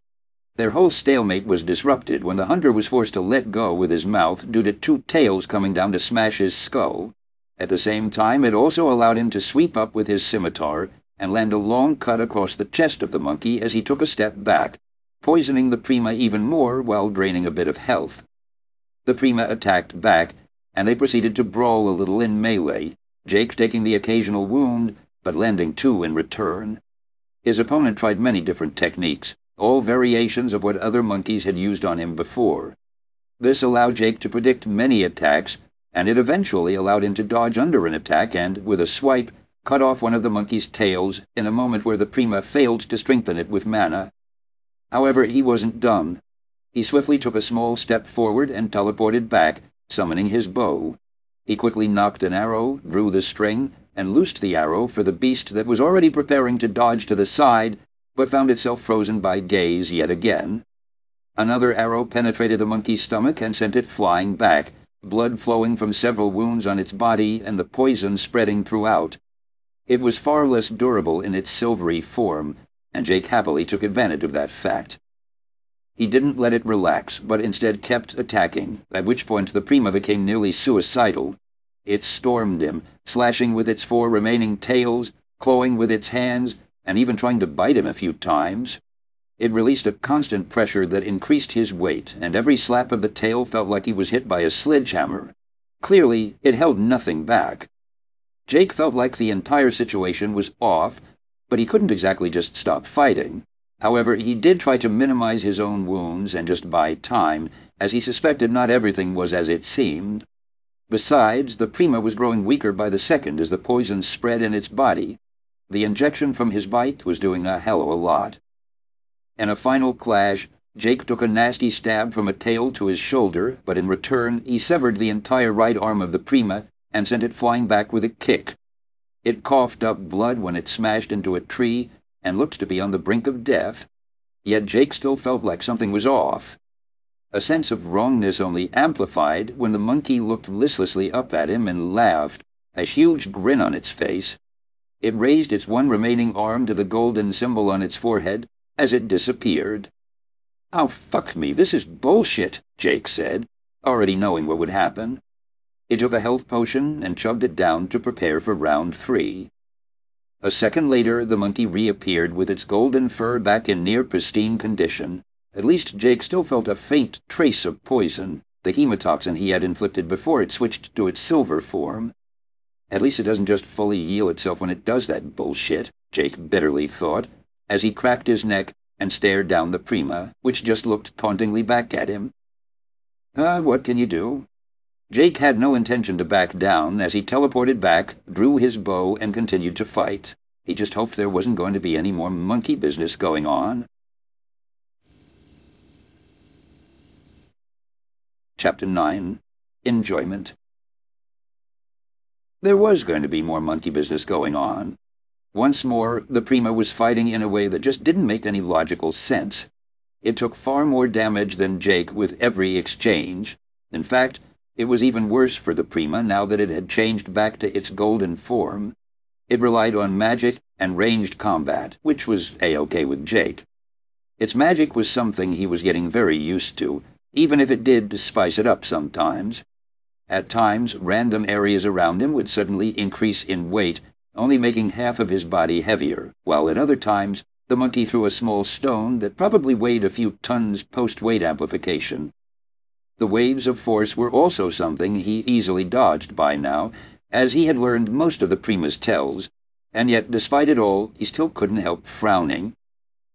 Their whole stalemate was disrupted when the hunter was forced to let go with his mouth due to two tails coming down to smash his skull. At the same time, it also allowed him to sweep up with his scimitar and land a long cut across the chest of the monkey as he took a step back, poisoning the Prima even more while draining a bit of health. The Prima attacked back, and they proceeded to brawl a little in melee, Jake taking the occasional wound, but landing two in return. His opponent tried many different techniques, all variations of what other monkeys had used on him before. This allowed Jake to predict many attacks, and it eventually allowed him to dodge under an attack and, with a swipe, cut off one of the monkey's tails in a moment where the Prima failed to strengthen it with mana. However, he wasn't done. He swiftly took a small step forward and teleported back, summoning his bow. He quickly nocked an arrow, drew the string, and loosed the arrow for the beast that was already preparing to dodge to the side, but found itself frozen by gaze yet again. Another arrow penetrated the monkey's stomach and sent it flying back, blood flowing from several wounds on its body and the poison spreading throughout. It was far less durable in its silvery form, and Jake happily took advantage of that fact. He didn't let it relax, but instead kept attacking, at which point the Prima became nearly suicidal. It stormed him, slashing with its four remaining tails, clawing with its hands, and even trying to bite him a few times. It released a constant pressure that increased his weight, and every slap of the tail felt like he was hit by a sledgehammer. Clearly, it held nothing back. Jake felt like the entire situation was off, but he couldn't exactly just stop fighting. However, he did try to minimize his own wounds and just buy time, as he suspected not everything was as it seemed. Besides, the Prima was growing weaker by the second as the poison spread in its body. The injection from his bite was doing a hell of a lot. In a final clash, Jake took a nasty stab from a tail to his shoulder, but in return he severed the entire right arm of the Prima and sent it flying back with a kick. It coughed up blood when it smashed into a tree and looked to be on the brink of death, yet Jake still felt like something was off. A sense of wrongness only amplified when the monkey looked listlessly up at him and laughed, a huge grin on its face. It raised its one remaining arm to the golden symbol on its forehead as it disappeared. Oh, fuck me, this is bullshit, Jake said, already knowing what would happen. He took a health potion and chugged it down to prepare for round three. A second later, the monkey reappeared with its golden fur back in near pristine condition. At least Jake still felt a faint trace of poison, the hemotoxin he had inflicted before it switched to its silver form. At least it doesn't just fully heal itself when it does that bullshit, Jake bitterly thought, as he cracked his neck and stared down the Prima, which just looked tauntingly back at him. Ah, uh, what can you do? Jake had no intention to back down as he teleported back, drew his bow, and continued to fight. He just hoped there wasn't going to be any more monkey business going on. Chapter 9 Enjoyment There was going to be more monkey business going on, once more, the Prima was fighting in a way that just didn't make any logical sense. It took far more damage than Jake with every exchange. In fact, it was even worse for the Prima now that it had changed back to its golden form. It relied on magic and ranged combat, which was a-okay with Jake. Its magic was something he was getting very used to, even if it did spice it up sometimes. At times, random areas around him would suddenly increase in weight only making half of his body heavier, while at other times the monkey threw a small stone that probably weighed a few tons post-weight amplification. The waves of force were also something he easily dodged by now, as he had learned most of the Prima's tells, and yet despite it all he still couldn't help frowning,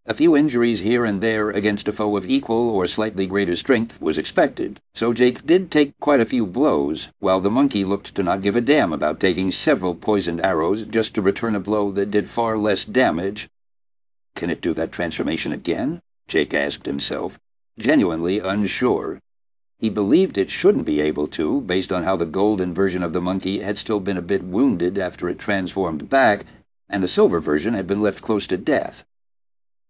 a few injuries here and there against a foe of equal or slightly greater strength was expected, so Jake did take quite a few blows, while the monkey looked to not give a damn about taking several poisoned arrows just to return a blow that did far less damage. Can it do that transformation again? Jake asked himself, genuinely unsure. He believed it shouldn't be able to, based on how the golden version of the monkey had still been a bit wounded after it transformed back, and the silver version had been left close to death.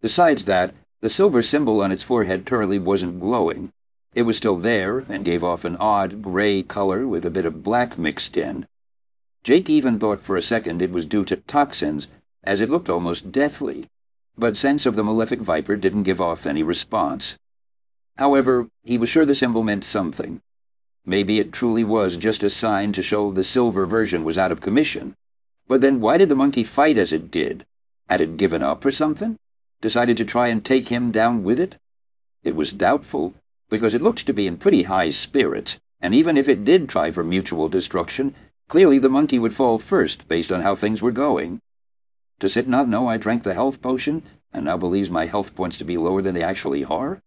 Besides that, the silver symbol on its forehead currently wasn't glowing. It was still there and gave off an odd gray color with a bit of black mixed in. Jake even thought for a second it was due to toxins, as it looked almost deathly, but sense of the malefic viper didn't give off any response. However, he was sure the symbol meant something. Maybe it truly was just a sign to show the silver version was out of commission. But then why did the monkey fight as it did? Had it given up or something? decided to try and take him down with it? It was doubtful, because it looked to be in pretty high spirits, and even if it did try for mutual destruction, clearly the monkey would fall first based on how things were going. Does it not know I drank the health potion, and now believes my health points to be lower than they actually are?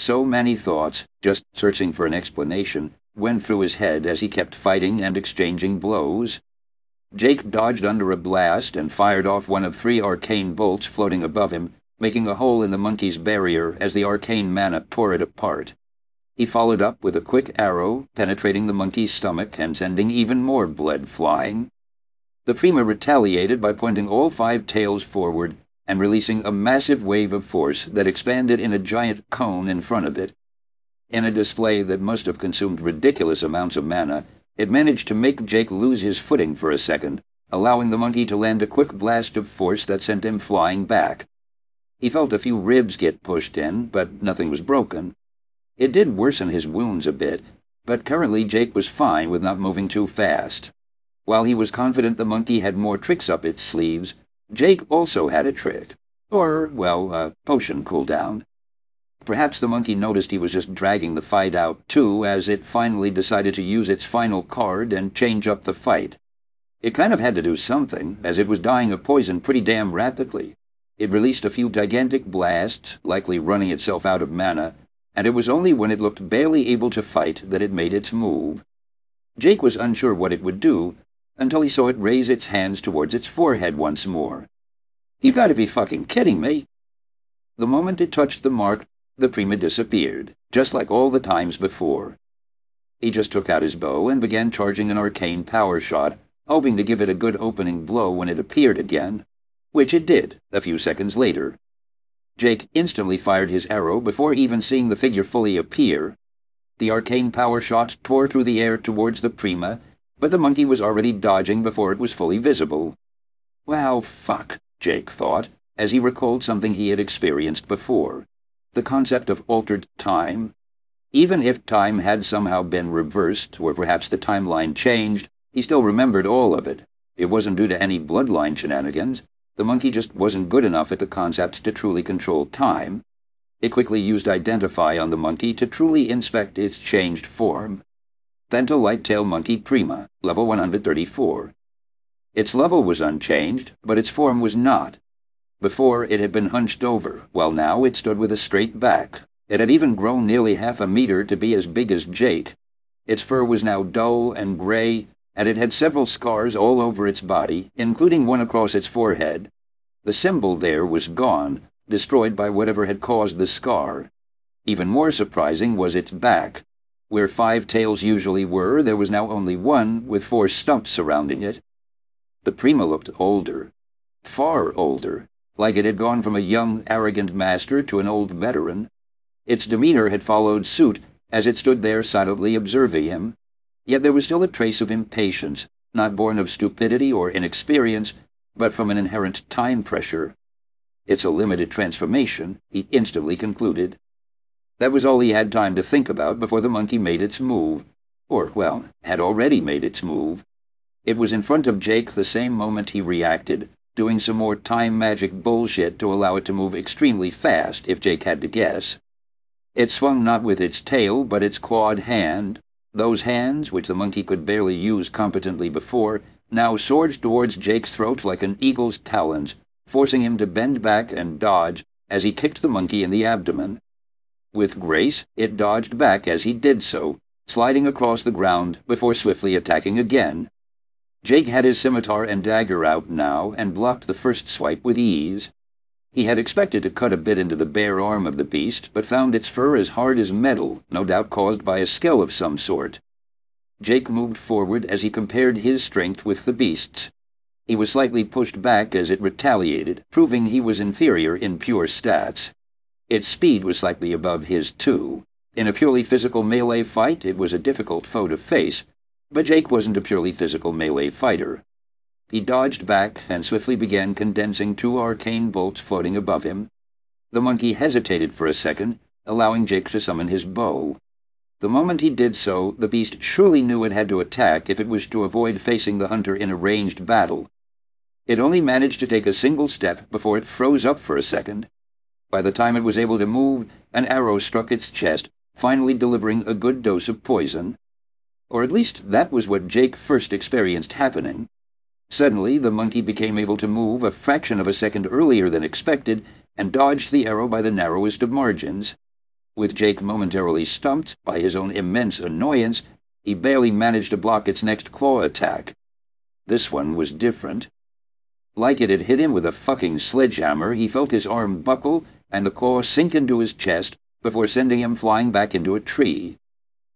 So many thoughts, just searching for an explanation, went through his head as he kept fighting and exchanging blows. Jake dodged under a blast and fired off one of three arcane bolts floating above him, making a hole in the monkey's barrier as the arcane mana tore it apart. He followed up with a quick arrow, penetrating the monkey's stomach and sending even more blood flying. The Prima retaliated by pointing all five tails forward and releasing a massive wave of force that expanded in a giant cone in front of it. In a display that must have consumed ridiculous amounts of mana, it managed to make Jake lose his footing for a second, allowing the monkey to land a quick blast of force that sent him flying back. He felt a few ribs get pushed in, but nothing was broken. It did worsen his wounds a bit, but currently Jake was fine with not moving too fast. While he was confident the monkey had more tricks up its sleeves, Jake also had a trick. Or, well, a potion cooldown. Perhaps the monkey noticed he was just dragging the fight out, too, as it finally decided to use its final card and change up the fight. It kind of had to do something, as it was dying of poison pretty damn rapidly. It released a few gigantic blasts, likely running itself out of mana, and it was only when it looked barely able to fight that it made its move. Jake was unsure what it would do, until he saw it raise its hands towards its forehead once more. You gotta be fucking kidding me. The moment it touched the mark, the Prima disappeared, just like all the times before. He just took out his bow and began charging an arcane power shot, hoping to give it a good opening blow when it appeared again, which it did a few seconds later. Jake instantly fired his arrow before even seeing the figure fully appear. The arcane power shot tore through the air towards the Prima, but the monkey was already dodging before it was fully visible. Well, fuck, Jake thought, as he recalled something he had experienced before. The concept of altered time. Even if time had somehow been reversed, or perhaps the timeline changed, he still remembered all of it. It wasn't due to any bloodline shenanigans. The monkey just wasn't good enough at the concept to truly control time. It quickly used Identify on the monkey to truly inspect its changed form. Penta Light-Tail Monkey Prima, level 134. Its level was unchanged, but its form was not. Before, it had been hunched over, while now it stood with a straight back. It had even grown nearly half a meter to be as big as Jake. Its fur was now dull and gray, and it had several scars all over its body, including one across its forehead. The symbol there was gone, destroyed by whatever had caused the scar. Even more surprising was its back, where five tails usually were, there was now only one, with four stumps surrounding it. The Prima looked older, far older, like it had gone from a young, arrogant master to an old veteran. Its demeanor had followed suit as it stood there silently observing him. Yet there was still a trace of impatience, not born of stupidity or inexperience, but from an inherent time pressure. It's a limited transformation, he instantly concluded. That was all he had time to think about before the monkey made its move. Or, well, had already made its move. It was in front of Jake the same moment he reacted, doing some more time magic bullshit to allow it to move extremely fast, if Jake had to guess. It swung not with its tail, but its clawed hand. Those hands, which the monkey could barely use competently before, now soared towards Jake's throat like an eagle's talons, forcing him to bend back and dodge as he kicked the monkey in the abdomen. With grace, it dodged back as he did so, sliding across the ground before swiftly attacking again. Jake had his scimitar and dagger out now and blocked the first swipe with ease. He had expected to cut a bit into the bare arm of the beast, but found its fur as hard as metal, no doubt caused by a skill of some sort. Jake moved forward as he compared his strength with the beast's. He was slightly pushed back as it retaliated, proving he was inferior in pure stats. Its speed was slightly above his, too. In a purely physical melee fight, it was a difficult foe to face, but Jake wasn't a purely physical melee fighter. He dodged back and swiftly began condensing two arcane bolts floating above him. The monkey hesitated for a second, allowing Jake to summon his bow. The moment he did so, the beast surely knew it had to attack if it was to avoid facing the hunter in a ranged battle. It only managed to take a single step before it froze up for a second, by the time it was able to move, an arrow struck its chest, finally delivering a good dose of poison. Or at least that was what Jake first experienced happening. Suddenly, the monkey became able to move a fraction of a second earlier than expected and dodged the arrow by the narrowest of margins. With Jake momentarily stumped by his own immense annoyance, he barely managed to block its next claw attack. This one was different. Like it had hit him with a fucking sledgehammer, he felt his arm buckle and the claw sink into his chest before sending him flying back into a tree.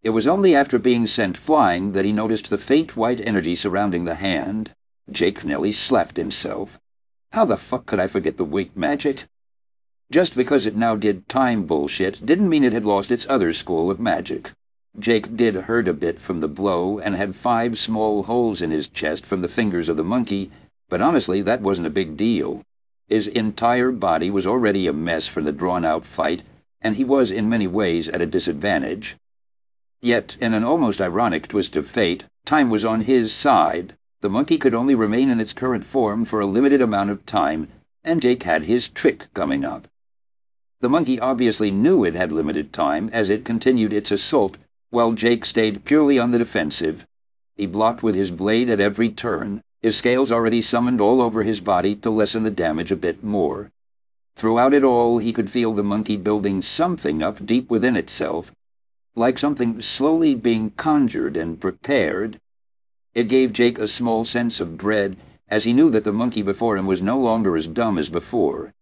It was only after being sent flying that he noticed the faint white energy surrounding the hand. Jake nearly slapped himself. How the fuck could I forget the weight magic? Just because it now did time bullshit didn't mean it had lost its other school of magic. Jake did hurt a bit from the blow and had five small holes in his chest from the fingers of the monkey, but honestly, that wasn't a big deal. His entire body was already a mess from the drawn-out fight, and he was in many ways at a disadvantage. Yet, in an almost ironic twist of fate, time was on his side, the monkey could only remain in its current form for a limited amount of time, and Jake had his trick coming up. The monkey obviously knew it had limited time as it continued its assault, while Jake stayed purely on the defensive. He blocked with his blade at every turn, his scales already summoned all over his body to lessen the damage a bit more. Throughout it all, he could feel the monkey building something up deep within itself, like something slowly being conjured and prepared, it gave Jake a small sense of dread, as he knew that the monkey before him was no longer as dumb as before.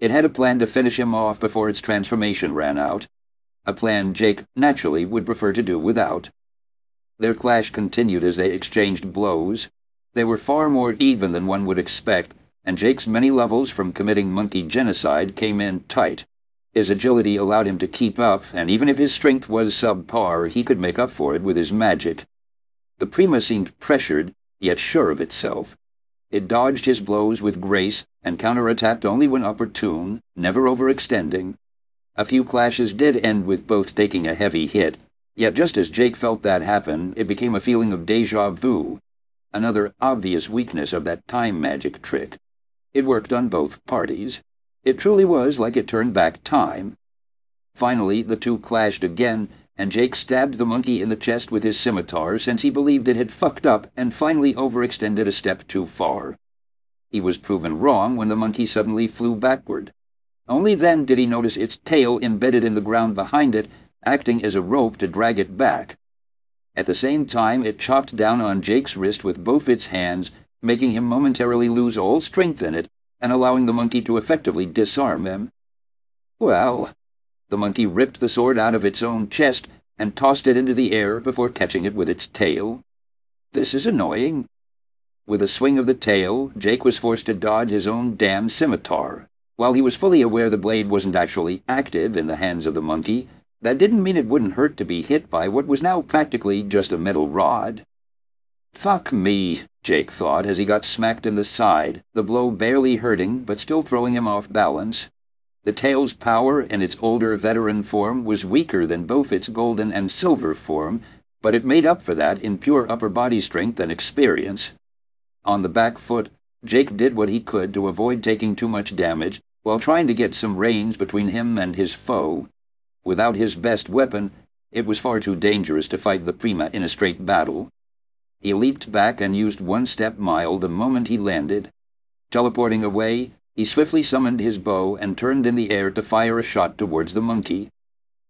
It had a plan to finish him off before its transformation ran out, a plan Jake naturally would prefer to do without. Their clash continued as they exchanged blows. They were far more even than one would expect, and Jake's many levels from committing monkey genocide came in tight. His agility allowed him to keep up, and even if his strength was subpar, he could make up for it with his magic. The Prima seemed pressured, yet sure of itself. It dodged his blows with grace and counterattacked only when opportune, never overextending. A few clashes did end with both taking a heavy hit, yet just as Jake felt that happen, it became a feeling of deja vu, another obvious weakness of that time magic trick. It worked on both parties. It truly was like it turned back time. Finally, the two clashed again, and Jake stabbed the monkey in the chest with his scimitar since he believed it had fucked up and finally overextended a step too far. He was proven wrong when the monkey suddenly flew backward. Only then did he notice its tail embedded in the ground behind it, acting as a rope to drag it back. At the same time, it chopped down on Jake's wrist with both its hands, making him momentarily lose all strength in it and allowing the monkey to effectively disarm him. Well, the monkey ripped the sword out of its own chest and tossed it into the air before catching it with its tail. This is annoying. With a swing of the tail, Jake was forced to dodge his own damn scimitar. While he was fully aware the blade wasn't actually active in the hands of the monkey, that didn't mean it wouldn't hurt to be hit by what was now practically just a metal rod. Fuck me, Jake thought as he got smacked in the side, the blow barely hurting but still throwing him off balance. The tail's power in its older veteran form was weaker than both its golden and silver form, but it made up for that in pure upper body strength and experience. On the back foot, Jake did what he could to avoid taking too much damage while trying to get some range between him and his foe. Without his best weapon, it was far too dangerous to fight the Prima in a straight battle. He leaped back and used one step mile the moment he landed. Teleporting away, he swiftly summoned his bow and turned in the air to fire a shot towards the monkey.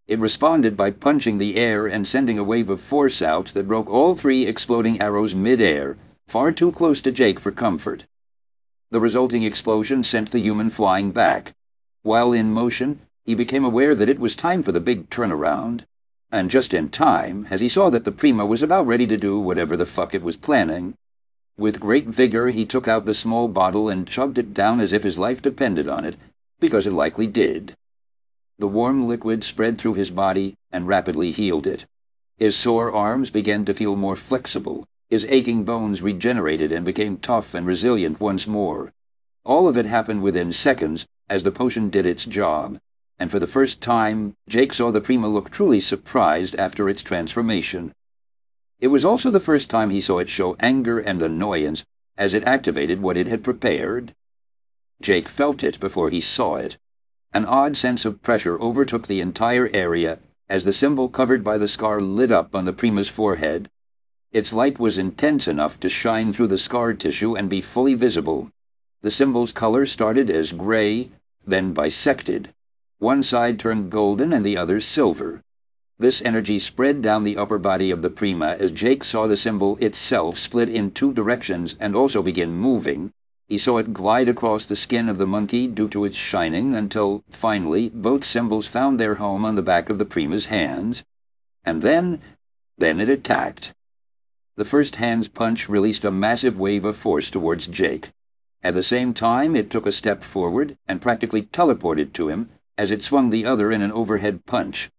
It responded by punching the air and sending a wave of force out that broke all three exploding arrows mid-air, far too close to Jake for comfort. The resulting explosion sent the human flying back. While in motion, he became aware that it was time for the big turnaround. And just in time, as he saw that the Prima was about ready to do whatever the fuck it was planning. With great vigor, he took out the small bottle and shoved it down as if his life depended on it, because it likely did. The warm liquid spread through his body and rapidly healed it. His sore arms began to feel more flexible. His aching bones regenerated and became tough and resilient once more. All of it happened within seconds as the potion did its job, and for the first time, Jake saw the Prima look truly surprised after its transformation. It was also the first time he saw it show anger and annoyance as it activated what it had prepared. Jake felt it before he saw it. An odd sense of pressure overtook the entire area, as the symbol covered by the scar lit up on the Prima's forehead. Its light was intense enough to shine through the scar tissue and be fully visible. The symbol's color started as gray, then bisected. One side turned golden and the other silver. This energy spread down the upper body of the Prima as Jake saw the symbol itself split in two directions and also begin moving. He saw it glide across the skin of the monkey due to its shining until, finally, both symbols found their home on the back of the Prima's hands. And then, then it attacked. The first hand's punch released a massive wave of force towards Jake. At the same time, it took a step forward and practically teleported to him as it swung the other in an overhead punch.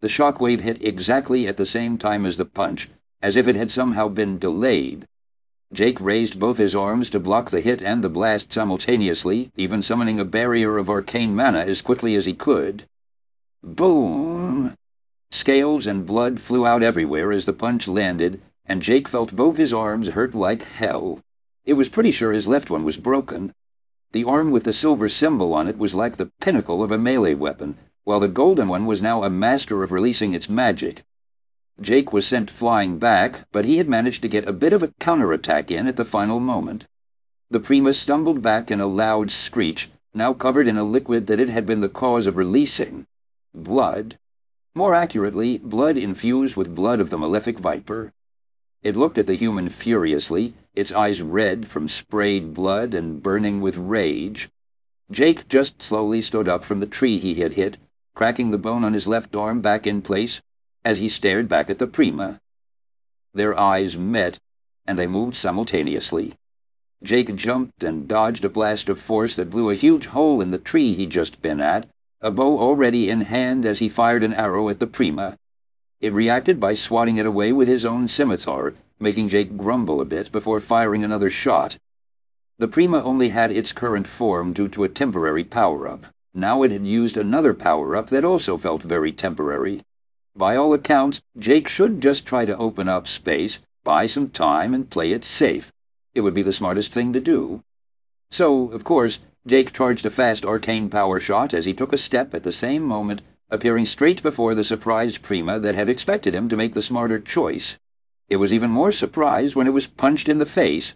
The shock wave hit exactly at the same time as the punch, as if it had somehow been delayed. Jake raised both his arms to block the hit and the blast simultaneously, even summoning a barrier of arcane mana as quickly as he could. Boom! Scales and blood flew out everywhere as the punch landed, and Jake felt both his arms hurt like hell. It was pretty sure his left one was broken. The arm with the silver symbol on it was like the pinnacle of a melee weapon, while the golden one was now a master of releasing its magic. Jake was sent flying back, but he had managed to get a bit of a counterattack in at the final moment. The Prima stumbled back in a loud screech, now covered in a liquid that it had been the cause of releasing. Blood. More accurately, blood infused with blood of the malefic viper. It looked at the human furiously, its eyes red from sprayed blood and burning with rage. Jake just slowly stood up from the tree he had hit cracking the bone on his left arm back in place as he stared back at the Prima. Their eyes met, and they moved simultaneously. Jake jumped and dodged a blast of force that blew a huge hole in the tree he'd just been at, a bow already in hand as he fired an arrow at the Prima. It reacted by swatting it away with his own scimitar, making Jake grumble a bit before firing another shot. The Prima only had its current form due to a temporary power-up. Now it had used another power-up that also felt very temporary. By all accounts, Jake should just try to open up space, buy some time, and play it safe. It would be the smartest thing to do. So, of course, Jake charged a fast arcane power shot as he took a step at the same moment, appearing straight before the surprised Prima that had expected him to make the smarter choice. It was even more surprised when it was punched in the face.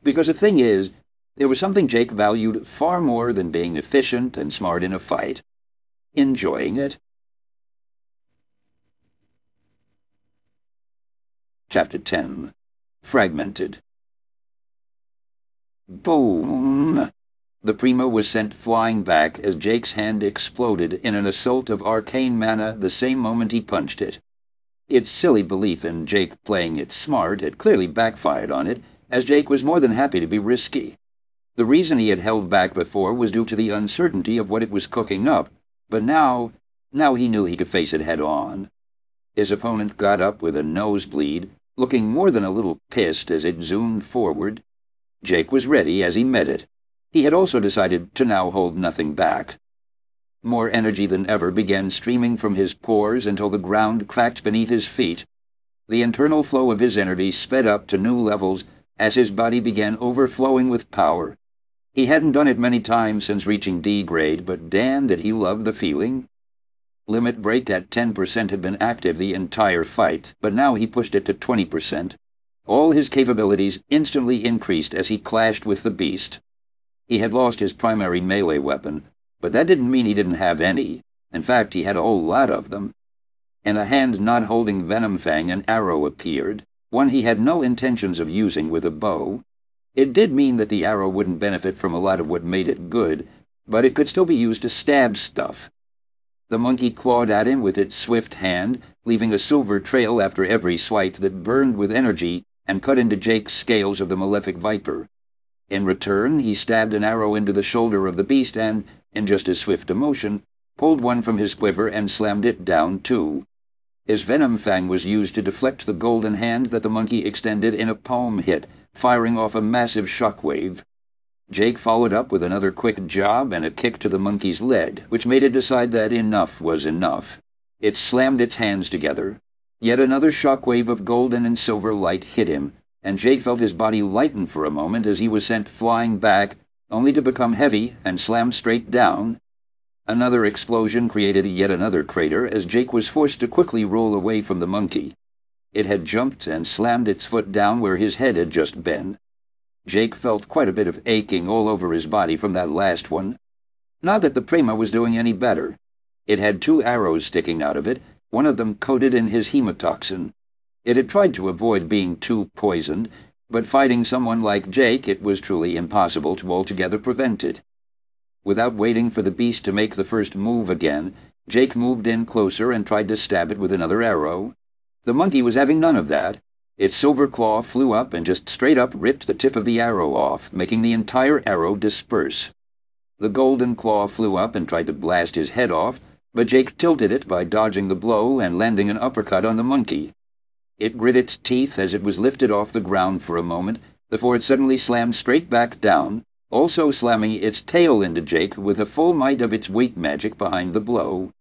Because the thing is, there was something Jake valued far more than being efficient and smart in a fight. Enjoying it. Chapter 10 Fragmented Boom! The Prima was sent flying back as Jake's hand exploded in an assault of arcane mana the same moment he punched it. Its silly belief in Jake playing it smart had clearly backfired on it, as Jake was more than happy to be risky. The reason he had held back before was due to the uncertainty of what it was cooking up, but now, now he knew he could face it head on. His opponent got up with a nosebleed, looking more than a little pissed as it zoomed forward. Jake was ready as he met it. He had also decided to now hold nothing back. More energy than ever began streaming from his pores until the ground cracked beneath his feet. The internal flow of his energy sped up to new levels as his body began overflowing with power. He hadn't done it many times since reaching D grade, but damn did he love the feeling. Limit break at 10% had been active the entire fight, but now he pushed it to 20%. All his capabilities instantly increased as he clashed with the beast. He had lost his primary melee weapon, but that didn't mean he didn't have any. In fact, he had a whole lot of them. In a hand not holding Venom Fang, an arrow appeared, one he had no intentions of using with a bow, it did mean that the arrow wouldn't benefit from a lot of what made it good, but it could still be used to stab stuff. The monkey clawed at him with its swift hand, leaving a silver trail after every swipe that burned with energy and cut into Jake's scales of the malefic viper. In return, he stabbed an arrow into the shoulder of the beast and, in just as swift a motion, pulled one from his quiver and slammed it down too. His venom fang was used to deflect the golden hand that the monkey extended in a palm hit, firing off a massive shockwave. Jake followed up with another quick job and a kick to the monkey's leg, which made it decide that enough was enough. It slammed its hands together. Yet another shockwave of golden and silver light hit him, and Jake felt his body lighten for a moment as he was sent flying back, only to become heavy and slam straight down. Another explosion created yet another crater as Jake was forced to quickly roll away from the monkey. It had jumped and slammed its foot down where his head had just been. Jake felt quite a bit of aching all over his body from that last one. Not that the Prima was doing any better. It had two arrows sticking out of it, one of them coated in his hemotoxin. It had tried to avoid being too poisoned, but fighting someone like Jake, it was truly impossible to altogether prevent it. Without waiting for the beast to make the first move again, Jake moved in closer and tried to stab it with another arrow. The monkey was having none of that. Its silver claw flew up and just straight up ripped the tip of the arrow off, making the entire arrow disperse. The golden claw flew up and tried to blast his head off, but Jake tilted it by dodging the blow and landing an uppercut on the monkey. It grit its teeth as it was lifted off the ground for a moment, before it suddenly slammed straight back down, also slamming its tail into Jake with the full might of its weight magic behind the blow.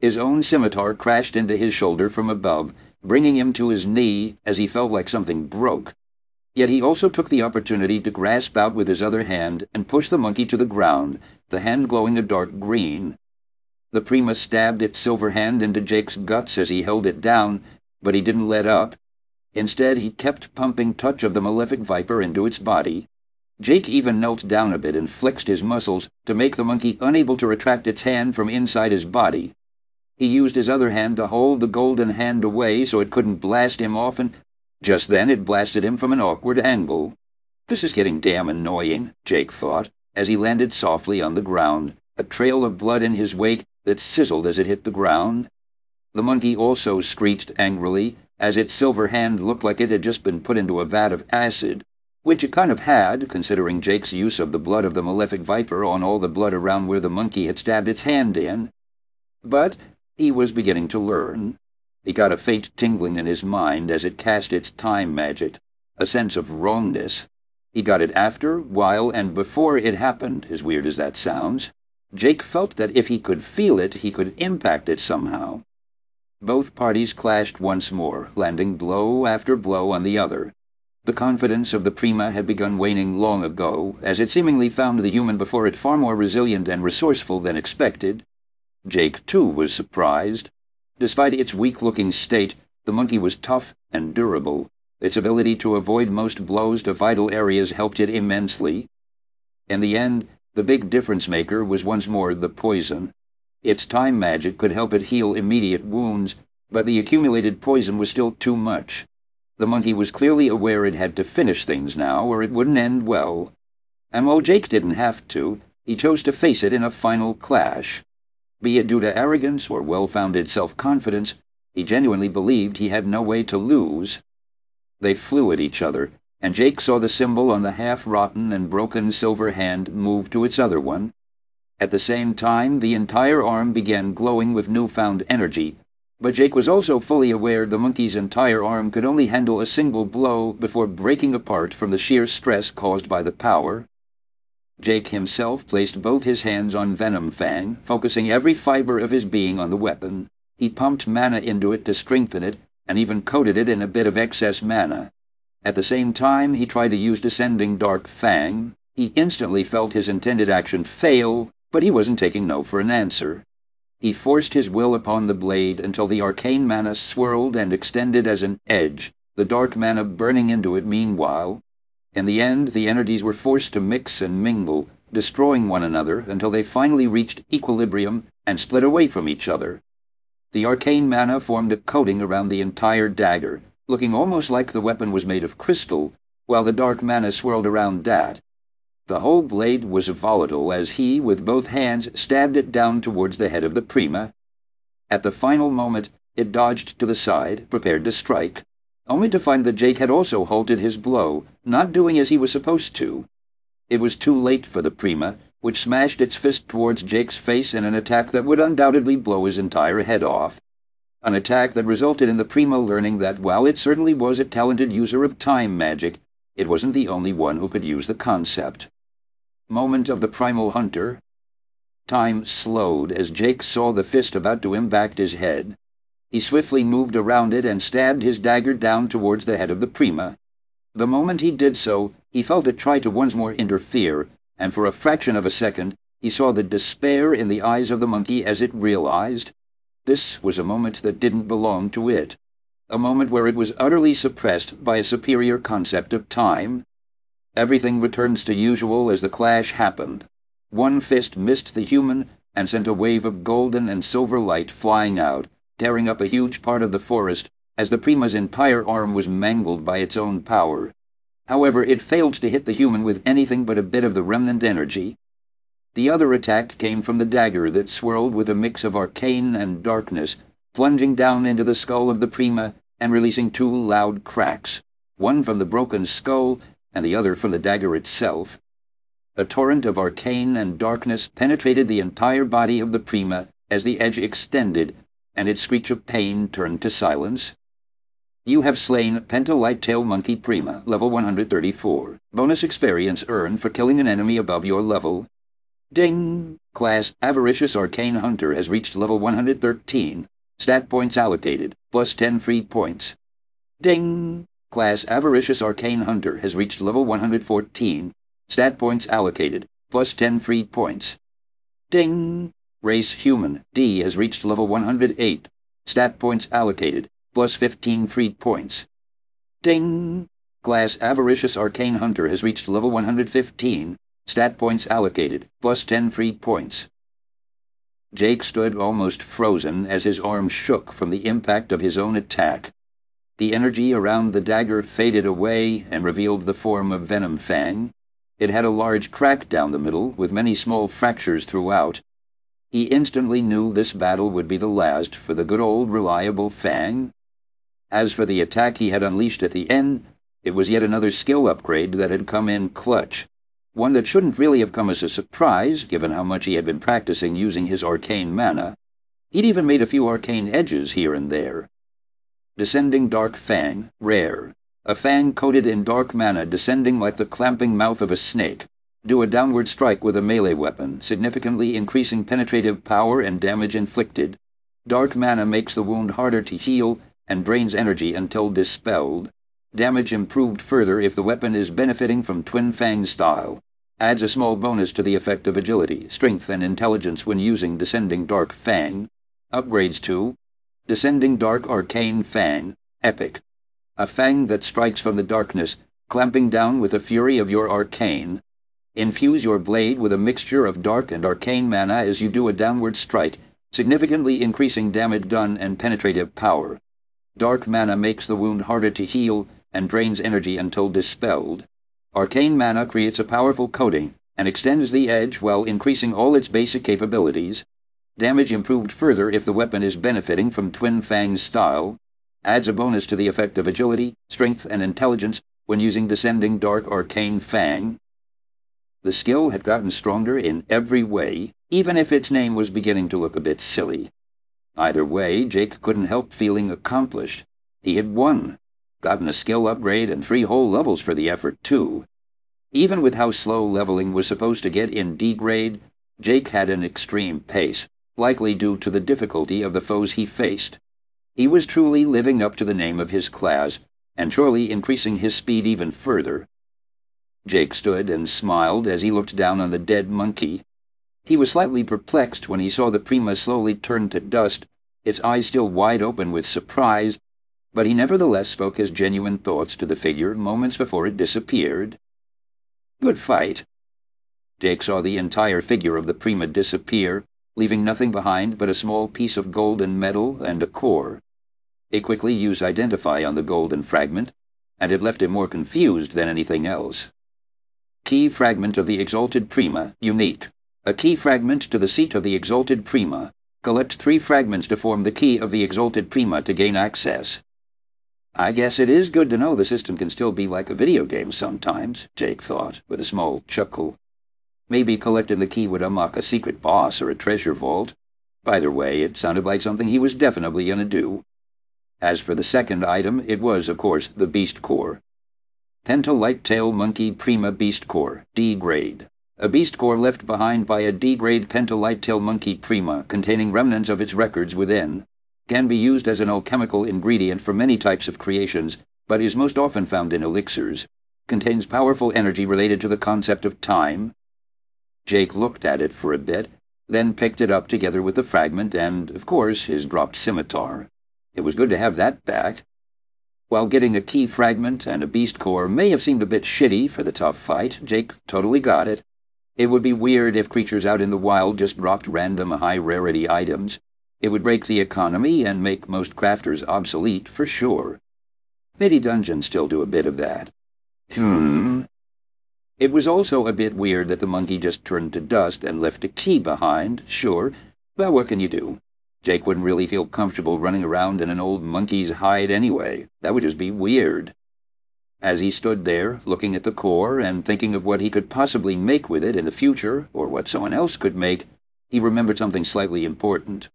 His own scimitar crashed into his shoulder from above, bringing him to his knee as he felt like something broke. Yet he also took the opportunity to grasp out with his other hand and push the monkey to the ground, the hand glowing a dark green. The Prima stabbed its silver hand into Jake's guts as he held it down, but he didn't let up. Instead, he kept pumping touch of the malefic viper into its body. Jake even knelt down a bit and flexed his muscles to make the monkey unable to retract its hand from inside his body. He used his other hand to hold the golden hand away so it couldn't blast him off, and just then it blasted him from an awkward angle. This is getting damn annoying, Jake thought, as he landed softly on the ground, a trail of blood in his wake that sizzled as it hit the ground. The monkey also screeched angrily, as its silver hand looked like it had just been put into a vat of acid which it kind of had, considering Jake's use of the blood of the malefic viper on all the blood around where the monkey had stabbed its hand in. But he was beginning to learn. He got a faint tingling in his mind as it cast its time magic, a sense of wrongness. He got it after, while, and before it happened, as weird as that sounds. Jake felt that if he could feel it, he could impact it somehow. Both parties clashed once more, landing blow after blow on the other, the confidence of the Prima had begun waning long ago, as it seemingly found the human before it far more resilient and resourceful than expected. Jake, too, was surprised. Despite its weak-looking state, the monkey was tough and durable. Its ability to avoid most blows to vital areas helped it immensely. In the end, the big difference-maker was once more the poison. Its time magic could help it heal immediate wounds, but the accumulated poison was still too much. The monkey was clearly aware it had to finish things now, or it wouldn't end well. And while Jake didn't have to, he chose to face it in a final clash. Be it due to arrogance or well-founded self-confidence, he genuinely believed he had no way to lose. They flew at each other, and Jake saw the symbol on the half-rotten and broken silver hand move to its other one. At the same time, the entire arm began glowing with newfound energy, but Jake was also fully aware the monkey's entire arm could only handle a single blow before breaking apart from the sheer stress caused by the power. Jake himself placed both his hands on Venom Fang, focusing every fiber of his being on the weapon. He pumped mana into it to strengthen it, and even coated it in a bit of excess mana. At the same time, he tried to use Descending Dark Fang. He instantly felt his intended action fail, but he wasn't taking no for an answer. He forced his will upon the blade until the arcane mana swirled and extended as an edge, the dark mana burning into it meanwhile. In the end, the energies were forced to mix and mingle, destroying one another until they finally reached equilibrium and split away from each other. The arcane mana formed a coating around the entire dagger, looking almost like the weapon was made of crystal, while the dark mana swirled around that, the whole blade was volatile as he, with both hands, stabbed it down towards the head of the Prima. At the final moment, it dodged to the side, prepared to strike, only to find that Jake had also halted his blow, not doing as he was supposed to. It was too late for the Prima, which smashed its fist towards Jake's face in an attack that would undoubtedly blow his entire head off. An attack that resulted in the Prima learning that while it certainly was a talented user of time magic, it wasn't the only one who could use the concept. Moment of the primal hunter. Time slowed as Jake saw the fist about to impact his head. He swiftly moved around it and stabbed his dagger down towards the head of the Prima. The moment he did so, he felt it try to once more interfere, and for a fraction of a second, He saw the despair in the eyes of the monkey as it realized this was a moment that didn't belong to it, a moment where it was utterly suppressed by a superior concept of time. Everything returns to usual as the clash happened. One fist missed the human and sent a wave of golden and silver light flying out, tearing up a huge part of the forest as the Prima's entire arm was mangled by its own power. However, it failed to hit the human with anything but a bit of the remnant energy, the other attack came from the dagger that swirled with a mix of arcane and darkness, plunging down into the skull of the Prima and releasing two loud cracks, one from the broken skull and the other from the dagger itself. A torrent of arcane and darkness penetrated the entire body of the Prima as the edge extended, and its screech of pain turned to silence. You have slain Penta Light-Tail Monkey Prima, level 134. Bonus experience earned for killing an enemy above your level Ding! Class Avaricious Arcane Hunter has reached level 113. Stat points allocated, plus 10 free points. Ding! Class Avaricious Arcane Hunter has reached level 114. Stat points allocated, plus 10 free points. Ding! Race Human D has reached level 108. Stat points allocated, plus 15 free points. Ding! Class Avaricious Arcane Hunter has reached level 115. Stat points allocated, plus 10 free points. Jake stood almost frozen as his arm shook from the impact of his own attack. The energy around the dagger faded away and revealed the form of Venom Fang. It had a large crack down the middle, with many small fractures throughout. He instantly knew this battle would be the last for the good old reliable Fang. As for the attack he had unleashed at the end, it was yet another skill upgrade that had come in clutch one that shouldn't really have come as a surprise, given how much he had been practicing using his arcane mana. He'd even made a few arcane edges here and there. Descending Dark Fang, rare. A fang coated in dark mana descending like the clamping mouth of a snake. Do a downward strike with a melee weapon, significantly increasing penetrative power and damage inflicted. Dark mana makes the wound harder to heal and drains energy until dispelled. Damage improved further if the weapon is benefiting from Twin Fang style. Adds a small bonus to the effect of agility, strength, and intelligence when using Descending Dark Fang. Upgrades to Descending Dark Arcane Fang, Epic. A fang that strikes from the darkness, clamping down with the fury of your arcane. Infuse your blade with a mixture of dark and arcane mana as you do a downward strike, significantly increasing damage done and penetrative power. Dark mana makes the wound harder to heal and drains energy until dispelled. Arcane mana creates a powerful coating and extends the edge while increasing all its basic capabilities. Damage improved further if the weapon is benefiting from Twin Fang's style. Adds a bonus to the effect of agility, strength, and intelligence when using Descending Dark Arcane Fang. The skill had gotten stronger in every way, even if its name was beginning to look a bit silly. Either way, Jake couldn't help feeling accomplished. He had won. Gotten a skill upgrade and three whole levels for the effort, too. Even with how slow leveling was supposed to get in D grade, Jake had an extreme pace, likely due to the difficulty of the foes he faced. He was truly living up to the name of his class, and surely increasing his speed even further. Jake stood and smiled as he looked down on the dead monkey. He was slightly perplexed when he saw the Prima slowly turn to dust, its eyes still wide open with surprise, but he nevertheless spoke his genuine thoughts to the figure moments before it disappeared. Good fight. Jake saw the entire figure of the Prima disappear, leaving nothing behind but a small piece of golden metal and a core. He quickly used Identify on the golden fragment, and it left him more confused than anything else. Key fragment of the Exalted Prima, unique. A key fragment to the seat of the Exalted Prima. Collect three fragments to form the key of the Exalted Prima to gain access. I guess it is good to know the system can still be like a video game sometimes, Jake thought, with a small chuckle. Maybe collecting the key would unlock a secret boss or a treasure vault. Either way, it sounded like something he was definitely going to do. As for the second item, it was, of course, the Beast Core. Penta Light-Tail Monkey Prima Beast Core, D grade. A beast core left behind by a D-grade pentalight-tail monkey prima containing remnants of its records within, can be used as an alchemical ingredient for many types of creations, but is most often found in elixirs, contains powerful energy related to the concept of time. Jake looked at it for a bit, then picked it up together with the fragment and, of course, his dropped scimitar. It was good to have that back. While getting a key fragment and a beast core may have seemed a bit shitty for the tough fight, Jake totally got it. It would be weird if creatures out in the wild just dropped random high-rarity items. It would break the economy and make most crafters obsolete, for sure. Maybe dungeons still do a bit of that. Hmm. It was also a bit weird that the monkey just turned to dust and left a key behind, sure, but what can you do? Jake wouldn't really feel comfortable running around in an old monkey's hide anyway. That would just be weird. As he stood there, looking at the core and thinking of what he could possibly make with it in the future, or what someone else could make, he remembered something slightly important.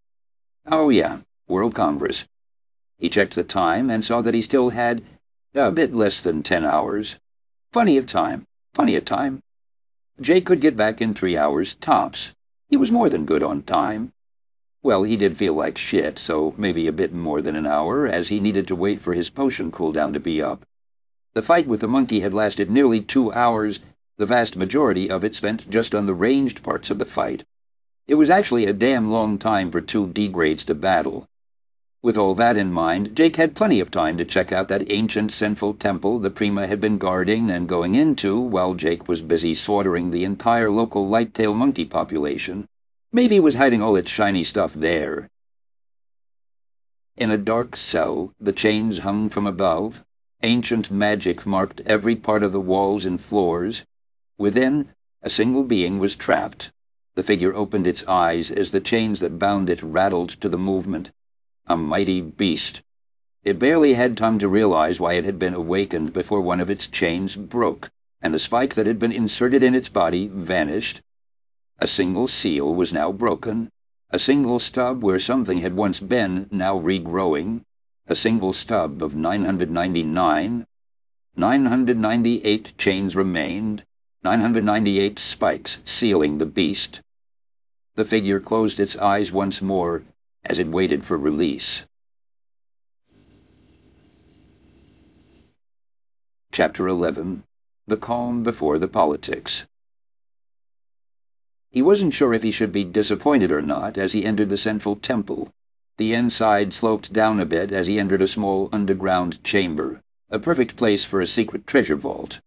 Oh yeah, World Congress. He checked the time and saw that he still had a bit less than ten hours. Plenty of time. Plenty of time. Jake could get back in three hours, tops. He was more than good on time. Well, he did feel like shit, so maybe a bit more than an hour, as he needed to wait for his potion cooldown to be up. The fight with the monkey had lasted nearly two hours, the vast majority of it spent just on the ranged parts of the fight. It was actually a damn long time for two D-grades to battle. With all that in mind, Jake had plenty of time to check out that ancient sinful temple the Prima had been guarding and going into while Jake was busy slaughtering the entire local light-tail monkey population. Maybe was hiding all its shiny stuff there. In a dark cell, the chains hung from above. Ancient magic marked every part of the walls and floors. Within, a single being was trapped. The figure opened its eyes as the chains that bound it rattled to the movement a mighty beast. It barely had time to realize why it had been awakened before one of its chains broke, and the spike that had been inserted in its body vanished. A single seal was now broken, a single stub where something had once been now regrowing, a single stub of 999. 998 chains remained, 998 spikes sealing the beast. The figure closed its eyes once more as it waited for release. Chapter 11 The Calm Before the Politics He wasn't sure if he should be disappointed or not as he entered the central temple. The inside sloped down a bit as he entered a small underground chamber, a perfect place for a secret treasure vault.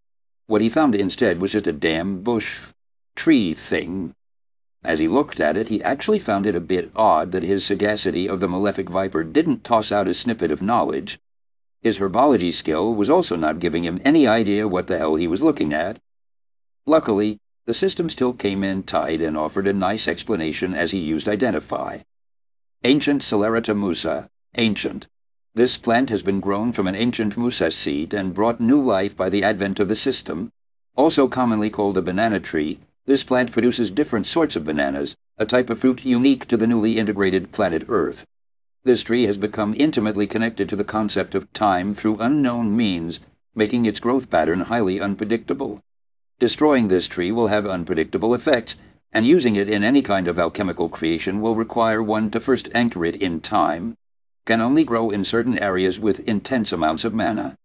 What he found instead was just a damn bush tree thing as he looked at it, he actually found it a bit odd that his sagacity of the malefic viper didn't toss out a snippet of knowledge. His herbology skill was also not giving him any idea what the hell he was looking at. Luckily, the system still came in tight and offered a nice explanation as he used Identify. Ancient Celerita musa, ancient. This plant has been grown from an ancient musa seed and brought new life by the advent of the system, also commonly called a banana tree, this plant produces different sorts of bananas, a type of fruit unique to the newly integrated planet Earth. This tree has become intimately connected to the concept of time through unknown means, making its growth pattern highly unpredictable. Destroying this tree will have unpredictable effects, and using it in any kind of alchemical creation will require one to first anchor it in time, can only grow in certain areas with intense amounts of mana.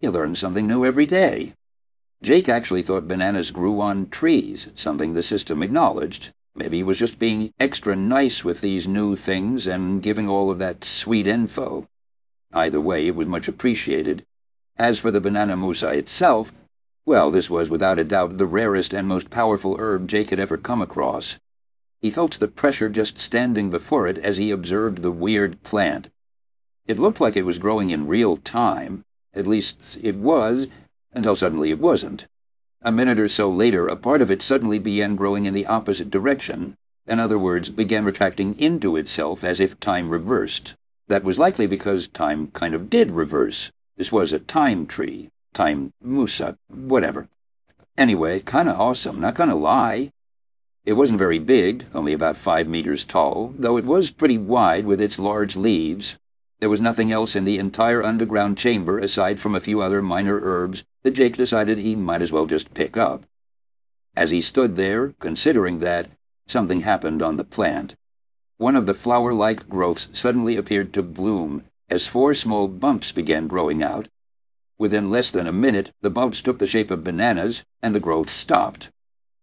You learn something new every day. Jake actually thought bananas grew on trees, something the system acknowledged. Maybe he was just being extra nice with these new things and giving all of that sweet info. Either way, it was much appreciated. As for the banana musa itself, well, this was without a doubt the rarest and most powerful herb Jake had ever come across. He felt the pressure just standing before it as he observed the weird plant. It looked like it was growing in real time. At least it was, until suddenly it wasn't. A minute or so later, a part of it suddenly began growing in the opposite direction, in other words, began retracting into itself as if time reversed. That was likely because time kind of did reverse. This was a time tree. Time musa, whatever. Anyway, kinda awesome, not gonna lie. It wasn't very big, only about five meters tall, though it was pretty wide with its large leaves. There was nothing else in the entire underground chamber aside from a few other minor herbs that Jake decided he might as well just pick up. As he stood there, considering that, something happened on the plant. One of the flower-like growths suddenly appeared to bloom as four small bumps began growing out. Within less than a minute, the bumps took the shape of bananas, and the growth stopped.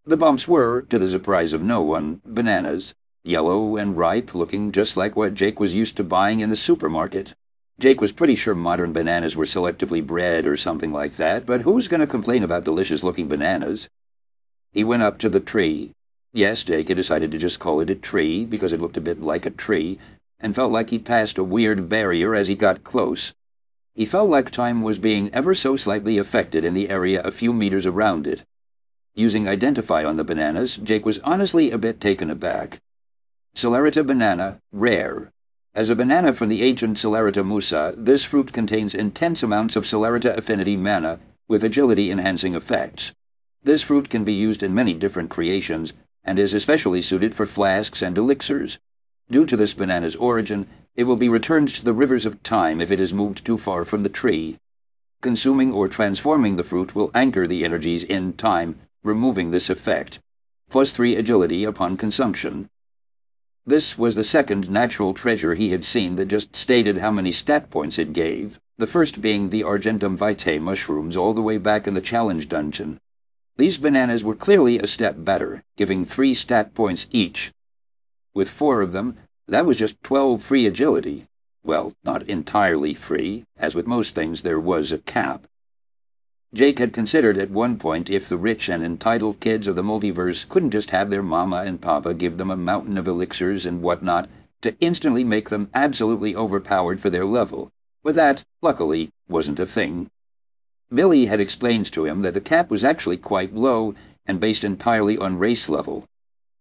The bumps were, to the surprise of no one, bananas, yellow and ripe, looking just like what Jake was used to buying in the supermarket. Jake was pretty sure modern bananas were selectively bred or something like that, but who was going to complain about delicious-looking bananas? He went up to the tree. Yes, Jake had decided to just call it a tree, because it looked a bit like a tree, and felt like he'd passed a weird barrier as he got close. He felt like time was being ever so slightly affected in the area a few meters around it. Using Identify on the bananas, Jake was honestly a bit taken aback. Celerita banana, rare. As a banana from the ancient Celerita musa, this fruit contains intense amounts of Celerita affinity mana with agility-enhancing effects. This fruit can be used in many different creations, and is especially suited for flasks and elixirs. Due to this banana's origin, it will be returned to the rivers of time if it is moved too far from the tree. Consuming or transforming the fruit will anchor the energies in time, removing this effect, plus 3 agility upon consumption. This was the second natural treasure he had seen that just stated how many stat points it gave, the first being the Argentum vitae mushrooms all the way back in the challenge dungeon. These bananas were clearly a step better, giving three stat points each. With four of them, that was just 12 free agility. Well, not entirely free, as with most things there was a cap. Jake had considered at one point if the rich and entitled kids of the multiverse couldn't just have their mama and papa give them a mountain of elixirs and whatnot to instantly make them absolutely overpowered for their level, but that, luckily, wasn't a thing. Billy had explained to him that the cap was actually quite low and based entirely on race level.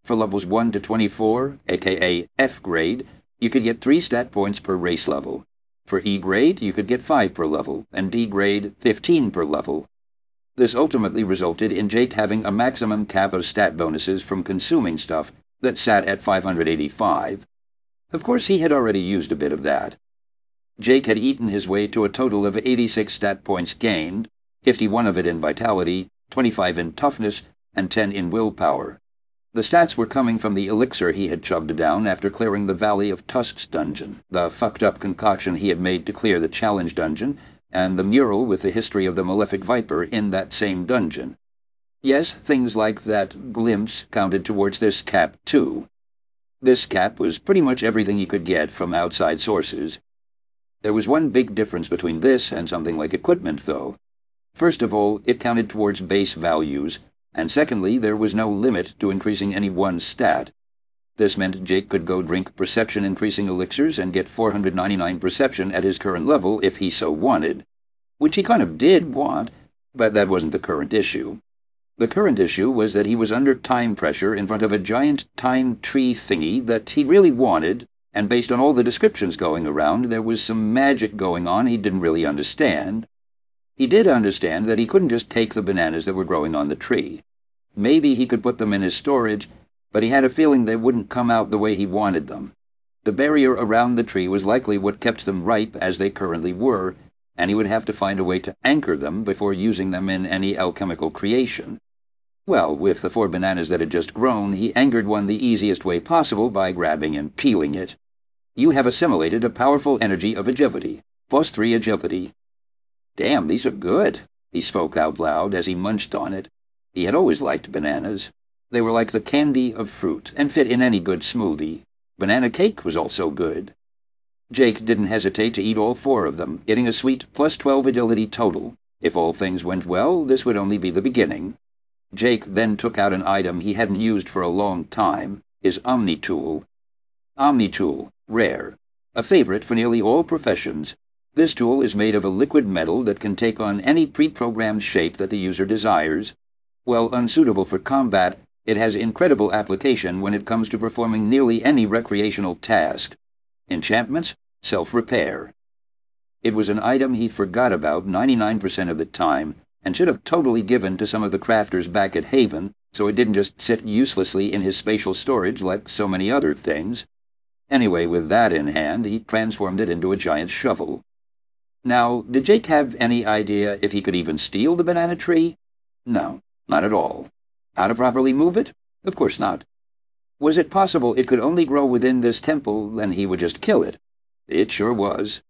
For levels 1 to 24, aka F grade, you could get 3 stat points per race level. For E grade, you could get 5 per level, and D grade, 15 per level. This ultimately resulted in Jake having a maximum cap of stat bonuses from consuming stuff that sat at 585. Of course, he had already used a bit of that. Jake had eaten his way to a total of 86 stat points gained, 51 of it in vitality, 25 in toughness, and 10 in willpower. The stats were coming from the elixir he had chugged down after clearing the Valley of Tusks dungeon, the fucked-up concoction he had made to clear the challenge dungeon, and the mural with the history of the Malefic Viper in that same dungeon. Yes, things like that glimpse counted towards this cap, too. This cap was pretty much everything you could get from outside sources. There was one big difference between this and something like equipment, though. First of all, it counted towards base values, and secondly, there was no limit to increasing any one stat. This meant Jake could go drink perception increasing elixirs and get 499 perception at his current level if he so wanted. Which he kind of did want, but that wasn't the current issue. The current issue was that he was under time pressure in front of a giant time tree thingy that he really wanted, and based on all the descriptions going around, there was some magic going on he didn't really understand. He did understand that he couldn't just take the bananas that were growing on the tree. Maybe he could put them in his storage, but he had a feeling they wouldn't come out the way he wanted them. The barrier around the tree was likely what kept them ripe as they currently were, and he would have to find a way to anchor them before using them in any alchemical creation. Well, with the four bananas that had just grown, he anchored one the easiest way possible by grabbing and peeling it. You have assimilated a powerful energy of agility, plus three agility, Damn, these are good, he spoke out loud as he munched on it. He had always liked bananas. They were like the candy of fruit, and fit in any good smoothie. Banana cake was also good. Jake didn't hesitate to eat all four of them, getting a sweet plus 12 agility total. If all things went well, this would only be the beginning. Jake then took out an item he hadn't used for a long time, his Omni Tool. Omni Tool, rare, a favorite for nearly all professions, this tool is made of a liquid metal that can take on any pre-programmed shape that the user desires. While unsuitable for combat, it has incredible application when it comes to performing nearly any recreational task. Enchantments, self-repair. It was an item he forgot about 99% of the time, and should have totally given to some of the crafters back at Haven, so it didn't just sit uselessly in his spatial storage like so many other things. Anyway, with that in hand, he transformed it into a giant shovel. Now, did Jake have any idea if he could even steal the banana tree? No, not at all. How to properly move it? Of course not. Was it possible it could only grow within this temple and he would just kill it? It sure was.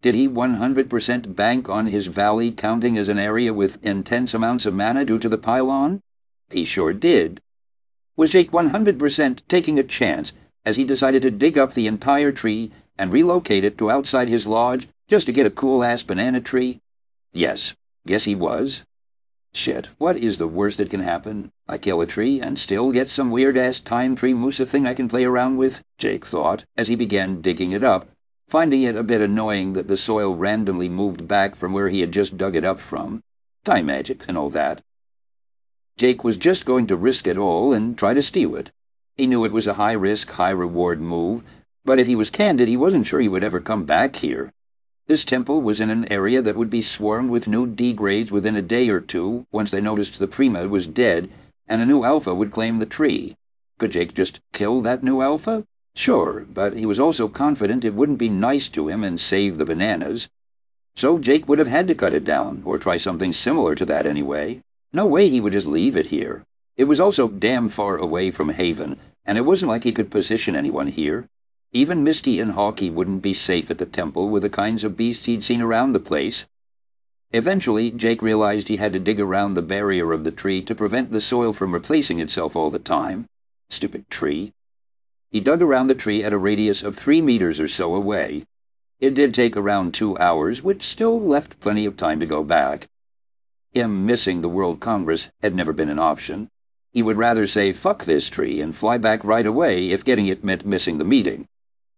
Did he 100% bank on his valley counting as an area with intense amounts of mana due to the pylon? He sure did. Was Jake 100% taking a chance as he decided to dig up the entire tree and relocate it to outside his lodge just to get a cool-ass banana tree? Yes, guess he was. Shit, what is the worst that can happen? I kill a tree and still get some weird-ass time tree Musa thing I can play around with? Jake thought as he began digging it up, finding it a bit annoying that the soil randomly moved back from where he had just dug it up from. Time magic and all that. Jake was just going to risk it all and try to steal it. He knew it was a high-risk, high-reward move, but if he was candid, he wasn't sure he would ever come back here. This temple was in an area that would be swarmed with new D-grades within a day or two once they noticed the Prima was dead, and a new Alpha would claim the tree. Could Jake just kill that new Alpha? Sure, but he was also confident it wouldn't be nice to him and save the bananas. So Jake would have had to cut it down, or try something similar to that anyway. No way he would just leave it here. It was also damn far away from Haven, and it wasn't like he could position anyone here. Even Misty and Hawkeye wouldn't be safe at the temple with the kinds of beasts he'd seen around the place. Eventually, Jake realized he had to dig around the barrier of the tree to prevent the soil from replacing itself all the time. Stupid tree. He dug around the tree at a radius of three meters or so away. It did take around two hours, which still left plenty of time to go back. Him missing the World Congress had never been an option. He would rather say fuck this tree and fly back right away if getting it meant missing the meeting.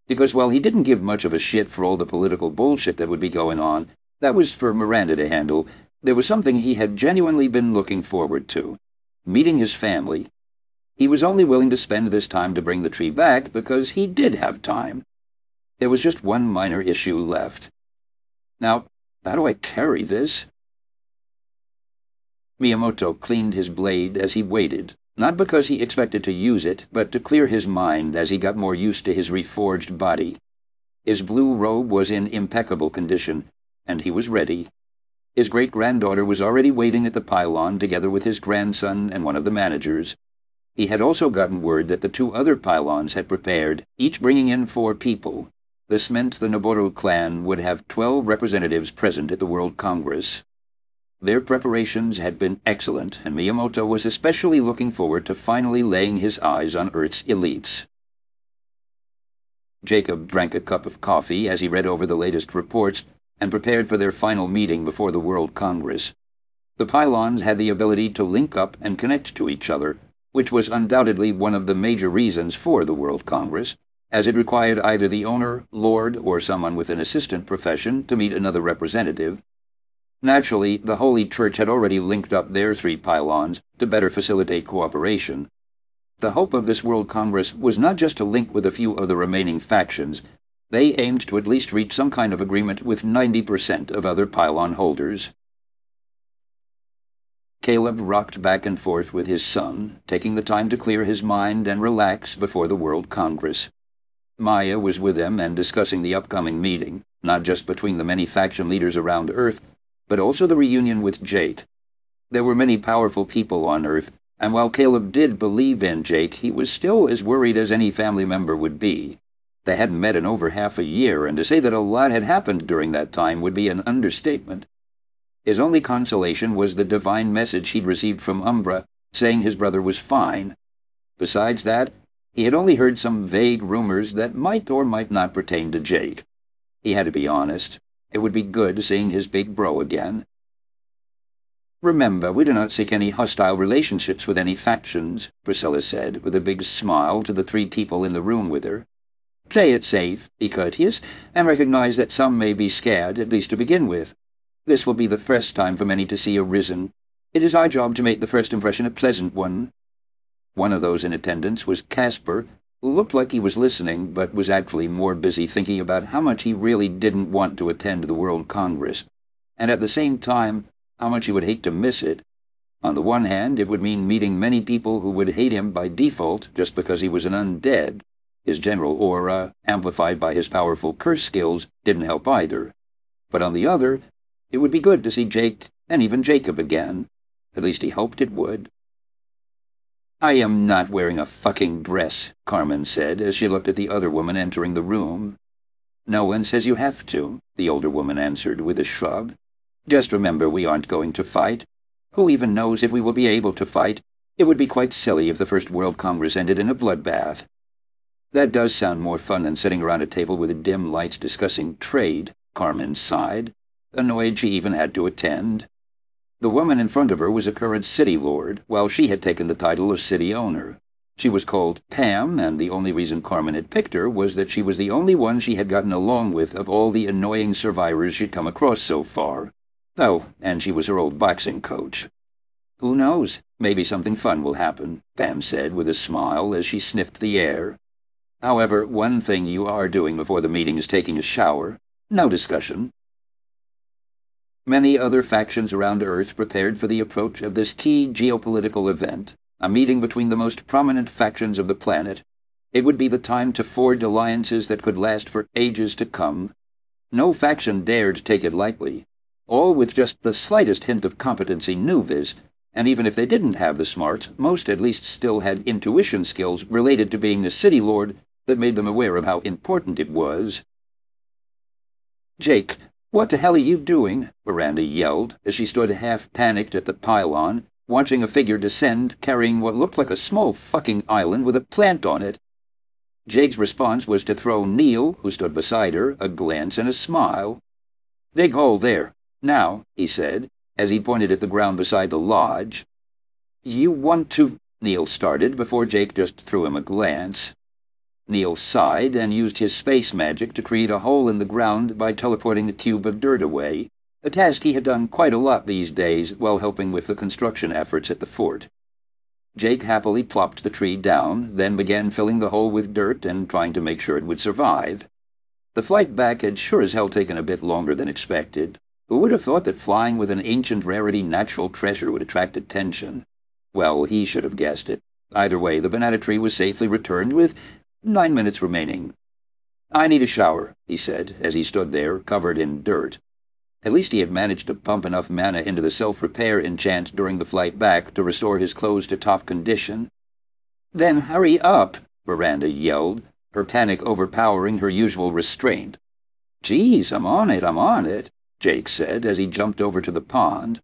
Because while he didn't give much of a shit for all the political bullshit that would be going on, that was for Miranda to handle, there was something he had genuinely been looking forward to. Meeting his family. He was only willing to spend this time to bring the tree back because he did have time. There was just one minor issue left. Now, how do I carry this? Miyamoto cleaned his blade as he waited, not because he expected to use it, but to clear his mind as he got more used to his reforged body. His blue robe was in impeccable condition, and he was ready. His great-granddaughter was already waiting at the pylon together with his grandson and one of the managers. He had also gotten word that the two other pylons had prepared, each bringing in four people. This meant the Noboru clan would have twelve representatives present at the World Congress. Their preparations had been excellent, and Miyamoto was especially looking forward to finally laying his eyes on Earth's elites. Jacob drank a cup of coffee as he read over the latest reports and prepared for their final meeting before the World Congress. The pylons had the ability to link up and connect to each other, which was undoubtedly one of the major reasons for the World Congress, as it required either the owner, lord, or someone with an assistant profession to meet another representative, Naturally, the Holy Church had already linked up their three pylons to better facilitate cooperation. The hope of this World Congress was not just to link with a few of the remaining factions. They aimed to at least reach some kind of agreement with 90% of other pylon holders. Caleb rocked back and forth with his son, taking the time to clear his mind and relax before the World Congress. Maya was with them and discussing the upcoming meeting, not just between the many faction leaders around Earth, but also the reunion with Jake. There were many powerful people on Earth, and while Caleb did believe in Jake, he was still as worried as any family member would be. They hadn't met in over half a year, and to say that a lot had happened during that time would be an understatement. His only consolation was the divine message he'd received from Umbra, saying his brother was fine. Besides that, he had only heard some vague rumors that might or might not pertain to Jake. He had to be honest. It would be good seeing his big bro again. Remember, we do not seek any hostile relationships with any factions, Priscilla said, with a big smile to the three people in the room with her. Play it safe, be courteous, and recognize that some may be scared, at least to begin with. This will be the first time for many to see Arisen. It is our job to make the first impression a pleasant one. One of those in attendance was Casper, looked like he was listening, but was actually more busy thinking about how much he really didn't want to attend the World Congress, and at the same time, how much he would hate to miss it. On the one hand, it would mean meeting many people who would hate him by default just because he was an undead. His general aura, amplified by his powerful curse skills, didn't help either. But on the other, it would be good to see Jake and even Jacob again. At least he hoped it would. I am not wearing a fucking dress, Carmen said as she looked at the other woman entering the room. No one says you have to, the older woman answered with a shrug. Just remember we aren't going to fight. Who even knows if we will be able to fight? It would be quite silly if the First World Congress ended in a bloodbath. That does sound more fun than sitting around a table with dim lights discussing trade, Carmen sighed, annoyed she even had to attend. The woman in front of her was a current city lord, while she had taken the title of city owner. She was called Pam, and the only reason Carmen had picked her was that she was the only one she had gotten along with of all the annoying survivors she'd come across so far. Oh, and she was her old boxing coach. Who knows? Maybe something fun will happen, Pam said with a smile as she sniffed the air. However, one thing you are doing before the meeting is taking a shower. No discussion. Many other factions around Earth prepared for the approach of this key geopolitical event, a meeting between the most prominent factions of the planet. It would be the time to forge alliances that could last for ages to come. No faction dared take it lightly, all with just the slightest hint of competency knew this, and even if they didn't have the smarts, most at least still had intuition skills related to being the city lord that made them aware of how important it was. Jake, what the hell are you doing? Miranda yelled as she stood half panicked at the pylon, watching a figure descend carrying what looked like a small fucking island with a plant on it. Jake's response was to throw Neil, who stood beside her, a glance and a smile. Big hole there. Now, he said, as he pointed at the ground beside the lodge. You want to... Neil started before Jake just threw him a glance. Neil sighed and used his space magic to create a hole in the ground by teleporting a cube of dirt away, a task he had done quite a lot these days while helping with the construction efforts at the fort. Jake happily plopped the tree down, then began filling the hole with dirt and trying to make sure it would survive. The flight back had sure as hell taken a bit longer than expected. Who would have thought that flying with an ancient rarity natural treasure would attract attention? Well, he should have guessed it. Either way, the banana tree was safely returned with nine minutes remaining. I need a shower, he said, as he stood there, covered in dirt. At least he had managed to pump enough mana into the self-repair enchant during the flight back to restore his clothes to top condition. Then hurry up, Miranda yelled, her panic overpowering her usual restraint. Geez, I'm on it, I'm on it. Jake said as he jumped over to the pond.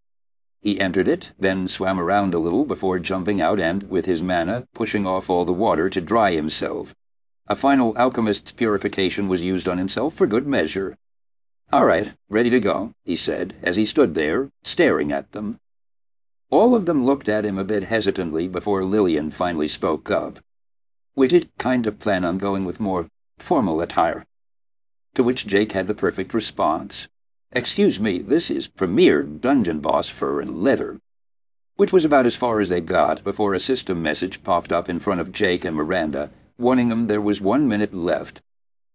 He entered it, then swam around a little before jumping out and, with his mana, pushing off all the water to dry himself. A final alchemist's purification was used on himself for good measure. All right, ready to go, he said, as he stood there, staring at them. All of them looked at him a bit hesitantly before Lillian finally spoke up. We did kind of plan on going with more formal attire. To which Jake had the perfect response. Excuse me, this is premier dungeon boss fur and leather. Which was about as far as they got before a system message popped up in front of Jake and Miranda, warning them there was one minute left.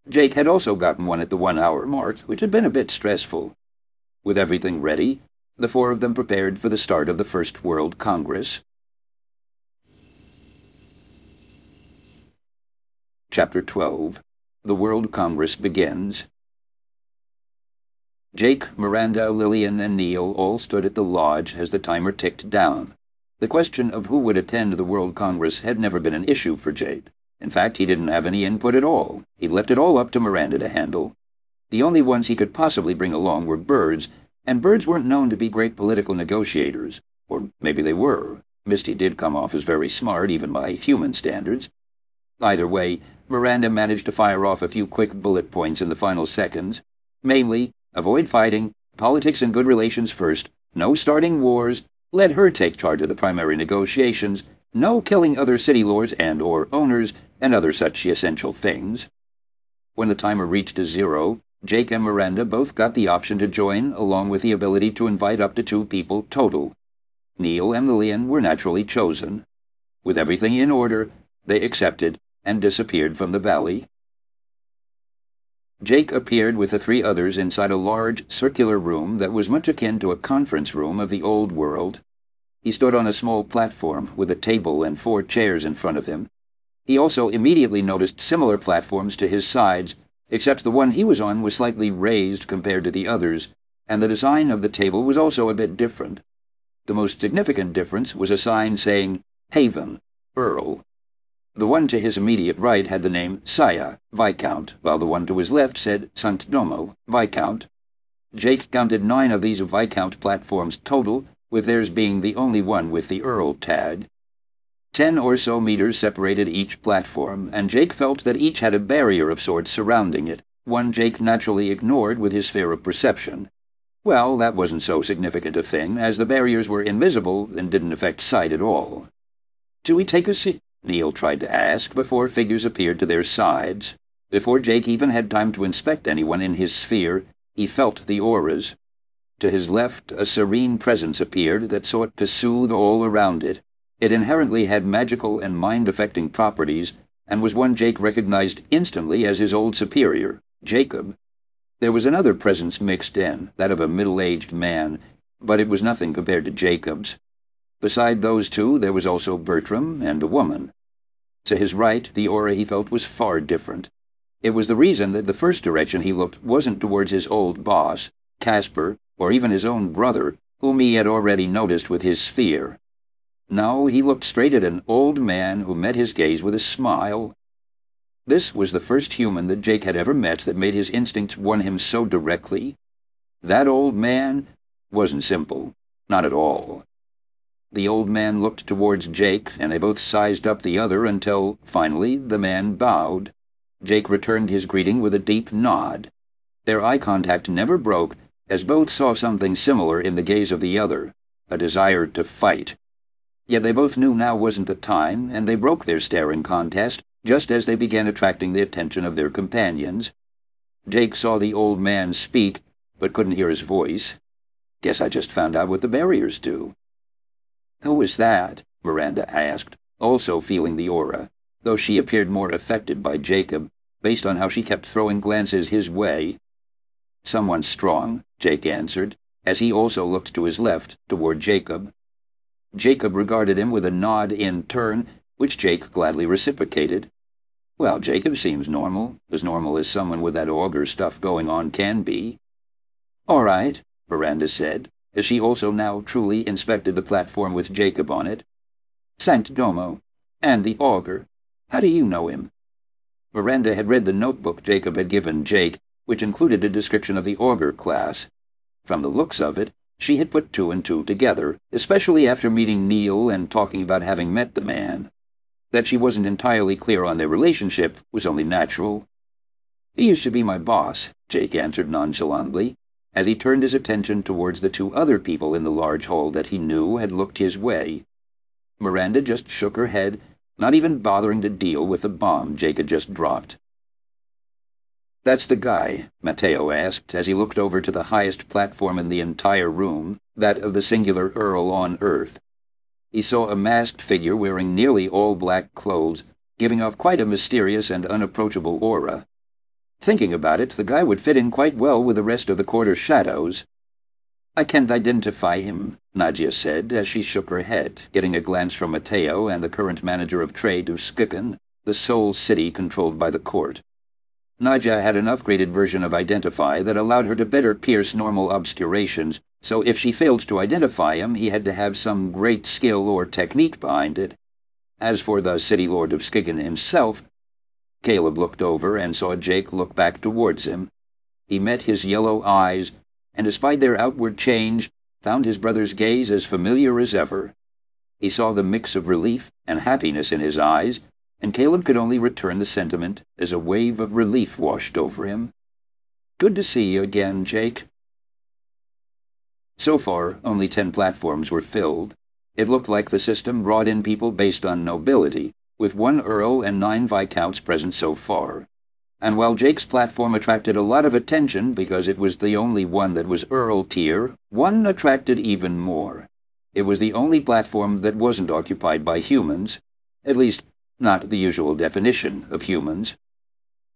Jake had also gotten one at the one-hour mark, which had been a bit stressful. With everything ready, the four of them prepared for the start of the First World Congress. Chapter 12 The World Congress Begins Jake, Miranda, Lillian, and Neil all stood at the lodge as the timer ticked down. The question of who would attend the World Congress had never been an issue for Jake. In fact, he didn't have any input at all. He left it all up to Miranda to handle. The only ones he could possibly bring along were birds, and birds weren't known to be great political negotiators. Or maybe they were. Misty did come off as very smart, even by human standards. Either way, Miranda managed to fire off a few quick bullet points in the final seconds. Mainly, avoid fighting, politics and good relations first, no starting wars, let her take charge of the primary negotiations, no killing other city lords and or owners, and other such essential things. When the timer reached a zero, Jake and Miranda both got the option to join, along with the ability to invite up to two people total. Neil and Lillian were naturally chosen. With everything in order, they accepted and disappeared from the valley. Jake appeared with the three others inside a large, circular room that was much akin to a conference room of the old world. He stood on a small platform with a table and four chairs in front of him. He also immediately noticed similar platforms to his sides, except the one he was on was slightly raised compared to the others, and the design of the table was also a bit different. The most significant difference was a sign saying Haven, Earl, the one to his immediate right had the name Saya, Viscount, while the one to his left said Sanctdomo, Viscount. Jake counted nine of these Viscount platforms total, with theirs being the only one with the Earl tag. Ten or so meters separated each platform, and Jake felt that each had a barrier of sorts surrounding it, one Jake naturally ignored with his sphere of perception. Well, that wasn't so significant a thing, as the barriers were invisible and didn't affect sight at all. Do we take a seat? Neil tried to ask before figures appeared to their sides. Before Jake even had time to inspect anyone in his sphere, he felt the auras. To his left, a serene presence appeared that sought to soothe all around it. It inherently had magical and mind-affecting properties, and was one Jake recognized instantly as his old superior, Jacob. There was another presence mixed in, that of a middle-aged man, but it was nothing compared to Jacob's. Beside those two, there was also Bertram and a woman. To his right, the aura he felt was far different. It was the reason that the first direction he looked wasn't towards his old boss, Casper, or even his own brother, whom he had already noticed with his sphere. No, he looked straight at an old man who met his gaze with a smile. This was the first human that Jake had ever met that made his instincts warn him so directly. That old man wasn't simple. Not at all. The old man looked towards Jake, and they both sized up the other until, finally, the man bowed. Jake returned his greeting with a deep nod. Their eye contact never broke, as both saw something similar in the gaze of the other, a desire to fight. Yet they both knew now wasn't the time, and they broke their staring contest just as they began attracting the attention of their companions. Jake saw the old man speak, but couldn't hear his voice. Guess I just found out what the barriers do. Who was that? Miranda asked, also feeling the aura, though she appeared more affected by Jacob, based on how she kept throwing glances his way. Someone strong, Jake answered, as he also looked to his left, toward Jacob. Jacob regarded him with a nod in turn, which Jake gladly reciprocated. Well, Jacob seems normal, as normal as someone with that augur stuff going on can be. All right, Miranda said, as she also now truly inspected the platform with Jacob on it. Sanctodomo. And the augur. How do you know him? Miranda had read the notebook Jacob had given Jake, which included a description of the augur class. From the looks of it, she had put two and two together, especially after meeting Neil and talking about having met the man. That she wasn't entirely clear on their relationship was only natural. He used to be my boss, Jake answered nonchalantly, as he turned his attention towards the two other people in the large hall that he knew had looked his way. Miranda just shook her head, not even bothering to deal with the bomb Jake had just dropped. That's the guy, Matteo asked, as he looked over to the highest platform in the entire room, that of the singular Earl on Earth. He saw a masked figure wearing nearly all black clothes, giving off quite a mysterious and unapproachable aura. Thinking about it, the guy would fit in quite well with the rest of the quarter's shadows. I can't identify him, Nadia said as she shook her head, getting a glance from Matteo and the current manager of trade of Skyggen, the sole city controlled by the court. Nadia had an upgraded version of Identify that allowed her to better pierce normal obscurations, so if she failed to identify him, he had to have some great skill or technique behind it. As for the City Lord of Skyggen himself, Caleb looked over and saw Jake look back towards him. He met his yellow eyes, and despite their outward change, found his brother's gaze as familiar as ever. He saw the mix of relief and happiness in his eyes, and Caleb could only return the sentiment as a wave of relief washed over him. Good to see you again, Jake. So far, only ten platforms were filled. It looked like the system brought in people based on nobility, with one Earl and nine Viscounts present so far. And while Jake's platform attracted a lot of attention because it was the only one that was Earl tier, one attracted even more. It was the only platform that wasn't occupied by humans, at least not the usual definition of humans.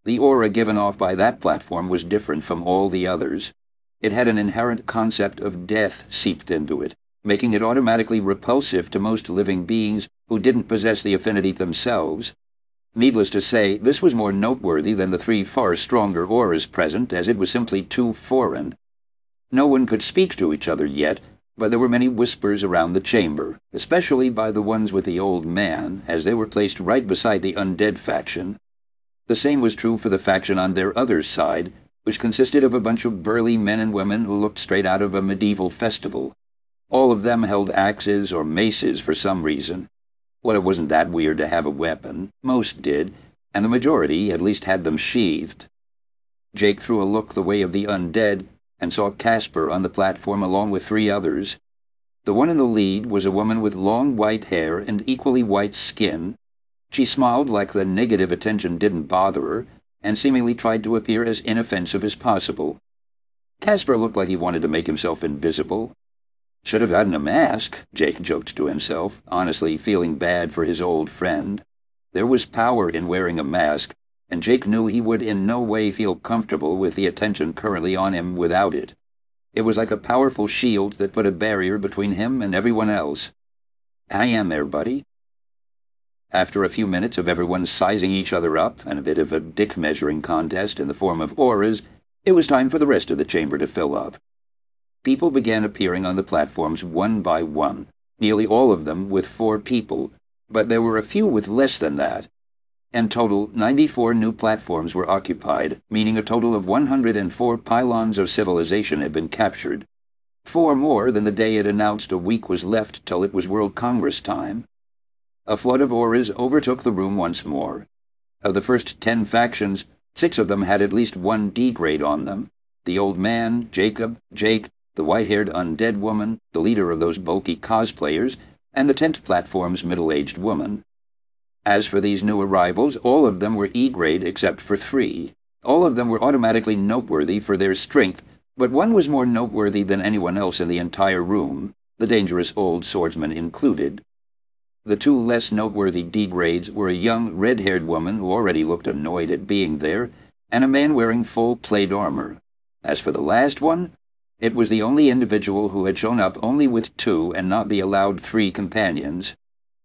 The aura given off by that platform was different from all the others. It had an inherent concept of death seeped into it, making it automatically repulsive to most living beings who didn't possess the affinity themselves. Needless to say, this was more noteworthy than the three far stronger auras present, as it was simply too foreign. No one could speak to each other yet, but there were many whispers around the chamber, especially by the ones with the old man, as they were placed right beside the undead faction. The same was true for the faction on their other side, which consisted of a bunch of burly men and women who looked straight out of a medieval festival. All of them held axes or maces for some reason. Well, it wasn't that weird to have a weapon. Most did, and the majority at least had them sheathed. Jake threw a look the way of the undead and saw Casper on the platform along with three others. The one in the lead was a woman with long white hair and equally white skin. She smiled like the negative attention didn't bother her, and seemingly tried to appear as inoffensive as possible. Casper looked like he wanted to make himself invisible. Should have gotten a mask, Jake joked to himself, honestly feeling bad for his old friend. There was power in wearing a mask, and Jake knew he would in no way feel comfortable with the attention currently on him without it. It was like a powerful shield that put a barrier between him and everyone else. I am there, buddy. After a few minutes of everyone sizing each other up and a bit of a dick measuring contest in the form of auras, it was time for the rest of the chamber to fill up. People began appearing on the platforms one by one, nearly all of them with four people, but there were a few with less than that, in total, 94 new platforms were occupied, meaning a total of 104 pylons of civilization had been captured. Four more than the day it announced a week was left till it was World Congress time. A flood of auras overtook the room once more. Of the first ten factions, six of them had at least one D grade on them. The old man, Jacob, Jake, the white-haired undead woman, the leader of those bulky cosplayers, and the tent platform's middle-aged woman. As for these new arrivals, all of them were E-grade except for three. All of them were automatically noteworthy for their strength, but one was more noteworthy than anyone else in the entire room, the dangerous old swordsman included. The two less noteworthy D-grades were a young, red-haired woman who already looked annoyed at being there, and a man wearing full plate armor. As for the last one, it was the only individual who had shown up only with two and not be allowed three companions.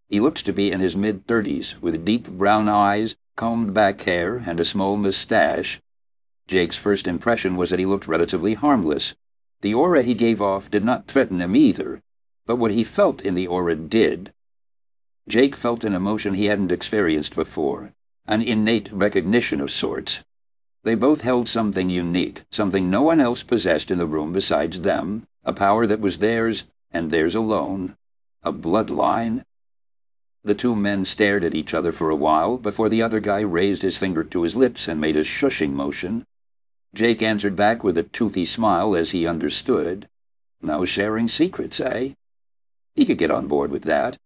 He looked to be in his mid thirties, with deep brown eyes, combed back hair, and a small moustache. Jake's first impression was that he looked relatively harmless. The aura he gave off did not threaten him either, but what he felt in the aura did. Jake felt an emotion he hadn't experienced before, an innate recognition of sorts. They both held something unique, something no one else possessed in the room besides them, a power that was theirs and theirs alone, a bloodline the two men stared at each other for a while before the other guy raised his finger to his lips and made a shushing motion. Jake answered back with a toothy smile as he understood. No sharing secrets, eh? He could get on board with that.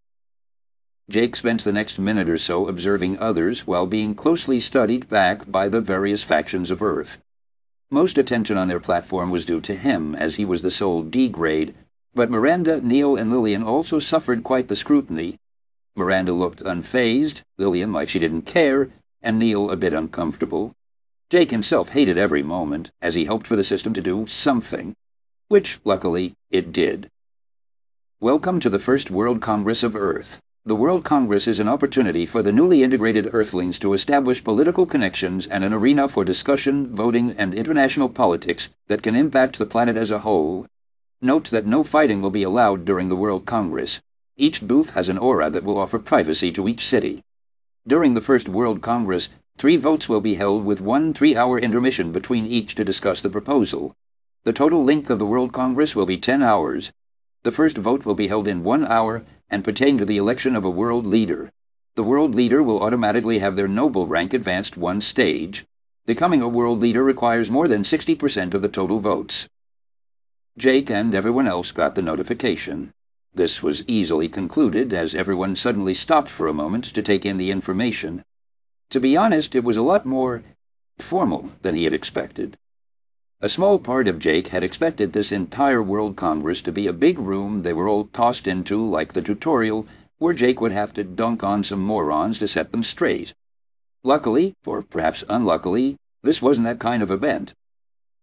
Jake spent the next minute or so observing others while being closely studied back by the various factions of Earth. Most attention on their platform was due to him, as he was the sole D grade, but Miranda, Neil, and Lillian also suffered quite the scrutiny, Miranda looked unfazed, Lillian like she didn't care, and Neil a bit uncomfortable. Jake himself hated every moment, as he hoped for the system to do something, which, luckily, it did. Welcome to the First World Congress of Earth. The World Congress is an opportunity for the newly integrated Earthlings to establish political connections and an arena for discussion, voting, and international politics that can impact the planet as a whole. Note that no fighting will be allowed during the World Congress. Each booth has an aura that will offer privacy to each city. During the first World Congress, three votes will be held with one three-hour intermission between each to discuss the proposal. The total length of the World Congress will be 10 hours. The first vote will be held in one hour and pertain to the election of a world leader. The world leader will automatically have their noble rank advanced one stage. Becoming a world leader requires more than 60% of the total votes. Jake and everyone else got the notification. This was easily concluded, as everyone suddenly stopped for a moment to take in the information. To be honest, it was a lot more formal than he had expected. A small part of Jake had expected this entire World Congress to be a big room they were all tossed into like the tutorial, where Jake would have to dunk on some morons to set them straight. Luckily, or perhaps unluckily, this wasn't that kind of event.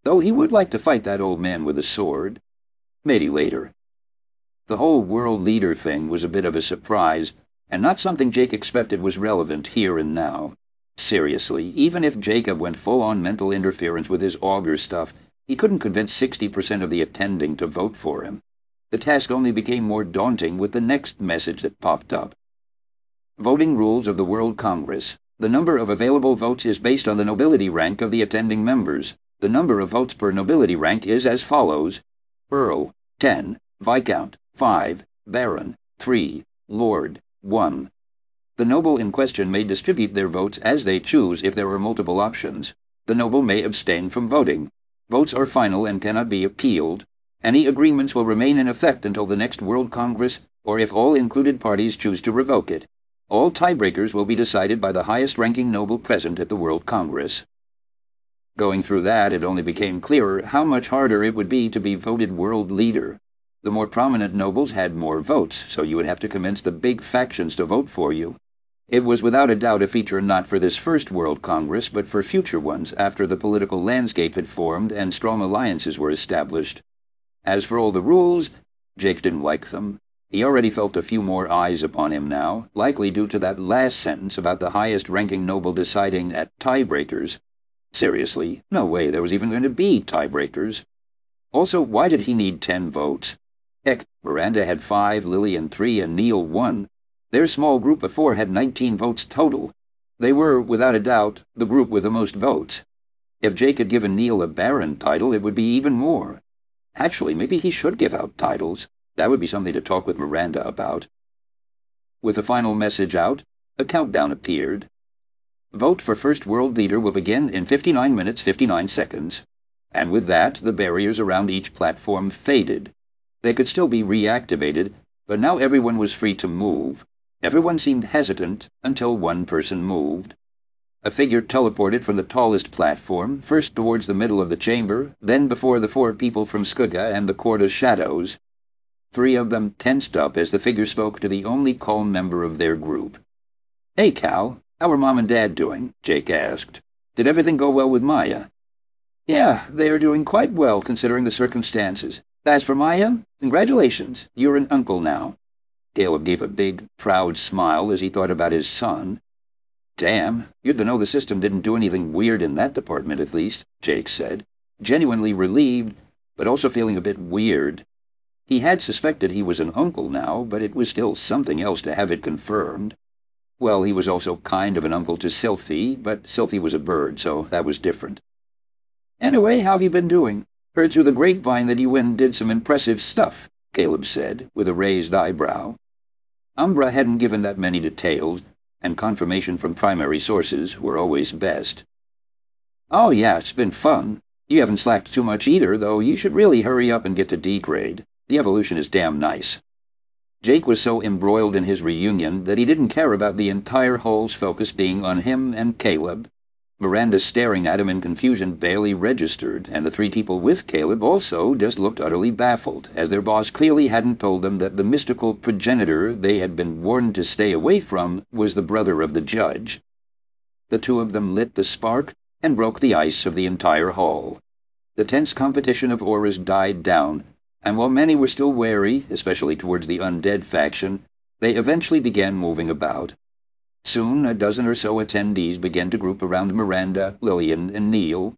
Though he would like to fight that old man with a sword. Maybe later. The whole world leader thing was a bit of a surprise, and not something Jake expected was relevant here and now. Seriously, even if Jacob went full-on mental interference with his augur stuff, he couldn't convince 60% of the attending to vote for him. The task only became more daunting with the next message that popped up. Voting rules of the World Congress. The number of available votes is based on the nobility rank of the attending members. The number of votes per nobility rank is as follows. Earl, 10. Viscount, 5. Baron, 3. Lord, 1. The noble in question may distribute their votes as they choose if there are multiple options. The noble may abstain from voting. Votes are final and cannot be appealed. Any agreements will remain in effect until the next World Congress or if all included parties choose to revoke it. All tiebreakers will be decided by the highest ranking noble present at the World Congress. Going through that, it only became clearer how much harder it would be to be voted world leader. The more prominent nobles had more votes, so you would have to convince the big factions to vote for you. It was without a doubt a feature not for this first World Congress, but for future ones after the political landscape had formed and strong alliances were established. As for all the rules, Jake didn't like them. He already felt a few more eyes upon him now, likely due to that last sentence about the highest ranking noble deciding at tiebreakers. Seriously, no way there was even going to be tiebreakers. Also, why did he need ten votes? Heck, Miranda had five, Lillian three, and Neil one. Their small group of four had 19 votes total. They were, without a doubt, the group with the most votes. If Jake had given Neil a Baron title, it would be even more. Actually, maybe he should give out titles. That would be something to talk with Miranda about. With the final message out, a countdown appeared. Vote for First World Leader will begin in 59 minutes 59 seconds. And with that, the barriers around each platform faded. They could still be reactivated, but now everyone was free to move, Everyone seemed hesitant until one person moved. A figure teleported from the tallest platform, first towards the middle of the chamber, then before the four people from Skugga and the Court of Shadows. Three of them tensed up as the figure spoke to the only calm member of their group. Hey, Cal, how are Mom and Dad doing? Jake asked. Did everything go well with Maya? Yeah, they are doing quite well considering the circumstances. As for Maya, congratulations, you're an uncle now. Caleb gave a big, proud smile as he thought about his son. Damn, you'd to know the system didn't do anything weird in that department, at least, Jake said, genuinely relieved, but also feeling a bit weird. He had suspected he was an uncle now, but it was still something else to have it confirmed. Well, he was also kind of an uncle to Sylphie, but Sylphie was a bird, so that was different. Anyway, how have you been doing? Heard through the grapevine that you went and did some impressive stuff, Caleb said, with a raised eyebrow. Umbra hadn't given that many details, and confirmation from primary sources were always best. Oh, yeah, it's been fun. You haven't slacked too much either, though you should really hurry up and get to D grade. The evolution is damn nice. Jake was so embroiled in his reunion that he didn't care about the entire hall's focus being on him and Caleb, Miranda staring at him in confusion barely registered, and the three people with Caleb also just looked utterly baffled, as their boss clearly hadn't told them that the mystical progenitor they had been warned to stay away from was the brother of the judge. The two of them lit the spark and broke the ice of the entire hall. The tense competition of auras died down, and while many were still wary, especially towards the undead faction, they eventually began moving about. Soon a dozen or so attendees began to group around Miranda, Lillian, and Neil.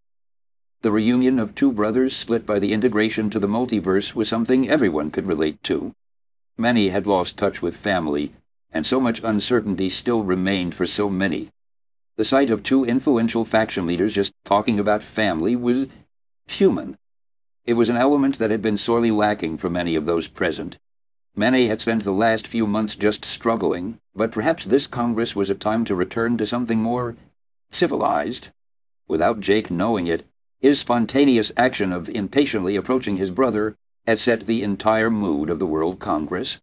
The reunion of two brothers split by the integration to the multiverse was something everyone could relate to. Many had lost touch with family, and so much uncertainty still remained for so many. The sight of two influential faction leaders just talking about family was human. It was an element that had been sorely lacking for many of those present. Many had spent the last few months just struggling, but perhaps this Congress was a time to return to something more civilized. Without Jake knowing it, his spontaneous action of impatiently approaching his brother had set the entire mood of the World Congress.